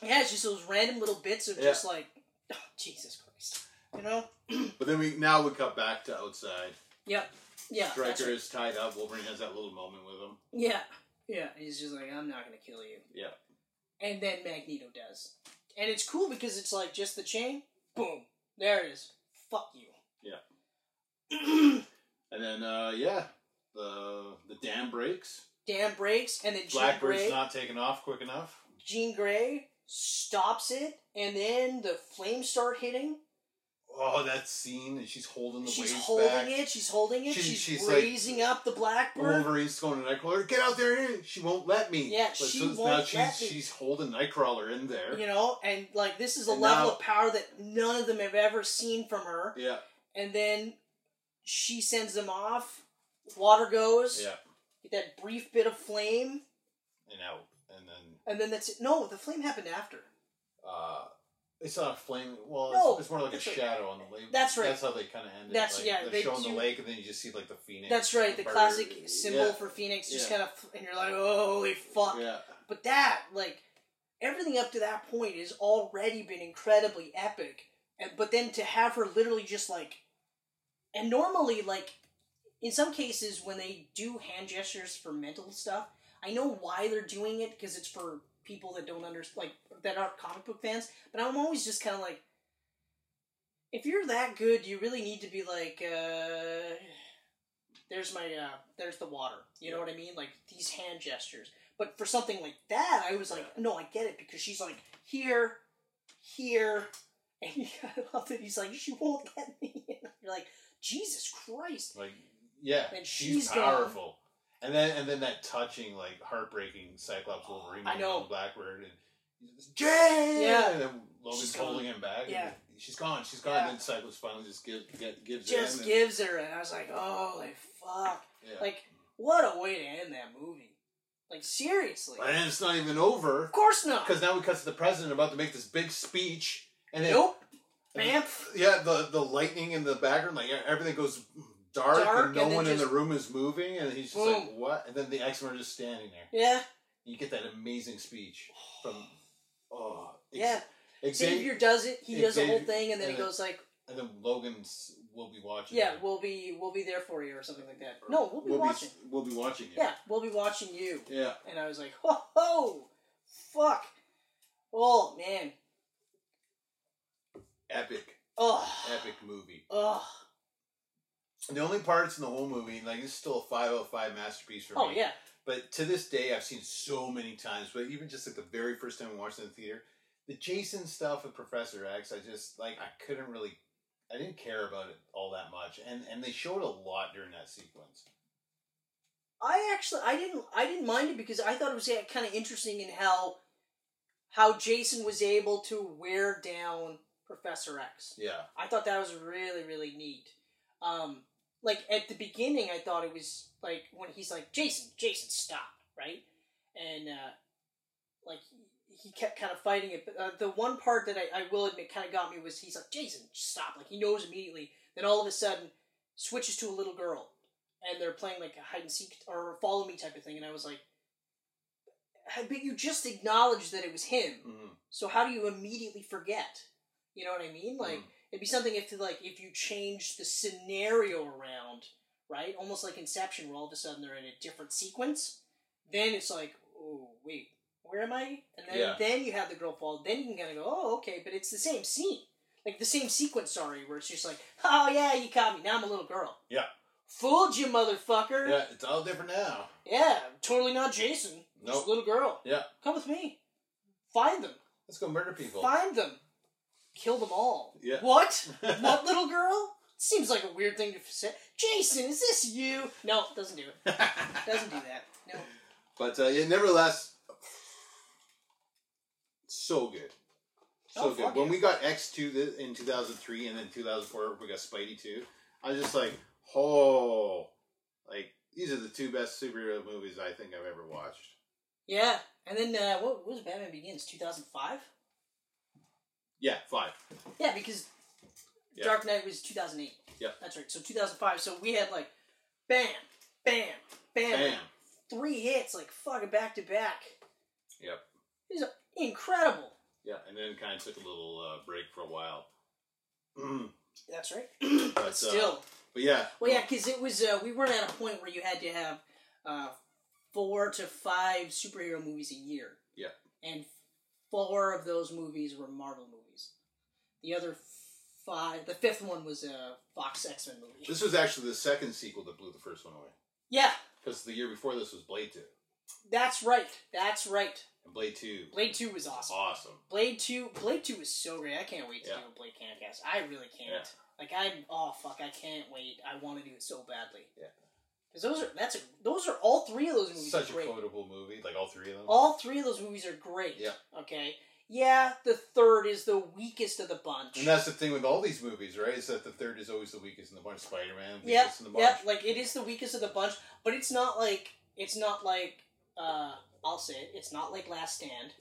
Yeah, it's just those random little bits of Yeah. just like, oh, Jesus Christ. You know? but then we now we cut back to outside. Yep. Yeah. right. is tied up. Wolverine has that little moment with him. Yeah. Yeah. He's just like, I'm not gonna kill you. Yeah. And then Magneto does. And it's cool because it's like just the chain, boom. There it is. Fuck you. Yeah. And then uh yeah, the the dam breaks. Dam breaks, and then Jean Blackbird's Grey, not taking off quick enough. Jean Grey stops it, and then the flames start hitting. Oh, that scene, and she's holding the She's waves holding back. it. She's holding it. She's- She's, she's like- raising up the blackbird. Wolverine's going to Nightcrawler. Get out there! She won't let me. Yeah, But she won't she's let me. she's holding Nightcrawler in there. You know, and like this is a And level now- of power that none of them have ever seen from her. Yeah, And then she sends them off. Water goes. yeah, Get that brief bit of flame, and out, and then and then that's it. No, the flame happened after. uh, it's not a flame. Well, No, it's, it's more like a shadow on the lake. That's right. That's how they kind of ended. That's- like, yeah, They're they showing do- the lake, and then you just see like the phoenix. That's right. The classic symbol yeah. for Phoenix just Yeah. kind of, and you're like, holy fuck. Yeah, But that, like, everything up to that point has already been incredibly epic. And but then to have her literally just like, and normally like, in some cases when they do hand gestures for mental stuff, I know why they're doing it because it's for people that don't understand, like that aren't comic book fans. But I'm always just kind of like, if you're that good, you really need to be like, uh, there's my, uh, there's the water. You know what I mean? Like these hand gestures. But for something like that, I was like, no, I get it because she's like here, here, and gotta love that he's like, she won't get me. And you're like, Jesus Christ. like yeah, And she's, she's powerful. And then and then that touching, like heartbreaking Cyclops Wolverine I know. and Blackbird and Jay. Yeah. and then Logan's She's gone. him back. and Yeah. she's gone. She's gone. Yeah. And then Cyclops finally just gives get, gives Just in. and- gives her, and I was like, oh, like fuck, yeah. like what a way to end that movie. Like seriously, and it's not even over of course not. because now we cut to the president about to make this big speech, and then Nope. and- Bam. Yeah, the the lightning in the background, like everything goes dark, Dark, and no and one in the room is moving, and he's just like, "What?" And then the X Men are just standing there. Yeah. You get that amazing speech from, oh, Yeah. Xavier, Xavier does it. He does the whole thing, and then he then- goes like, and then Logan's will be watching. "Yeah, it. we'll be we'll be there for you," or something like that. No, we'll be we'll watching. Be, we'll be watching it. Yeah, we'll be watching you. yeah. And I was like, "Ho ho, fuck, oh man, Epic, oh, epic movie. oh, The only parts in the whole movie, like, it's still a five of five masterpiece for oh me. yeah, But to this day, I've seen so many times. But even just like the very first time I watched it in the theater, the Jason stuff with Professor X, I just like I couldn't really, I didn't care about it all that much, and and they showed a lot during that sequence. I actually I didn't I didn't mind it because I thought it was kind of interesting in how how Jason was able to wear down Professor X. Yeah, I thought that was really really neat. Um, like at the beginning, I thought it was like when he's like Jason, Jason, stop, right? And uh, like he, kept kind of fighting it. But uh, the one part that I, I will admit kind of got me was he's like Jason, stop. Like he knows immediately. Then all of a sudden switches to a little girl, and they're playing like a hide and seek or follow me type of thing. And I was like, but you just acknowledged that it was him. Mhm. So how do you immediately forget? You know what I mean? Like Mhm. It'd be something if like if you change the scenario around, right? Almost like Inception, where all of a sudden they're in a different sequence. Then it's like, oh wait, where am I? And then Yeah. then you have the girl fall. Then you can kind of go, oh okay, but it's the same scene, like the same sequence. Sorry, where it's just like, oh yeah, you caught me. Now I'm a little girl. Yeah. Fooled you, motherfucker. yeah, it's all different now. Yeah, totally not Jason. Just Nope. a little girl. Yeah, Come with me. Find them. let's go murder people. Find them. Kill them all. Yeah. What? what little girl? Seems like a weird thing to say. Jason, is this you? No, doesn't do it. Doesn't do that. No. but uh, yeah, nevertheless, so good. So Oh, good. When yeah. we got X two in two thousand three, and then two thousand four, we got Spidey two. I was just like, oh, like these are the two best superhero movies I think I've ever watched. Yeah. And then uh, what, what was Batman Begins? Two thousand five. Yeah, five. Yeah, because Yeah. Dark Knight was two thousand eight. Yeah. That's right. So two thousand five. So we had like, bam, bam, bam, Bam. three hits like fucking back to back. Yep. These are incredible. Yeah, and then kind of took a little uh, break for a while. Mm, That's right. but but uh, still. but yeah. Well, yeah, because it was uh, we weren't at a point where you had to have uh, four to five superhero movies a year. Yeah. And four of those movies were Marvel movies. The other five, the fifth one was a Fox X Men movie. This was actually the second sequel that blew the first one away. Yeah, Because the year before this was Blade 2. That's right. That's right. And Blade Two, Blade Two was awesome. awesome. Blade Two, Blade Two was so great. I can't wait to Yeah. do a Blade Cancast. I really can't. Yeah. Like I, oh fuck, I can't wait. I want to do it so badly. Yeah. Because those are that's a, those are all three of those movies Such a great. quotable movie, like all three of them. All three of those movies are great. Yeah. Okay. Yeah, the third is the weakest of the bunch. And that's the thing with all these movies, right? Is that the third is always the weakest in the bunch. Spider Man, Yep, weakest in the bunch. yep. Like it is the weakest of the bunch, but it's not like it's not like uh, I'll say it. It's not like Last Stand.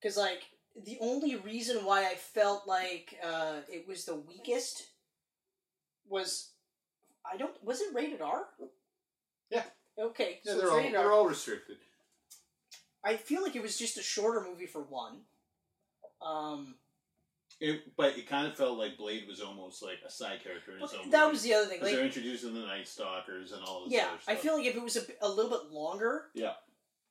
Because like the only reason why I felt like uh, it was the weakest was I don't was it rated R? Yeah. Okay, Yeah, so they're it's all rated they're all restricted. I feel like it was just a shorter movie for one. Um, It, but it kind of felt like Blade was almost like a side character in his own. that movie. was the other thing. Because Like, they're introducing the Night Stalkers and all this. Yeah, other I feel like if it was a, a little bit longer, Yeah.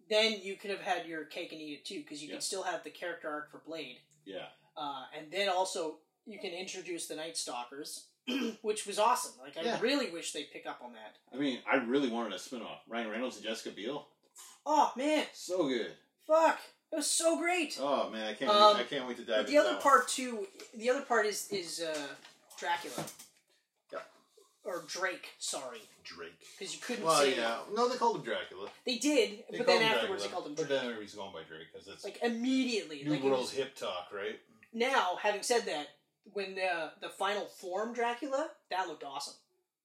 then you could have had your cake and eat it too, because you Yeah. could still have the character arc for Blade, Yeah, uh, and then also you can introduce the Night Stalkers, which was awesome. Like I Yeah. really wish they'd pick up on that. I mean, I really wanted a spin-off. Ryan Reynolds and Jessica Biel, Oh man, so good. fuck, it was so great. Oh man, I can't. Um, wait, I can't wait to dive. But the other that part too, the other part is is uh, Dracula. Yeah. Or Drake, sorry. Drake. because you couldn't Well, say yeah, no, they called him Dracula. they did, They but then afterwards Dracula, they called him But Drake. then everybody's going by Drake because it's Like immediately, New like it World's was- hip talk, right? Now, having said that, when the the final form Dracula, that looked awesome.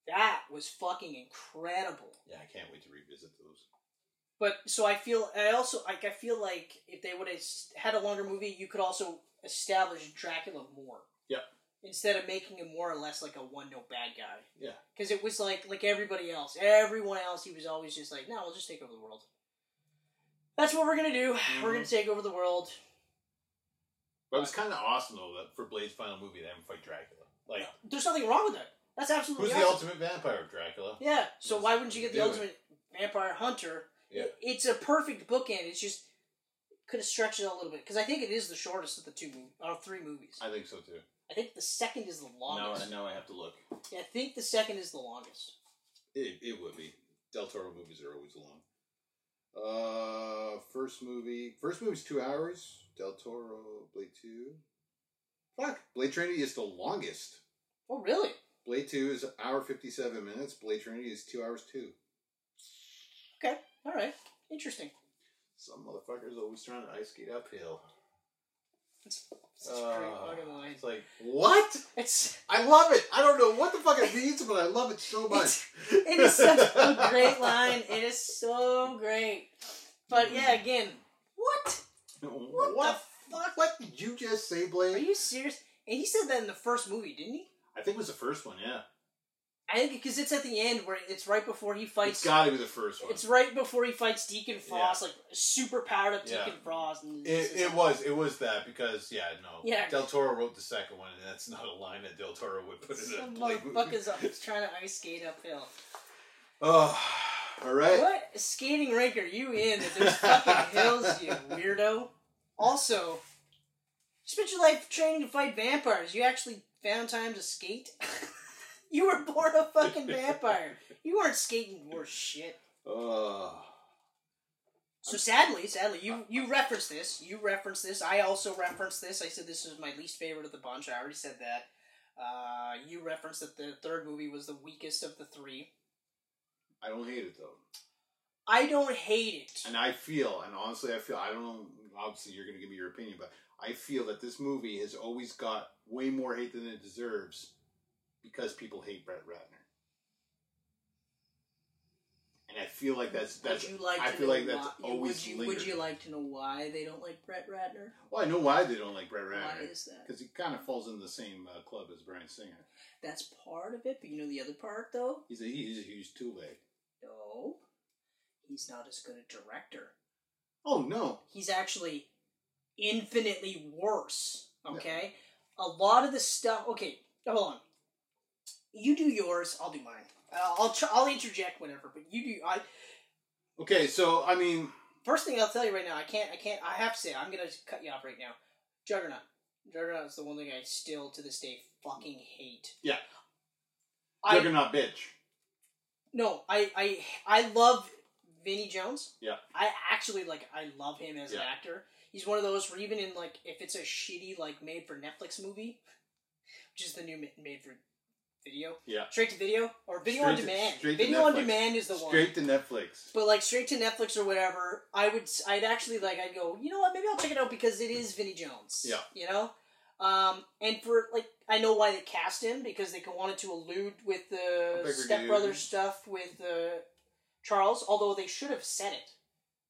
That was fucking incredible. Yeah, I can't wait to revisit those. But so I feel I also like I feel like if they would have had a longer movie, you could also establish Dracula more. Yep. Instead of making him more or less like a one note bad guy. Yeah. Because it was like like everybody else, everyone else, he was always just like, no, we'll just take over the world. That's what we're gonna do. We're gonna mm-hmm. take over the world. But it was kind of awesome though that for Blade's final movie, they have him fight Dracula. Like, There's nothing wrong with that. That's absolutely who's awesome. the ultimate vampire? Dracula. Yeah. So why wouldn't you get the do it. ultimate vampire hunter? Yeah. It- It's a perfect bookend. It's just could have stretched it a little bit because I think it is the shortest of the two mov- or three movies. I think so too. I think the second is the Now, longest. now I have to look. Yeah, I think the second is the longest. It, it would be. Del Toro movies are always long. Uh, first movie. First movie's two hours. Del Toro, Blade Two. Fuck, Blade Trinity is the longest. Oh, really? Blade Two is an hour fifty seven minutes. Blade Trinity is two hours two. Okay. All right. Interesting. Some motherfuckers always trying to ice skate uphill. It's such a great Uh, fucking line. It's like what? It's I love it. I don't know what the fuck it means, but I love it so much. it is such a great line. It is so great. But yeah, again, what? What, What the fuck? What did you just say, Blake? Are you serious? And he said that in the first movie, didn't he? I think it was the first one. Yeah, I think because it's at the end where it's right before he fights. it's got to be the first one. It's right before he fights Deacon Frost, like super powered up Yeah. Deacon Frost. And It, it like- was it was that because yeah no Yeah. Del Toro wrote the second one and that's not a line that Del Toro would put in a Some motherfuckers up trying to ice skate uphill. Oh, all right. What skating rink are you in that there's fucking hills, you weirdo? Also, you spent your life training to fight vampires. You actually found time to skate? you were born a fucking vampire. You weren't skating worse shit. Oh, So sadly, sadly, you you referenced this. You referenced this. I also referenced this. I said this is my least favorite of the bunch. I already said that. Uh, you referenced that the third movie was the weakest of the three. I don't hate it though, I don't hate it. and I feel and honestly I feel I don't know. Obviously, you're going to give me your opinion, but I feel that this movie has always got way more hate than it deserves because people hate Brett Ratner. And I feel like that's that's. would you like I to feel like that's why, always would you, lingered. would you like to know why they don't like Brett Ratner? Well, I know why they don't like Brett Ratner. Why is that? Because he kind of falls in the same uh, club as Bryan Singer. That's part of it, but you know the other part though? He's a he's a huge two leg. No. He's not as good a director. Oh no! He's actually infinitely worse. Okay? A lot of the stuff okay, hold on. You do yours, I'll do mine. Uh, I'll tr- I'll interject whenever, but you do I Okay, so I mean, First thing I'll tell you right now, I can't, I can't, I have to say, I'm gonna cut you off right now. Juggernaut. Juggernaut is the one thing I still, to this day, fucking hate. Yeah. I, Juggernaut bitch. no, I, I, I love Vinnie Jones. Yeah. I actually like. I love him as an actor. He's one of those where even in like if it's a shitty like made for Netflix movie, which is the new made for video, Yeah. straight to video or video on Straight to- demand. straight video on demand is the one. Straight to Netflix. But like straight to Netflix or whatever, I would I'd actually like I'd go, you know what, maybe I'll check it out because it is Vinnie Jones. Yeah. You know? Um and for like I know why they cast him because they wanted to allude with the bigger Step Brother dude. stuff with uh, Charles, although they should have said it.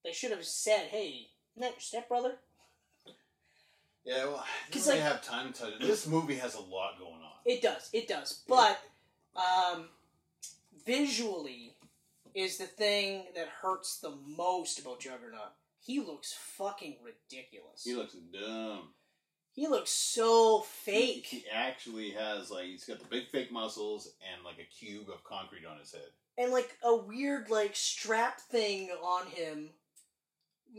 They should have said, Hey, isn't that your stepbrother? Yeah, well, I don't really like- have time to. This movie has a lot going on. It does, it does. But um visually is the thing that hurts the most about Juggernaut. He looks fucking ridiculous. He looks dumb. He looks so He, fake. he actually has like he's got the big fake muscles and like a cube of concrete on his head. and like a weird like strap thing on him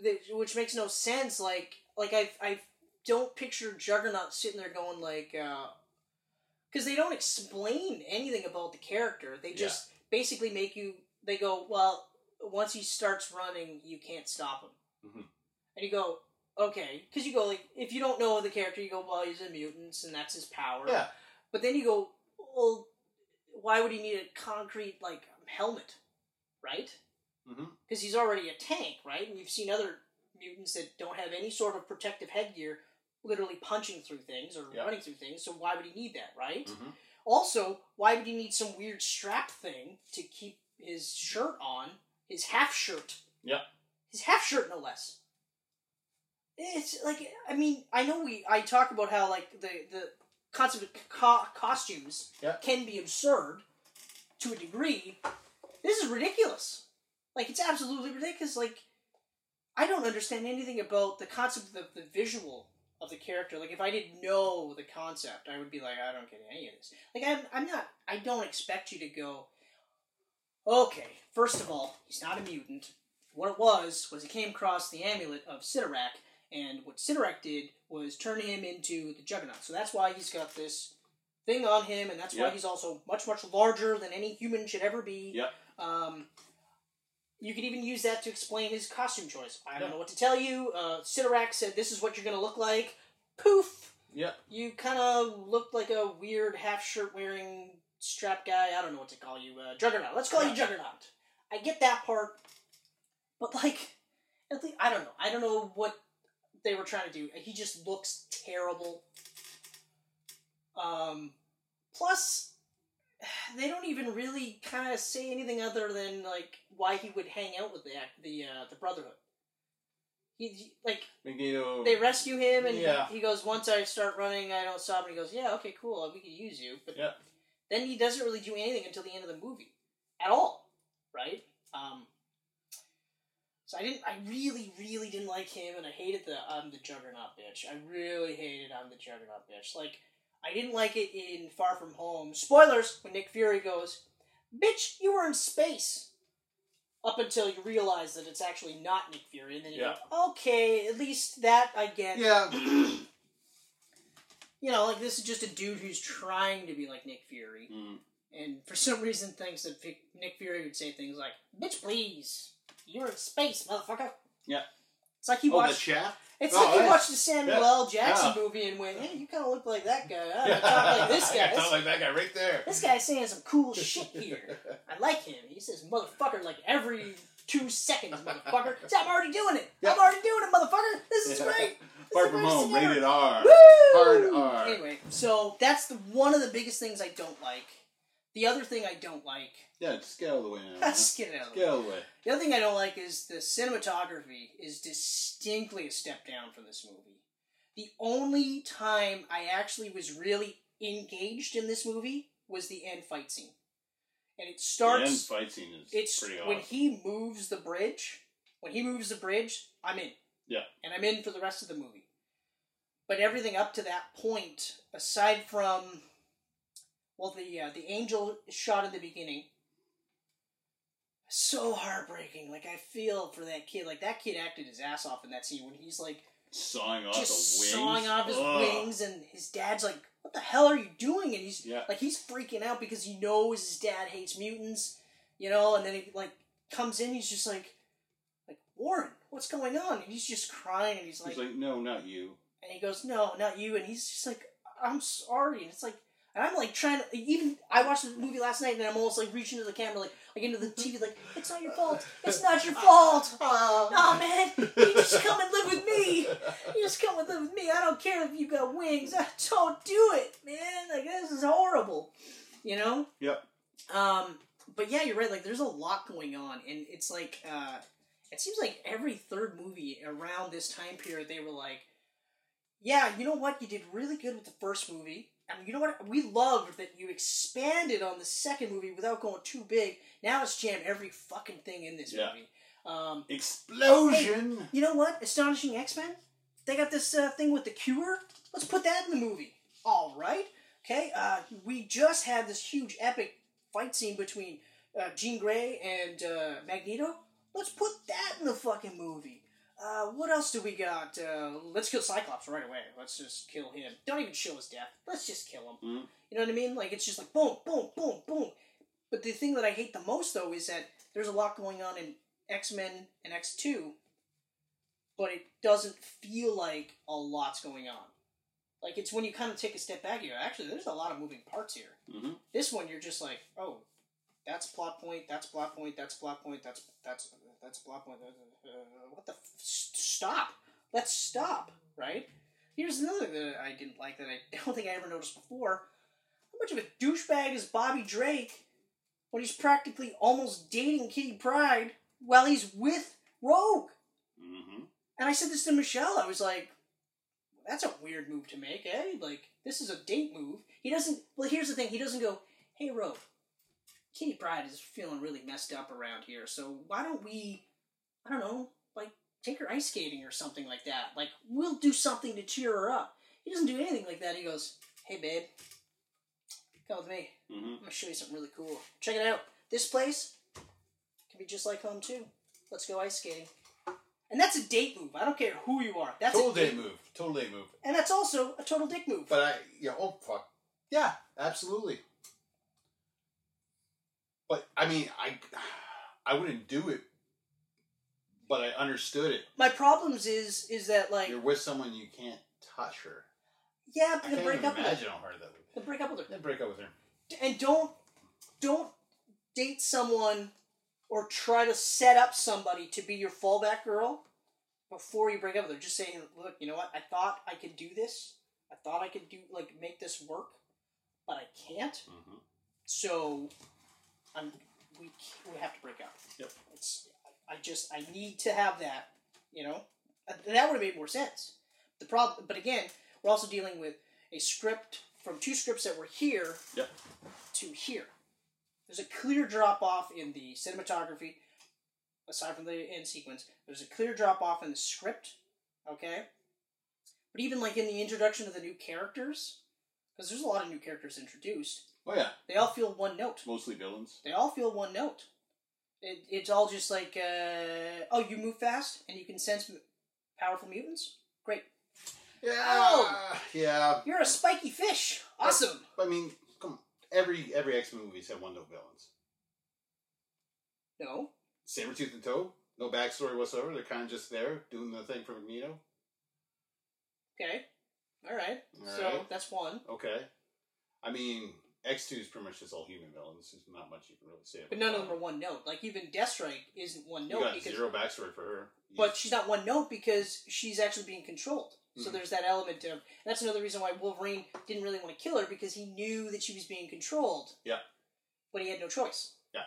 that, which makes no sense like like I I don't picture Juggernaut sitting there going like uh cuz they don't explain anything about the character. They just basically make you they go, "Well, once he starts running, you can't stop him." Mhm. And you go, "Okay." Cuz you go like if you don't know the character, you go, "Well, he's a mutant and that's his power." Yeah, But then you go, well, why would he need a concrete like helmet, right? Because he's already a tank, right? And you've seen other mutants that don't have any sort of protective headgear, literally punching through things or Yeah. running through things. So why would he need that, right? Mhm. Also, why would he need some weird strap thing to keep his shirt on, his half shirt? Yeah. His half shirt, no less. It's like I mean I know we I talk about how like the the concept of co- costumes Yeah. can be absurd to a degree. This is ridiculous. Like it's absolutely ridiculous. Like I don't understand anything about the concept of the visual of the character. Like if I didn't know the concept, I would be like, I don't get any of this. Like I'm, I'm not. I don't expect you to go. Okay, first of all, he's not a mutant. What it was was he came across the amulet of Cyttorak, and what Cyttorak did was turn him into the Juggernaut. So that's why he's got this thing on him, and that's why he's also much much larger than any human should ever be. Yep. Um, you could even use that to explain his costume choice. I don't Yeah. know what to tell you. Uh, Cyttorak said, "This is what you're going to look like." Poof! yeah. You kind of looked like a weird half shirt wearing strap guy. I don't know what to call you. Uh, Juggernaut. Let's call you Juggernaut. I get that part, but like, at least I don't know. I don't know what they were trying to do. He just looks terrible. Um, plus, they don't even really kind of say anything other than like why he would hang out with the the uh, the Brotherhood. He, he- like Magneto. they rescue him and he- Yeah. he, goes once i start running i don't stop and he goes yeah okay cool we could use you but Yeah. then he doesn't really do anything until the end of the movie at all right um so i didn't i really really didn't like him and i hated the i'm the juggernaut bitch i really hated i'm the juggernaut bitch like i didn't like it in far from home spoilers when nick fury goes bitch you were in space up until you realize that it's actually not Nick Fury, and then you Yeah. go, okay, at least that I get. yeah. You know, like this is just a dude who's trying to be like Nick Fury, Mm. and for some reason thinks that Nick Fury would say things like, "Bitch, please, you're in space, motherfucker." Yeah. It's like he Oh, the watched. shaft. It's Oh, like you yeah. watched the Samuel Yeah. L. Jackson Yeah. movie and went, "Hey, you kind of look like that guy. I don't talk like this I guy. talk This, like that guy right there. this guy's saying some cool shit here. I like him. He says motherfucker like every two seconds, motherfucker. See, I'm already doing it. Yeah. I'm already doing it, motherfucker. This is Yeah. great. Far from home, ever. rated R. Woo! Hard R. Anyway, so that's the one of the biggest things I don't like. The other thing I don't like. Yeah, just get out of the way now. Let's get it out of the Get way. out of the way. The other thing I don't like is the cinematography is distinctly a step down from this movie. The only time I actually was really engaged in this movie was the end fight scene. And it starts. The end fight scene is it's pretty when he moves the bridge. When he moves the bridge, I'm in. Yeah. And I'm in for the rest of the movie. But everything up to that point, aside from well, the uh, the angel shot in the beginning, so heartbreaking. Like I feel for that kid. Like that kid acted his ass off in that scene when he's like sawing off just the wings. sawing off his Ugh. wings, and his dad's like, "What the hell are you doing?" And he's Yeah. like, he's freaking out because he knows his dad hates mutants, you know. And then he like comes in, he's just like, like Warren, what's going on? And he's just crying, and he's like, He's like, no, not you. and he goes, no, not you. And he's just like, I'm sorry. And it's like, and I'm like trying to even. I watched the movie last night, and I'm almost like reaching to the camera, like like into the TV, like it's not your fault. It's not your fault. Oh man, you just come and live with me. You just come and live with me. I don't care if you got wings. I Don't do it, man. Like this is horrible. You know. Yep. Um. But yeah, you're right. Like there's a lot going on, and it's like uh, it seems like every third movie around this time period, they were like, yeah, you know what? You did really good with the first movie. And you know what? We loved that you expanded on the second movie without going too big. Now it's jam every fucking thing in this Yeah. movie. Um, Explosion. you know what? Astonishing X Men. They got this uh, thing with the cure. Let's put that in the movie. All right. Okay. Uh, we just had this huge epic fight scene between uh, Jean Grey and uh, Magneto. Let's put that in the fucking movie. Uh, what else do we got? Uh, let's kill Cyclops right away. Let's just kill him. Don't even show his death. Let's just kill him. Mhm. You know what I mean? Like it's just like boom, boom, boom, boom. But the thing that I hate the most though is that there's a lot going on in X Men and X Two, but it doesn't feel like a lot's going on. Like it's when you kind of take a step back, you go, actually, there's a lot of moving parts here. hmm This one, you're just like, oh, that's plot point, that's plot point, that's plot point, that's that's that's plot point. Uh, what the? F- stop. Let's stop. Right. Here's another thing that I didn't like that I don't think I ever noticed before. How much of a douchebag is Bobby Drake when he's practically almost dating Kitty Pryde while he's with Rogue? hmm And I said this to Michelle. I was like, that's a weird move to make, eh? Like, this is a date move. He doesn't, well, here's the thing. He doesn't go, hey, Rogue, Kitty Pryde is feeling really messed up around here, so why don't we, I don't know, like, take her ice skating or something like that? Like, we'll do something to cheer her up. He doesn't do anything like that. He goes, hey, babe, come with me. hmm I'm gonna show you something really cool. Check it out. This place can be just like home too. Let's go ice skating. And that's a date move. I don't care who you are. That's Total a date date move. Total date move. And that's also a total dick move. But I, yeah, oh fuck, yeah, absolutely. But I mean, I, I wouldn't do it, but I understood it. My problems is is that like You're with someone you can't touch her. yeah, I but can't break even up with her. imagine how hard that would. To break up with her. Then break up with her. And don't don't date someone or try to set up somebody to be your fallback girl before you break up with her. Just saying, look, you know what? I thought I could do this. I thought I could do like make this work, but I can't. hmm So, I'm we we have to break up. Yep. It's I just I need to have that. You know, that would have made more sense. The problem, but again, we're also dealing with a script from two scripts that were here Yep. to here. There's a clear drop off in the cinematography, aside from the end sequence. There's a clear drop off in the script. Okay. But even like in the introduction of the new characters, because there's a lot of new characters introduced, Oh yeah, they all feel one note. mostly villains. They all feel one note. It, it's all just like, uh, oh, you move fast and you can sense powerful mutants. Great. Yeah, Oh! yeah. You're a spiky fish. Awesome. I mean, come on. Every every X Men movies have one note villains. No. Sabretooth and Toad, no backstory whatsoever. They're kind of just there doing the thing for Magneto. Okay. All right. All so right. that's one. Okay. I mean, X two is pretty much just all human villains. There's not much you can really say. But about none of them are one note. Like even Deathstrike isn't one You note got because, zero backstory for her. You but she's not one note because she's actually being controlled. So Mhm. there's that element of. And that's another reason why Wolverine didn't really want to kill her because he knew that she was being controlled. Yeah. But he had no choice. Yeah.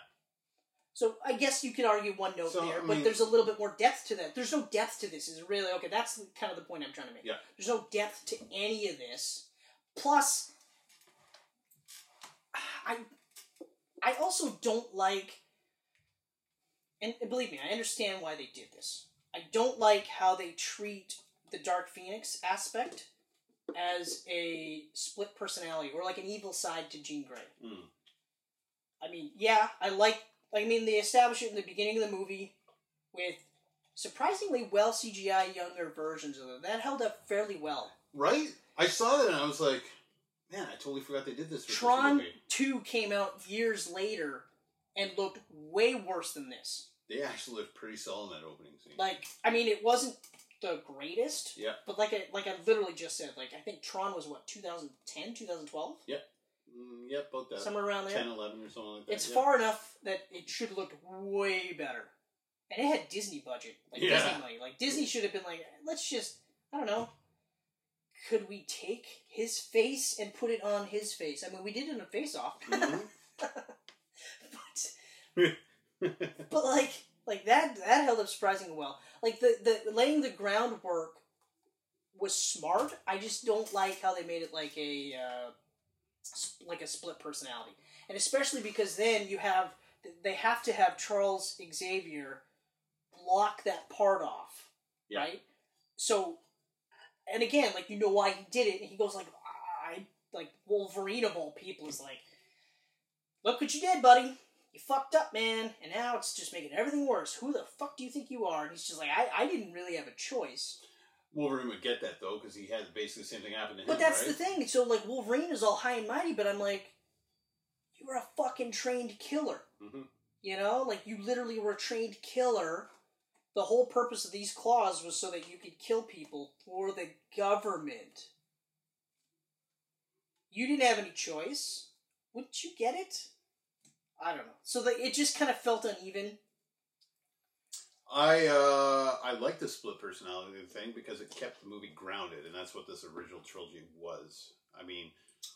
So I guess you could argue one note So, there, I but mean- there's a little bit more depth to that. There's no depth to this. Is really okay? That's kind of the point I'm trying to make. Yeah. There's no depth to any of this. Plus, I I also don't like, and believe me, I understand why they did this. I don't like how they treat the Dark Phoenix aspect as a split personality or like an evil side to Jean Grey. Mm. I mean, yeah, I like. I mean, they establish it in the beginning of the movie with surprisingly well CGI younger versions of it. That held up fairly well. right. I saw that and I was like, man, I totally forgot they did this. For Tron This. 2 came out years later and looked way worse than this. They actually looked pretty solid in that opening scene. Like, I mean, it wasn't the greatest. Yeah. But like I like I literally just said, like I think Tron was what 2010, 2012, Mm, yep, about that. somewhere around there. 10, 11 or something like that. It's yeah. far enough that it should look way better. And it had Disney budget, like Yeah. Disney money. Like Disney should have been like, let's just, I don't know. Could we take his face and put it on his face? I mean, we did it in a face off, Mhm. but but like like that that held up surprisingly well. Like the the laying the groundwork was smart. I just don't like how they made it like a uh, like a split personality, and especially because then you have they have to have Charles Xavier block that part off, Yeah. right? So, and again, like you know why he did it, and he goes like, I like Wolverine of all people is like, look what you did, buddy. You fucked up, man, and now it's just making everything worse. Who the fuck do you think you are? And he's just like, I, I didn't really have a choice. Wolverine would get that though because he had basically the same thing happen to him. But that's right? the thing. So like Wolverine is all high and mighty, but I'm like, you were a fucking trained killer. Mhm. You know, like you literally were a trained killer. The whole purpose of these claws was so that you could kill people for the government. You didn't have any choice. Wouldn't you get it? I don't know. So the, it just kind of felt uneven. I uh, I like the split personality thing because it kept the movie grounded, and that's what this original trilogy was. I mean,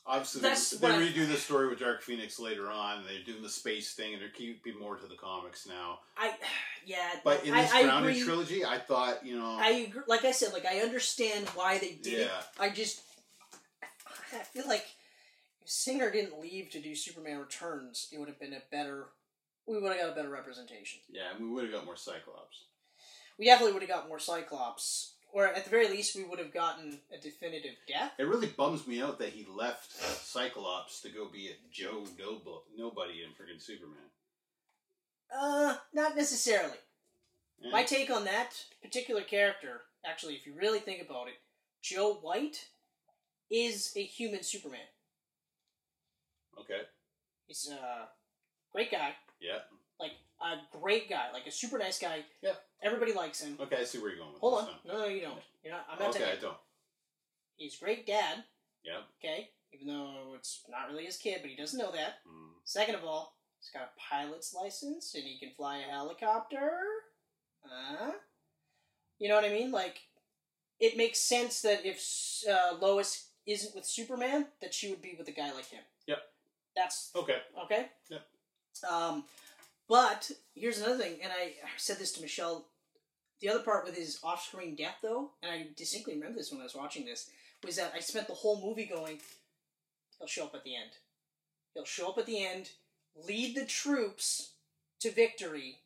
obviously That's they, what redo the story with Dark Phoenix later on. And they're doing the space thing, and they're keeping more to the comics now. I, yeah. But in this I grounded agree. trilogy, I thought you know, I agree, like I said, like I understand why they did it. Yeah. I just I feel like if Singer didn't leave to do Superman Returns, it would have been a better. We would have got a better representation. yeah, and we would have got more Cyclops. We definitely would have got more Cyclops, or at the very least, we would have gotten a definitive death. It really bums me out that he left Cyclops to go be a Joe Nobo- nobody in friggin' Superman. Uh, not necessarily. Yeah. My take on that particular character, actually, if you really think about it, Joe White is a human Superman. Okay. He's a great guy. Yeah. like a great guy, like a super nice guy. Yeah. Everybody likes him. Okay, I see where you're going with Hold on, no, no, you don't. You're not. I'm not Okay, I don't. He's great dad. Yeah. Okay, even though it's not really his kid, but he doesn't know that. Mm. Second of all, he's got a pilot's license and he can fly a helicopter. Huh? You know what I mean? Like, it makes sense that if uh, Lois isn't with Superman, that she would be with a guy like him. Yep. That's Okay. Okay. Yep. Um, but here's another thing, and I said this to Michelle. The other part with his off-screen death, though, and I distinctly remember this when I was watching this, was that I spent the whole movie going, "He'll show up at the end. He'll show up at the end, lead the troops to victory,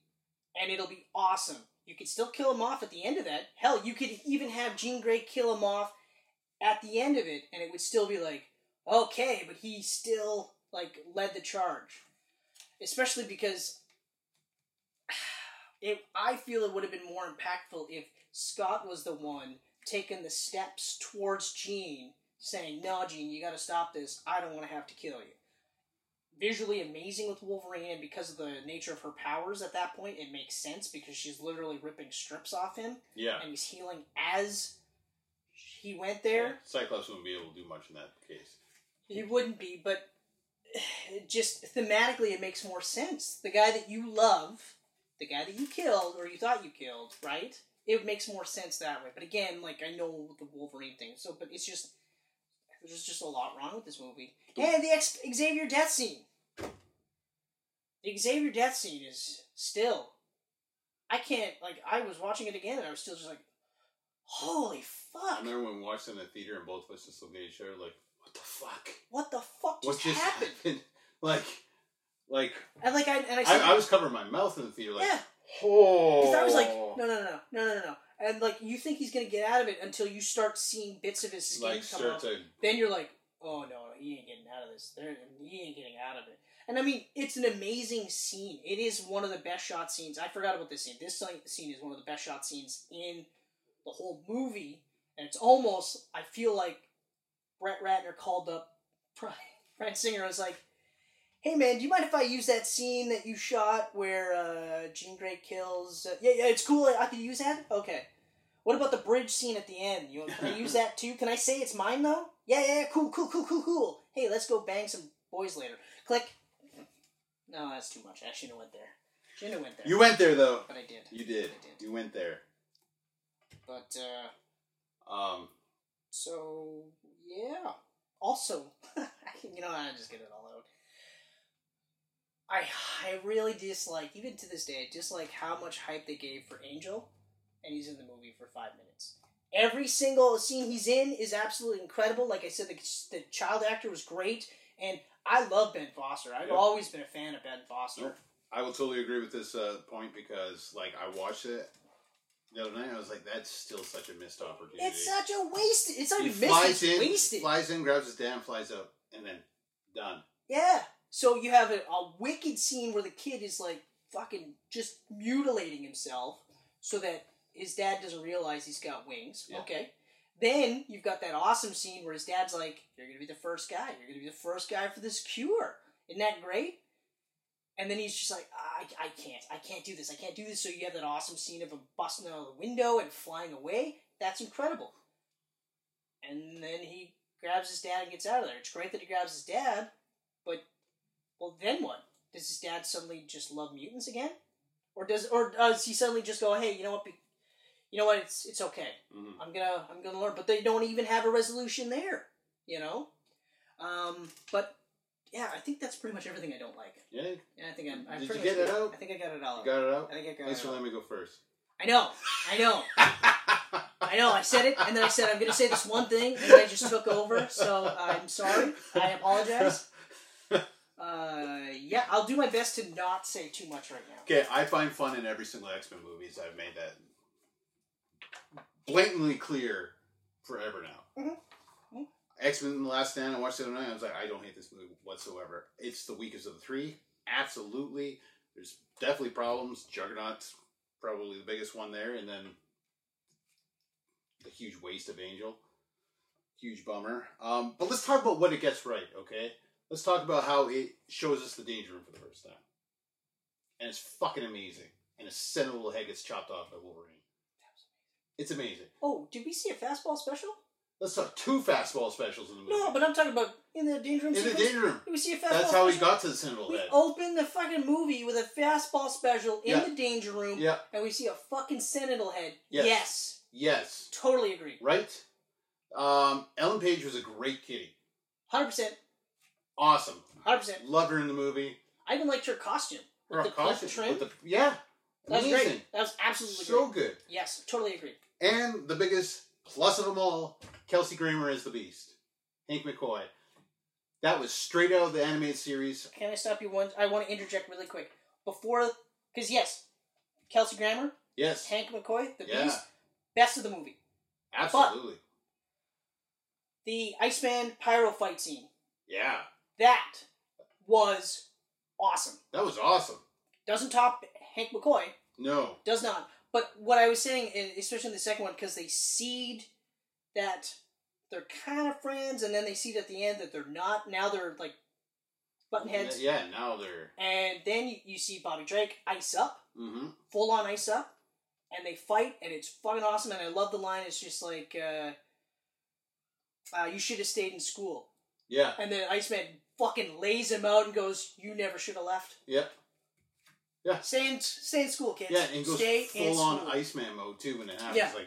and it'll be awesome. You could still kill him off at the end of that. Hell, you could even have Jean Grey kill him off at the end of it, and it would still be like, okay, but he still like led the charge. Especially because it, I feel it would have been more impactful if Scott was the one taking the steps towards Jean, saying, "No, Jean, you got to stop this. I don't want to have to kill you." Visually amazing with Wolverine, and because of the nature of her powers at that point, it makes sense because she's literally ripping strips off him, Yeah. and he's healing as he went there. Cyclops wouldn't be able to do much in that case. He wouldn't be, but just thematically, it makes more sense. The guy that you love, the guy that you killed or you thought you killed, right? It makes more sense that way. But again, like I know the Wolverine thing, so but it's just there's just a lot wrong with this movie. And the X- Xavier death scene. The Xavier death scene is still. I can't like. I was watching it again, and I was still just like, "Holy I fuck! remember when we watched it in the theater and both of us just looked at each other like, what the fuck? What the fuck What just just happened?" happened? Like, like, And like I and I I, I was covering my mouth in the theater like, yeah. oh. Because I was like, no, no, no, no, no, no, no. And like, you think he's gonna get out of it until you start seeing bits of his skin Like, come out. to, Then you're like, oh no, he ain't getting out of this. There, he ain't getting out of it. And I mean, it's an amazing scene. It is one of the best shot scenes. I forgot about this scene. This scene is one of the best shot scenes in the whole movie. And it's almost, I feel like Brett Ratner called up Bryan Singer and was like, "Hey man, do you mind if I use that scene that you shot where uh, Jean Grey kills?" Uh, yeah, yeah, it's cool. I can use that. Okay. What about the bridge scene at the end? You can I use that too? Can I say it's mine though? Yeah, yeah, yeah. Cool, cool, cool, cool, cool. Hey, let's go bang some boys later. Click. No, that's too much. I shouldn't have went there. Shouldn't have went there. You went there though. but I did. You did. I did. You went there. But uh, Um, so yeah. Also, you know, I just get it all out. I I really dislike, even to this day, I dislike how much hype they gave for Angel, and he's in the movie for five minutes. Every single scene he's in is absolutely incredible. Like I said, the, the child actor was great, and I love Ben Foster. I've Yep. always been a fan of Ben Foster. Yep. I will totally agree with this uh, point because, like, I watched it the other night. I was like, that's still such a missed opportunity. It's such a waste. It's not he even flies missed. in, wasted. flies in, grabs his dad, flies out, and then done. Yeah. So you have a, a wicked scene where the kid is like fucking just mutilating himself so that his dad doesn't realize he's got wings. Yeah. Okay. Then you've got that awesome scene where his dad's like, You're gonna be the first guy. You're gonna be the first guy for this cure. Isn't that great? And then he's just like, I, I can't. I can't do this. I can't do this. So you have that awesome scene of him busting out of the window and flying away. That's incredible. And then he grabs his dad and gets out of there. It's great that he grabs his dad, well, then what? Does his dad suddenly just love mutants again, or does or does he suddenly just go, hey, you know what? Be, you know what? It's it's okay. Mhm. I'm gonna I'm gonna learn. But they don't even have a resolution there. You know. Um, but yeah, I think that's pretty much everything I don't like. Yeah, Yeah, I think I'm. I Did you get it out? I think I got it all. out. got it out. I think I got Thanks it. for letting me go first. I know. I know. I know. I said it, and then I said I'm going to say this one thing, and I just took over. So I'm sorry. I apologize. Uh, yeah, I'll do my best to not say too much right now. Okay, I find fun in every single X Men movies. I've made that blatantly clear forever now. Mhm. Mhm. X Men: The Last Stand. I watched it the other night. I was like, I don't hate this movie whatsoever. It's the weakest of the three. Absolutely. There's definitely problems. Juggernaut's probably the biggest one there, and then the huge waste of Angel. Huge bummer. Um, but let's talk about what it gets right, okay? Let's talk about how it shows us the danger room for the first time and it's fucking amazing. And a sentinel head gets chopped off by Wolverine. It's amazing. Oh, did we see a fastball special? Let's talk two fastball specials in the movie. No, but I'm talking about in the danger room. in the danger room. Did we see a fastball? That's how he got to the sentinel We head. open the fucking movie with a fastball special in Yeah. the danger room, Yeah. and we see a fucking sentinel head. Yes. yes. Yes. Totally agree. Right. Um, Ellen Page was a great kitty. Hundred percent. Awesome. Hundred percent. Loved her in the movie. I even liked her costume. With Her the costume- trim. with the- yeah. That was Amazing. great. That was absolutely So great. good. Yes, totally agree. And the biggest plus of them all, Kelsey Grammer is the beast. Hank McCoy. That was straight out of the animated series. Can I stop you one? I want to interject really quick before, because yes, Kelsey Grammer, Yes. Hank McCoy, the Yeah. Beast, best of the movie. Absolutely. The Iceman pyro fight scene yeah. That was awesome. That was awesome. Doesn't top Hank McCoy, No. does not. But what I was saying, especially in the second one, because they seed that they're kind of friends, and then they seed at the end that they're not. Now they're like button heads. Yeah, now they're. And then you, you see Bobby Drake ice up, Mm-hmm. full on ice up, and they fight, and it's fucking awesome. And I love the line. It's just like, uh, uh, "You should have stayed in school." Yeah. And then Iceman fucking lays him out and goes, "You never should have left. Yep. Stay in, stay in school, kids. Yeah, and goes stay full on school." Iceman mode too when it happens. Yeah. Like, like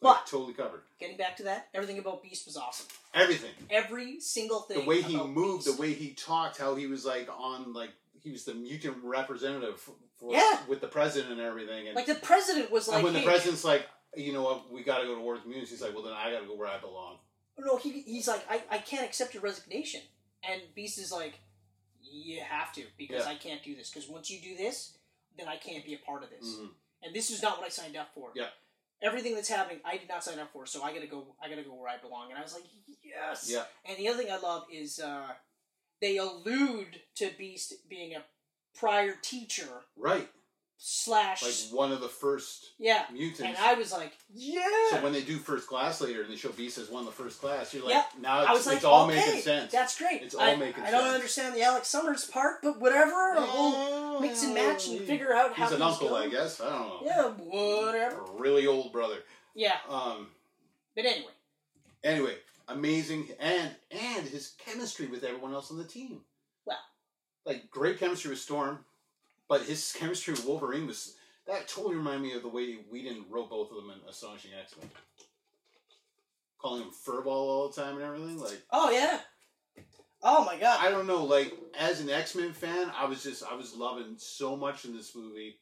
But- totally covered. Getting back to that, everything about Beast was awesome. Everything. Every single thing. The way he moved, Beast. the way he talked, how he was like on like he was the mutant representative for, Yeah. with the president and everything. And, like the president was like, and when hey, the president's like, you know what, we got to go to war with communities. He's like, well then I got to go where I belong. no, he, he's like, I, I can't accept your resignation. And Beast is like, you have to because Yeah. I can't do this. Because once you do this, then I can't be a part of this. Mhm. And this is not what I signed up for. Yeah. Everything that's happening, I did not sign up for. So I gotta go. I gotta go where I belong. And I was like, yes. Yeah. And the other thing I love is uh, they allude to Beast being a prior teacher Right. Slash like one of the first yeah. mutants. And I was like, yeah. so when they do first class later and they show Beast as one of the first class, you're like, Yep. now it's, I was like, it's all okay, making sense. That's great. It's all I, making I don't sense. understand the Alex Summers part, but whatever. We'll mix and match and figure out how He's an uncle, go. I guess. I don't know. Yeah, whatever. A really old brother. Yeah, Um. but anyway, Anyway, amazing, and and his chemistry with everyone else on the team. Well. like great chemistry with Storm, but his chemistry with Wolverine was that totally reminded me of the way Whedon wrote both of them in Astonishing X Men. Calling him furball all the time and everything. Like oh yeah. Oh my god. I don't know. Like as an X Men fan, I was just I was loving so much in this movie,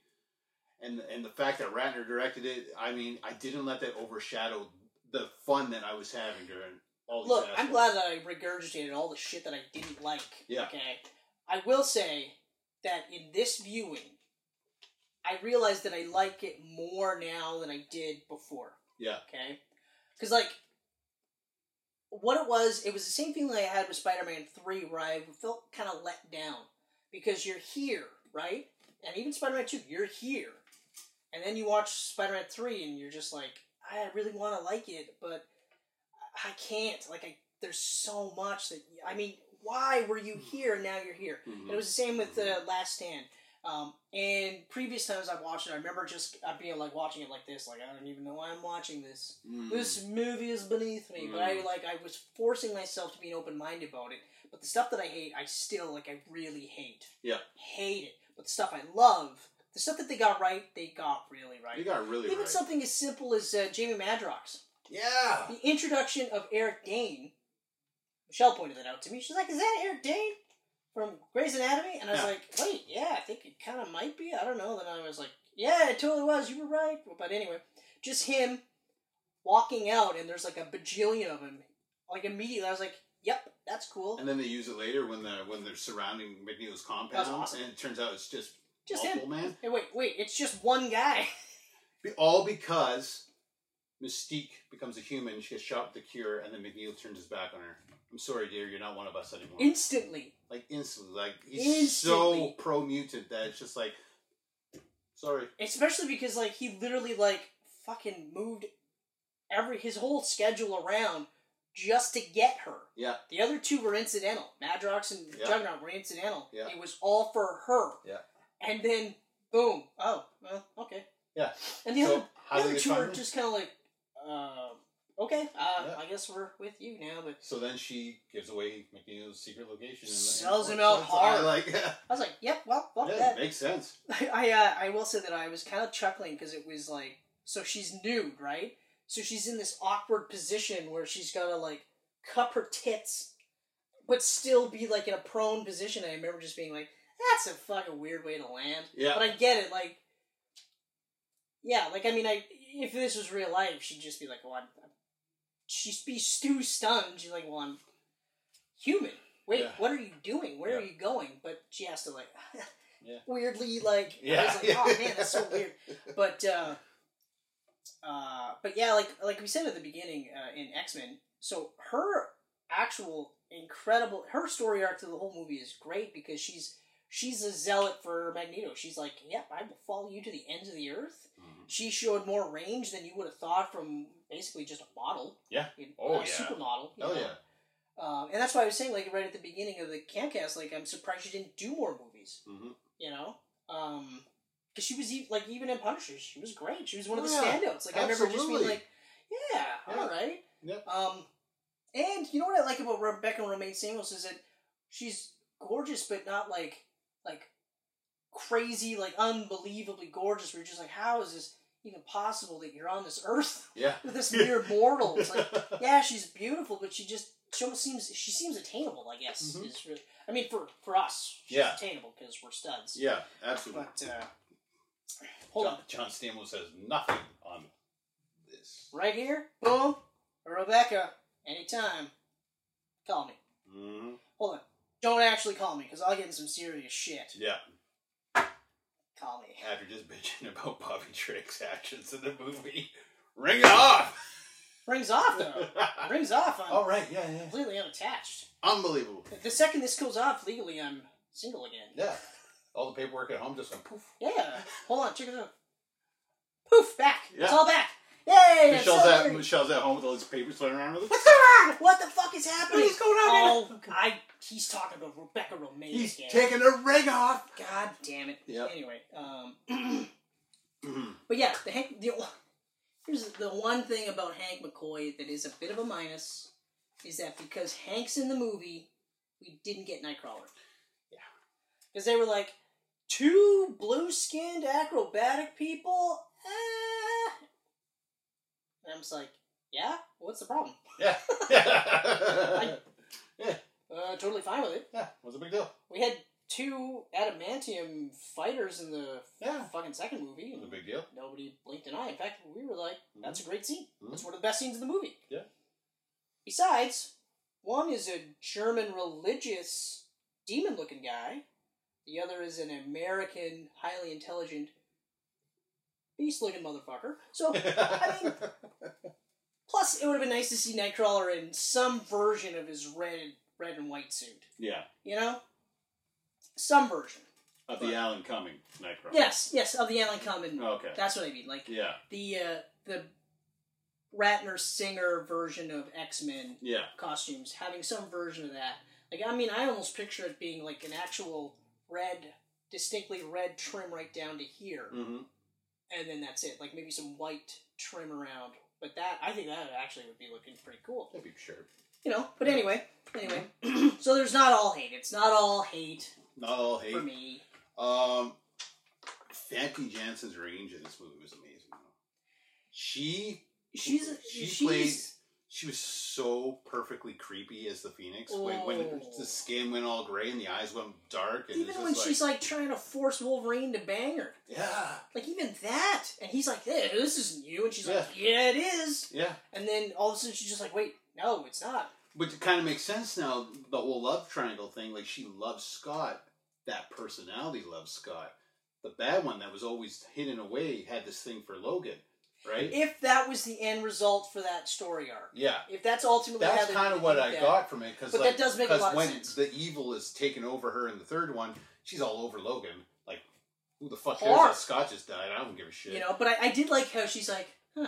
and and the fact that Ratner directed it. I mean, I didn't let that overshadow the fun that I was having during all these. Look, I'm glad that I regurgitated all the shit that I didn't like. Yeah. Okay. I will say that in this viewing, I realized that I like it more now than I did before. Yeah. Okay. Because like, what it was, it was the same feeling I had with Spider-Man Three, where I felt kind of let down because you're here, right? And even Spider-Man Two, you're here, and then you watch Spider-Man Three, and you're just like, I really want to like it, but I can't. Like, I there's so much that I mean, why were you here? and Now you're here. Mhm. And it was the same with uh, Last Stand. Um, and previous times I've watched it, I remember just uh, being like watching it like this, like I don't even know why I'm watching this. Mm. This movie is beneath me. But I Mm. like I was forcing myself to be open minded about it. But the stuff that I hate, I still like I really hate. Yeah. Hate it. But the stuff I love, the stuff that they got right, they got really right. You got really Even right. something as simple as uh, Jamie Madrox. yeah. The introduction of Eric Dane. Michelle pointed that out to me. She's like, "Is that Eric Dane from Grey's Anatomy?" And I was Yeah. like, "Wait, yeah, I think it kind of might be. I don't know." Then I was like, "Yeah, it totally was. You were right." But anyway, just him walking out, and there's like a bajillion of him. Like immediately, I was like, "Yep, that's cool." And then they use it later when the when they're surrounding McKellen's compound, awesome. and it turns out it's just Just him. man. Hey, wait, wait. It's just one guy. All because Mystique becomes a human, she gets shot with the cure, and then McKellen turns his back on her. I'm sorry, dear, you're not one of us anymore. Instantly. like instantly, like he's so pro mutant that it's just like, sorry. Especially because like he literally like fucking moved every his whole schedule around just to get her. Yeah, The other two were incidental. Madrox and Yeah. Juggernaut were incidental. Yeah. It was all for her. Yeah. And then boom. Oh, well, okay. yeah. And the So, other, the other two are just kind of like, uh, okay, uh, Yeah. I guess we're with you now. But So then she gives away McKellen's secret location. And Sells him out I hard. like, I was like, yep, well, fuck yeah, that. makes sense. I uh, I will say that I was kind of chuckling because it was like so she's nude, right? So she's in this awkward position where she's got to like cup her tits, but still be like in a prone position. And I remember just being like, "That's a fucking weird way to land." Yeah. But I get it. Like, yeah, like I mean, I if this was real life, she'd just be like, "Well, I'm." I'm she'd be too stunned. She's like, "Well, I'm human." Wait, Yeah. what are you doing? Where are you going? But she has to like Yeah. weirdly like I Yeah. was like, oh man, that's so weird. But uh uh but yeah, like like we said at the beginning uh, in X Men, so her actual incredible her story arc to the whole movie is great because she's she's a zealot for Magneto. She's like, Yep, I will follow you to the ends of the earth. Mhm. She showed more range than you would have thought from basically just a bottle. Yeah. In- Oh, a yeah. supermodel. Oh know? yeah. Um, and that's why I was saying, like right at the beginning of the Camcast, like I'm surprised she didn't do more movies. hmm You know, because she was e- like even in Punisher, she was great. She was one of the Oh, yeah. standouts. Like I remember just being like, yeah, Yeah. all right. Yep. Um, and you know what I like about Rebecca Romijn Samuels is that she's gorgeous, but not like like crazy, like unbelievably gorgeous. Where you're just like, how is this even possible that you're on this earth Yeah. with this mere mortal? It's like, yeah, she's beautiful, but she just she almost seems she seems attainable. I guess Mhm. is really. I mean, for for us, she's Yeah. attainable because we're studs. Yeah, absolutely. But uh, hold John, on, John Stamos says nothing on this. right here, boom, Rebecca. Anytime, call me. hmm Hold on, don't actually call me because I'll get in some serious shit. Yeah, Call me. after just bitching about Bobby Drake's actions in the movie, ring it off. Rings off though. Rings off. I'm All right, yeah, yeah. completely unattached. Unbelievable. The second this goes off legally, I'm single again. Yeah. All the paperwork at home just went poof. Yeah. Hold on, check it out. Poof, back. It's Yeah. all back. Yay! it's Michelle's so at. Michelle's at home with all these papers floating around with What's going on? What the fuck is happening? What is going on Oh, I. He's talking to Rebecca Romijn He's again. taking the ring off. God damn it. Yep. Anyway, um, Mhm. but yeah, the Hank. The, here's the one thing about Hank McCoy that is a bit of a minus is that because Hank's in the movie, we didn't get Nightcrawler. Yeah. Because they were like two blue-skinned acrobatic people. Eh. And I'm just like, yeah, what's the problem? Yeah. yeah. Uh, totally fine with it. Yeah. What's the big deal? We had two adamantium fighters in the Yeah. fucking second movie. The big deal? Nobody blinked an eye. In fact, we were like, that's a great scene. Mhm. That's one of the best scenes in the movie. Yeah. Besides, one is a German religious demon looking guy, the other is an American, highly intelligent, beast looking motherfucker. So, I mean, plus, it would have been nice to see Nightcrawler in some version of his red, red and white suit. yeah. You know? Some version. Of the Alan Cumming Nightcrawler. Yes, yes, of the Alan Cumming. Okay. That's what I mean. Like, Yeah. the uh, the Ratner Singer version of X Men Yeah. costumes, having some version of that. Like, I mean, I almost picture it being like an actual red, distinctly red trim right down to here, Mm-hmm. And then that's it. Like maybe some white trim around. But that, I think that actually would be looking pretty cool. That'd be sure. You know. But anyway, anyway. so there's not all hate. It's not all hate Not all hate. for me. Um, Famke Janssen's range in this movie was amazing. She She's she she's played. She was so perfectly creepy as the Phoenix when, when the skin went all gray and the eyes went dark. And even when just she's like trying to force Wolverine to bang her. yeah, Like even that, and he's like, "Yeah, this isn't you," and she's like, "Yeah, it is." yeah. And then all of a sudden she's just like, "Wait, no, it's not." But it kind of makes sense now. The whole love triangle thing. Like she loves Scott. That personality loves Scott. The bad one that was always hidden away had this thing for Logan, right? If that was the end result for that story arc, yeah. if that's ultimately That's kind of what I that- got from it because But like, that does make a lot of when sense. the evil is taken over her in the third one, she's all over Logan. Like, who the fuck Hard. cares that Scott just died? I don't give a shit. You know, but I, I did like how she's like, "Huh."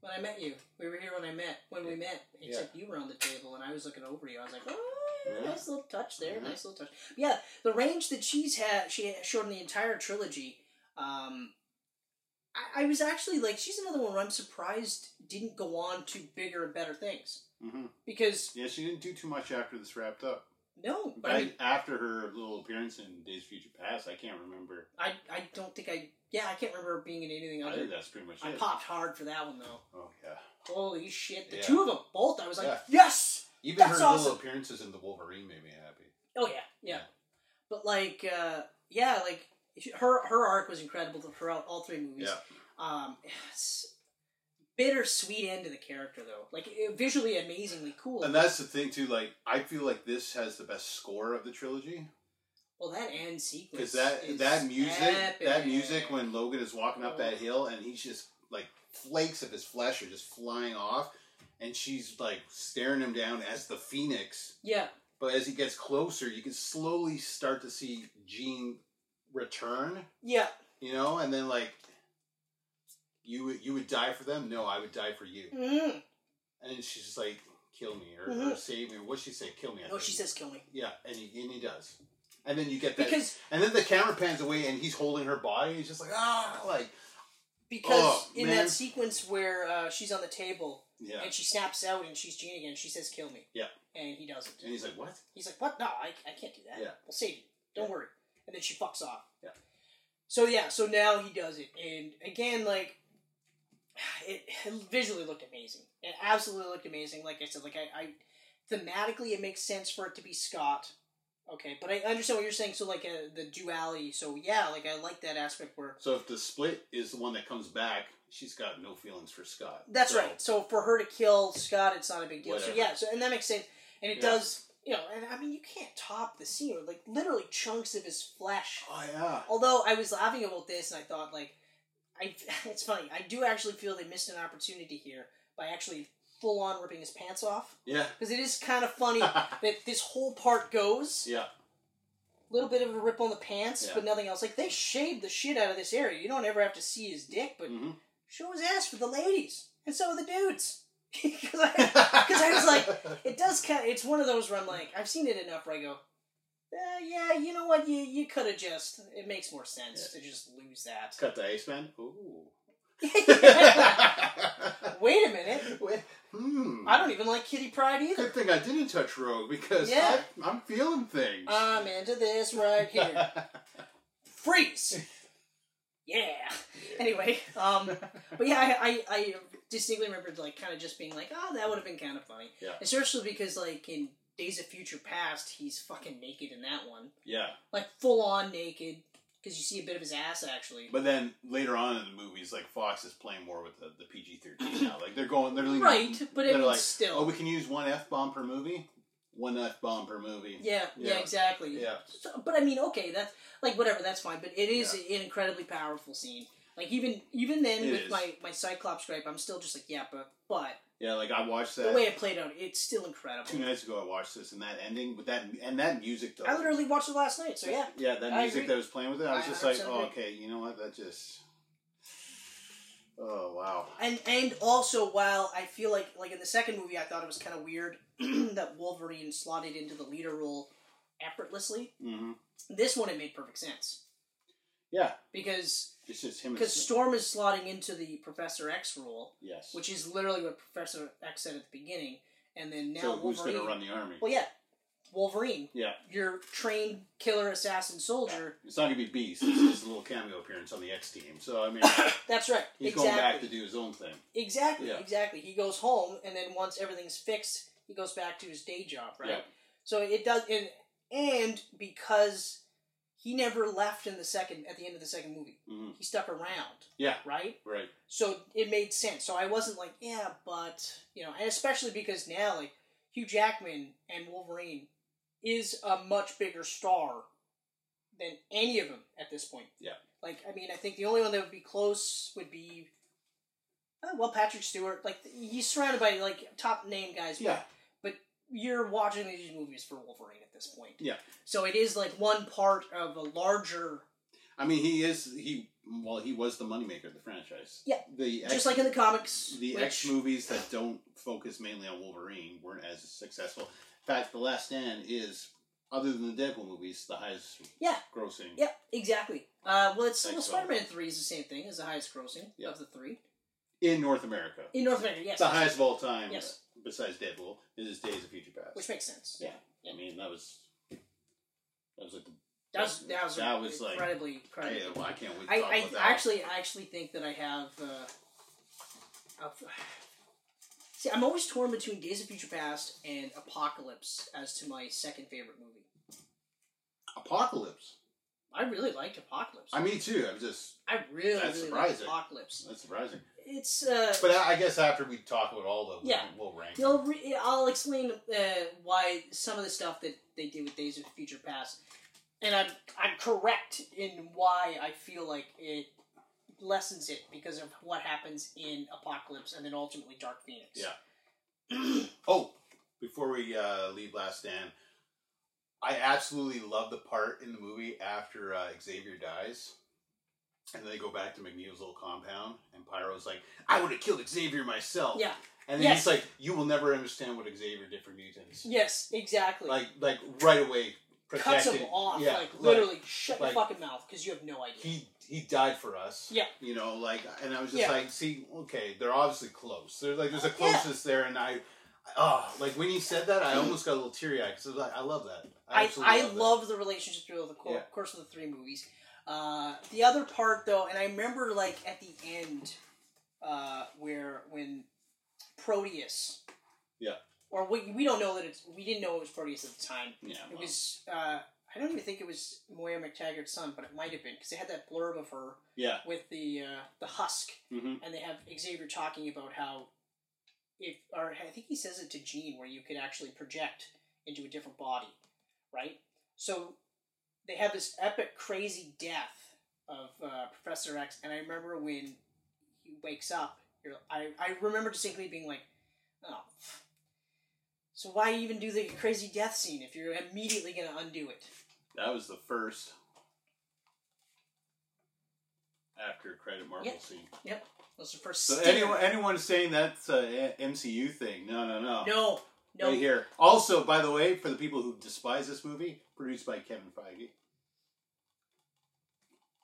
When I met you, we were here when I met when we met. Except you were on the table and I was looking over you. I was like, "Oh, Yeah. nice little touch there, Mhm. nice little touch." Yeah, the range that she's had, she showed in the entire trilogy. Um, I, I was actually like, she's another one where I'm surprised didn't go on to bigger and better things hmm because Yeah, she didn't do too much after this wrapped up. no, but I mean, after her little appearance in Days of Future Past, I can't remember. I I don't think I yeah I can't remember being in anything I other. think that's pretty much I it. popped hard for that one though. Oh yeah. Holy shit! The Yeah. two of them both. I was like, Yeah. yes. Even That's her awesome. little appearances in the Wolverine made me happy. Oh yeah, yeah. Yeah. But like, uh, yeah, like her her arc was incredible throughout all three movies. Yeah. Um, bittersweet end to the character though. Like it- visually amazingly cool. And that's the thing too. Like, I feel like this has the best score of the trilogy well, that end sequence because that is that music, epic. that music when Logan is walking up Oh. that hill and he's just like flakes of his flesh are just flying off, and she's like staring him down as the Phoenix. yeah, But as he gets closer, you can slowly start to see Jean return. yeah, You know, and then like. You would you would die for them? No, I would die for you. mm And she's just like, "Kill me or, or Mhm. save me." Or what she say? Kill me. I Oh, think. she says, "Kill me," Yeah, and he and he does. And then you get that, because and then the camera pans away, and he's holding her body. He's just like, ah, like, because Oh, in man. that sequence where uh, she's on the table yeah. and she snaps out and she's Jean again, she says, "Kill me." Yeah. and he doesn't. And he's like, what? He's like, "What? No, I, I can't do that. Yeah. We'll save you. Don't Yeah. worry." And then she fucks off. Yeah. So yeah, so now he does it, and again, like, it, it visually looked amazing. It absolutely looked amazing. Like I said, like I, I thematically, it makes sense for it to be Scott. Okay, but I understand what you're saying. So like uh, the duality. So yeah, like I like that aspect where So if the split is the one that comes back, she's got no feelings for Scott. That's So- right. So for her to kill Scott, it's not a big deal. So yeah, so and that makes sense. And it Yeah. does, you know, and I mean, you can't top the scene like literally chunks of his flesh. Oh yeah. Although I was laughing about this, and I thought like, I it's funny. I do actually feel they missed an opportunity here by actually full on ripping his pants off Yeah. because it is kind of funny that this whole part goes Yeah. A little bit of a rip on the pants, Yeah. but nothing else. Like they shaved the shit out of this area. You don't ever have to see his dick, but Mhm. show his ass for the ladies and so the dudes. Because I, 'cause I was like, it does kind. Of, it's one of those where I'm like, I've seen it enough where I go, eh, yeah, you know what, you you could have just. It makes more sense to just lose that. cut the Iceman. Ooh. Wait a minute, Wait, hmm. I don't even like Kitty Pryde either. Good thing I didn't touch Rogue because Yeah. I, I'm feeling things. I'm into this right here. Freeze. Yeah. Anyway, um, but yeah, I, I, I distinctly remember like kind of just being like, oh, that would have been kind of funny. Yeah. Especially because like in Days of Future Past, he's fucking naked in that one, yeah, like full on naked, because you see a bit of his ass actually. but then later on in the movies, like Fox is playing more with the, the PG thirteen now. Like they're going, they're leaving, Right, but they're mean, like, still. oh, we can use one f bomb per movie, one f bomb per movie. yeah, yeah, Yeah. exactly. Yeah. So, but I mean, okay, that's like whatever, that's fine. But it is an incredibly powerful scene. Like even even then It with is. my my Cyclops gripe, I'm still just like, yeah, but but Yeah, like I watched that the way it played out, it's still incredible. two nights ago. I watched this and that ending with that and that music though. I literally watched it last night, so yeah. yeah, that I music agree. that was playing with it. I was I just like, oh, okay, you know what? That just. Oh wow. And and also while I feel like like in the second movie I thought it was kind of weird that Wolverine slotted into the leader role effortlessly. hmm This one it made perfect sense Yeah, because it's just him. because Storm is slotting into the Professor X role, yes. which is literally what Professor X said at the beginning, and then now so who's going to run the army? Well, yeah, Wolverine, Yeah, your trained killer assassin soldier. it's not going to be Beast. It's just a little cameo appearance on the X team. So I mean, That's right. he's exactly. going back to do his own thing. Exactly, Yeah. exactly. He goes home, and then once everything's fixed, he goes back to his day job, right? Yeah. So it does, and and because he never left in the second at the end of the second movie, hmm he stuck around, Yeah, right? right. So it made sense. So I wasn't like, yeah, but you know, and especially because now like Hugh Jackman and Wolverine is a much bigger star than any of them at this point. Yeah. Like, I mean, I think the only one that would be close would be, uh, well, Patrick Stewart. Like, he's surrounded by like top name guys. but- Yeah. But you're watching these movies for Wolverine at this point. Yeah. So it is like one part of a larger, I mean, he is he. Well, he was the moneymaker of the franchise. Yeah. The X, just like in the comics. the which- X movies that don't focus mainly on Wolverine weren't as successful. In fact, The Last Stand is, other than the Deadpool movies, the highest Yeah. grossing. Yeah, exactly. Uh, well, it's well, Spider-Man Three is the same thing as the highest grossing Yeah. of the three in North America. in North America. Yes, It's the highest of all time. Yes. Besides Deadpool, is Days of Future Past. which makes sense. Yeah. I mean, that was that was like the That was that was, That was, like- incredibly incredibly. I, well, I can't wait to I, talk I about that. actually I actually think that I have. Uh, see, I'm always torn between Days of Future Past and Apocalypse as to my second favorite movie. Apocalypse. I really liked Apocalypse. I me too. I'm just I really That's really liked surprising. Apocalypse. that's surprising. It's uh, But I, I guess after we talk about all of them, Yeah. we'll rank. I'll, re- I'll explain uh, why some of the stuff that they did with Days of Future Past, and I'm I'm correct in why I feel like it lessens it because of what happens in Apocalypse and then ultimately Dark Phoenix. Yeah. Oh, before we uh, leave Last Stand, I absolutely love the part in the movie after uh, Xavier dies. And then they go back to McKellen's little compound, and Pyro's like, I would have killed Xavier myself. Yeah. And then Yes. he's like, You will never understand what Xavier did for mutants. Yes, exactly. Like, like right away, cuts him off. Yeah, like literally, shut like- your fucking mouth because you have no idea. he he died for us. Yeah. You know, like, and I was just Yeah. like, see, okay, they're obviously close. There's like, there's a Yeah. closeness there, and I, oh, like when he said that, I almost got a little teary eyed because like, I love that. I, absolutely I love love the relationship through the Yeah. course of the three movies. Uh, the other part, though, and I remember like at the end, uh, where when Proteus, Yeah. or we we don't know that it's we didn't know it was Proteus at the time. Yeah. It well, was uh, I don't even think it was Moira MacTaggert's son, but it might have been because they had that blurb of her yeah. with the uh, the husk, hmm and they have Xavier talking about how if or I think he says it to Jean where you could actually project into a different body, right? So they have this epic crazy death of uh, Professor X, and I remember when he wakes up, you're, I I remember distinctly being like, oh. So why even do the crazy death scene if you're immediately going to undo it? That was the first after credit Marvel scene. Yep. scene. was the first. So anyone anyone saying that's a MCU thing? No, no, no. No, no. Right here. Also, by the way, for the people who despise this movie, produced by Kevin Feige.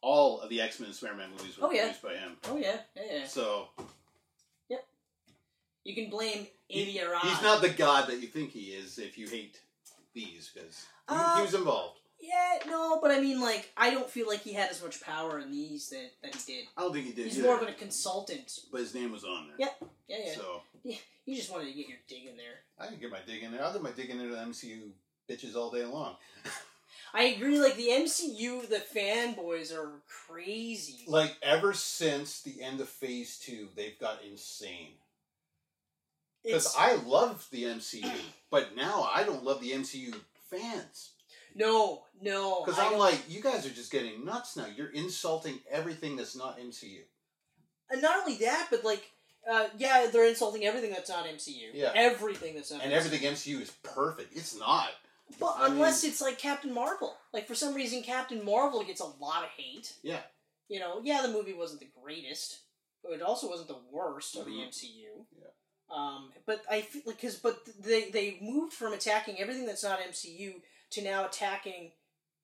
All of the X Men and Spider Man movies were Oh, yeah. produced by him. Oh yeah, yeah, yeah. So Yep. You can blame Avi Arad. he's not the god that you think he is if you hate these because Uh, he was involved. Yeah, no, but I mean, like, I don't feel like he had as much power in these that, that he did. I don't think he did. He's either, more of a consultant. but his name was on there. Yeah, Yeah, yeah. So You just wanted to get your dig in there. I can get my dig in there. I'll get my dig in there to the MCU bitches all day long. I agree. Like the MCU, the fanboys are crazy. Like ever since the end of Phase Two, they've got insane. Because I love the MCU, but now I don't love the MCU fans. No, no. Because I'm don't- like, you guys are just getting nuts now. You're insulting everything that's not MCU. and not only that, but like, uh, yeah, they're insulting everything that's not MCU. Yeah. everything that's not. And MCU. everything MCU is perfect. It's not. But I unless it's like Captain Marvel, like for some reason Captain Marvel gets a lot of hate. Yeah. You know, yeah, the movie wasn't the greatest, but it also wasn't the worst of the. MCU. Yeah. Um, but I feel like because but they they moved from attacking everything that's not MCU to now attacking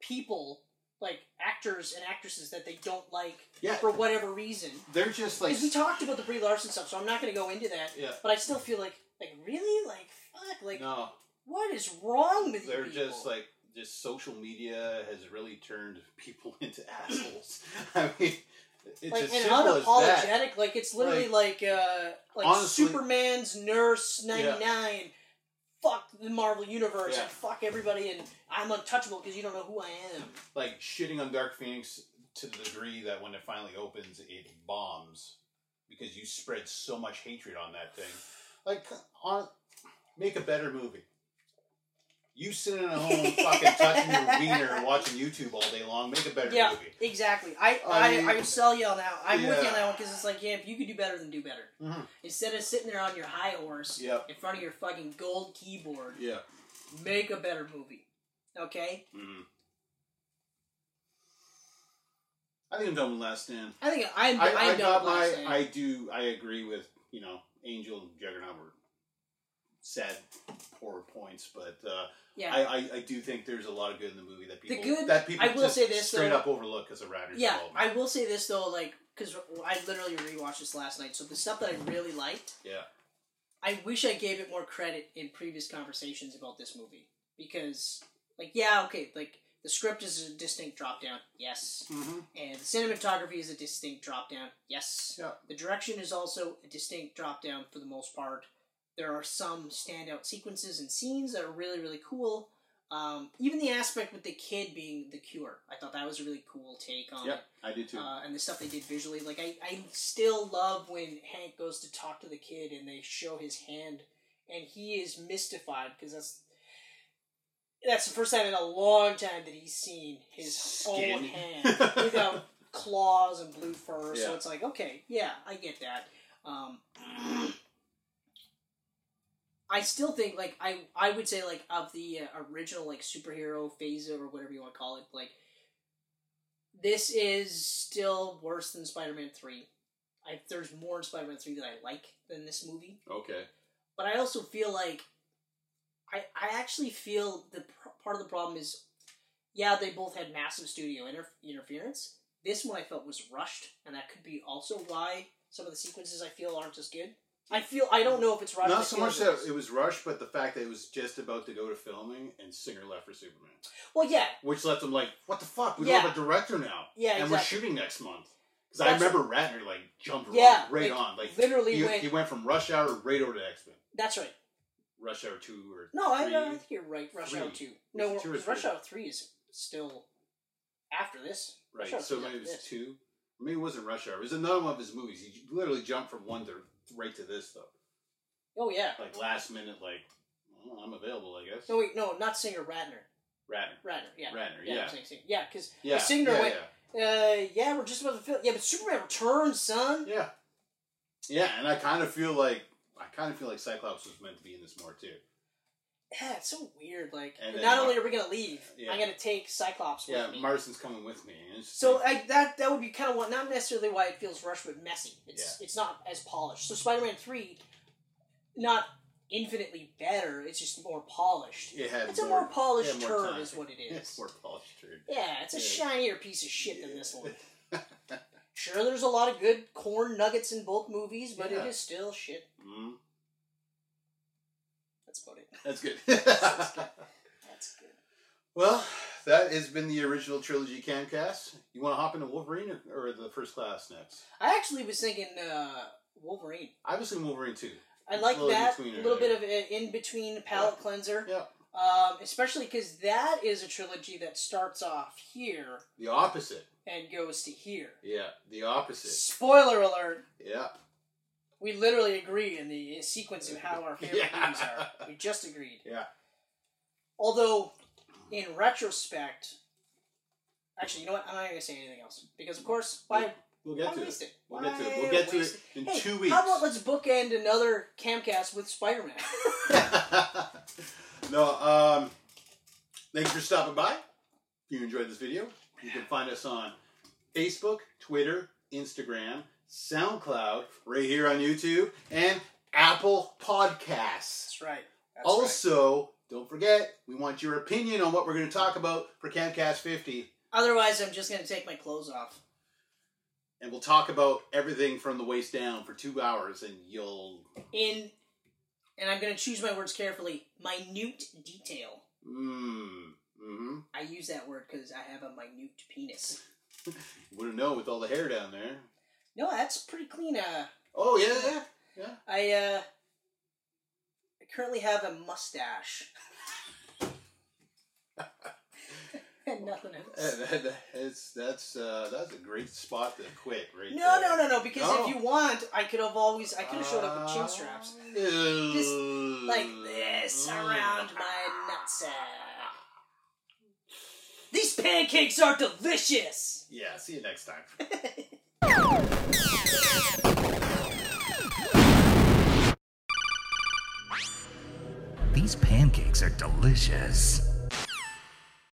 people like actors and actresses that they don't like Yeah. for whatever reason. They're just like. We talked about the Brie Larson stuff, so I'm not going to go into that. Yeah. But I still feel like like really like fuck like No, what is wrong with you they're people? just like. Just social media has really turned people into assholes. I mean, it's like and simple as that. unapologetic. Like it's literally like, uh like honestly- Superman's nurse ninety nine. Fuck the Marvel universe Yeah. and fuck everybody and I'm untouchable because you don't know who I am. like shitting on Dark Phoenix to the degree that when it finally opens, it bombs because you spread so much hatred on that thing. Like, on make a better movie. You sitting at home fucking touching your wiener and watching YouTube all day long. Make a better Yeah. movie. Exactly. I I I, I, sell you on that. I'm with you on that one because it's like yeah, if you could do better, then do better. Mhm. Instead of sitting there on your high horse Yep. in front of your fucking gold keyboard, Yeah. make a better movie. Okay. hmm I think I'm done with Last Stand. I think I'm I, I'm I done got with my. Last Stand. I do. I agree with you know Angel and Juggernaut sad, poor points, but uh, yeah. I, I, I do think there's a lot of good in the movie that people good- that people I will just say this, straight though. up overlook because of Ratner's Yeah. I will say this though, like, because I literally rewatched this last night. So the stuff that I really liked, yeah, I wish I gave it more credit in previous conversations about this movie because, like, yeah, okay, like the script is a distinct drop down, yes, mm-hmm. and the cinematography is a distinct drop down, yes. Yeah. The direction is also a distinct drop down for the most part. There are some standout sequences and scenes that are really really cool. Um, even the aspect with the kid being the cure, I thought that was a really cool take on it yeah, I do too. uh, and the stuff they did visually. Like I, I still love when Hank goes to talk to the kid and they show his hand, and he is mystified because that's that's the first time in a long time that he's seen his Skin. own hand without claws and blue fur. So it's like, okay, yeah, I get that. Um, I still think like I I would say like of the uh, original like superhero phase or whatever you want to call it like this is still worse than Spider-Man 3. I, there's more in Spider-Man 3 that I like than this movie. okay, But I also feel like I I actually feel the pr- part of the problem is yeah, they both had massive studio inter- interference. This one I felt was rushed, and that could be also why some of the sequences I feel aren't as good. I feel I don't know if it's rushed. I not so much that it was rushed, but the fact that it was just about to go to filming and Singer left for Superman, Well, yeah, which left them like, what the fuck? We Yeah. don't have a director now, yeah, and we're shooting next month. Because I remember Ratner like jumped Yeah, right, right like, on, like literally he, went. he went from Rush Hour right over to X Men. That's right. Rush Hour two or No, I, three. I think you're right. Rush Three. Hour two. No, two Rush three? Hour three is still after this. Right, so maybe it was this. two. Maybe it wasn't Rush Hour. It was another one of his movies. He literally jumped from one to right to this though. Oh yeah. Like last minute, like well, I'm available, I guess. No wait, no, not Singer. Ratner. Ratner. Ratner. Yeah. Ratner, Yeah. yeah. Saying Yeah, because Yeah, Singer yeah, went. Uh, yeah, we're just about to film. Yeah, but Superman Returns, son. yeah, yeah, yeah. And I kind of feel like I kind of feel like Cyclops was meant to be in this more too. Yeah, it's so weird. Like, And not Mar- only are we gonna leave, Yeah. I'm gonna take Cyclops with Yeah, me. Marsden's coming with me. and it's just so like- I, that that would be kind of what, not necessarily why it feels rushed, but messy. It's Yeah. it's not as polished. So Spider-Man Three, not infinitely better. It's just more polished. it It's a more polished more turd, time. is what it is. It's more polished turd. Yeah, it's a shinier piece of shit than this one. Sure, there's a lot of good corn nuggets in both movies, but it is still shit. Mm, That's about it. that's good. That's good. well, that has been the original trilogy Camcast. You want to hop into Wolverine or, or the First Class next? I actually was thinking uh, Wolverine. I was thinking Wolverine too. I like Little in that a little bit of a in between palate cleanser, Yeah, um, especially because that is a trilogy that starts off here the opposite. and goes to here. Yeah, the opposite. Spoiler alert: Yeah. We literally agree in the sequence of how our favorite Yeah. movies are. We just agreed. Yeah. Although, in retrospect, actually, you know what? I'm not going to say anything else because, of course, why? We'll get why to it. it? We'll get to it. We'll get to it in Hey, two weeks. How about let's bookend another Camcast with Spider-Man? no, um, thank you for stopping by. If you enjoyed this video, you can find us on Facebook, Twitter, Instagram, SoundCloud, right here on YouTube, and Apple Podcasts. That's right. That's right. also, don't forget, we want your opinion on what we're going to talk about for Camcast 50, Otherwise, I'm just going to take my clothes off. and we'll talk about everything from the waist down for two hours, and you'll. In, and I'm going to choose my words carefully. Minute detail. Mmm. Mm-hmm. I use that word because I have a minute penis. You wouldn't know with all the hair down there. No, that's pretty clean. Uh, Oh, yeah, yeah. I uh, I currently have a mustache. and nothing else. Uh, that- that- It's, that's uh, that's a great spot to quit right No, there. no, no, no. Because No. if you want, I could have always, I could have showed up with chin straps, Just like this around my nutsack. These pancakes are delicious. Yeah, see you next time. These pancakes are delicious.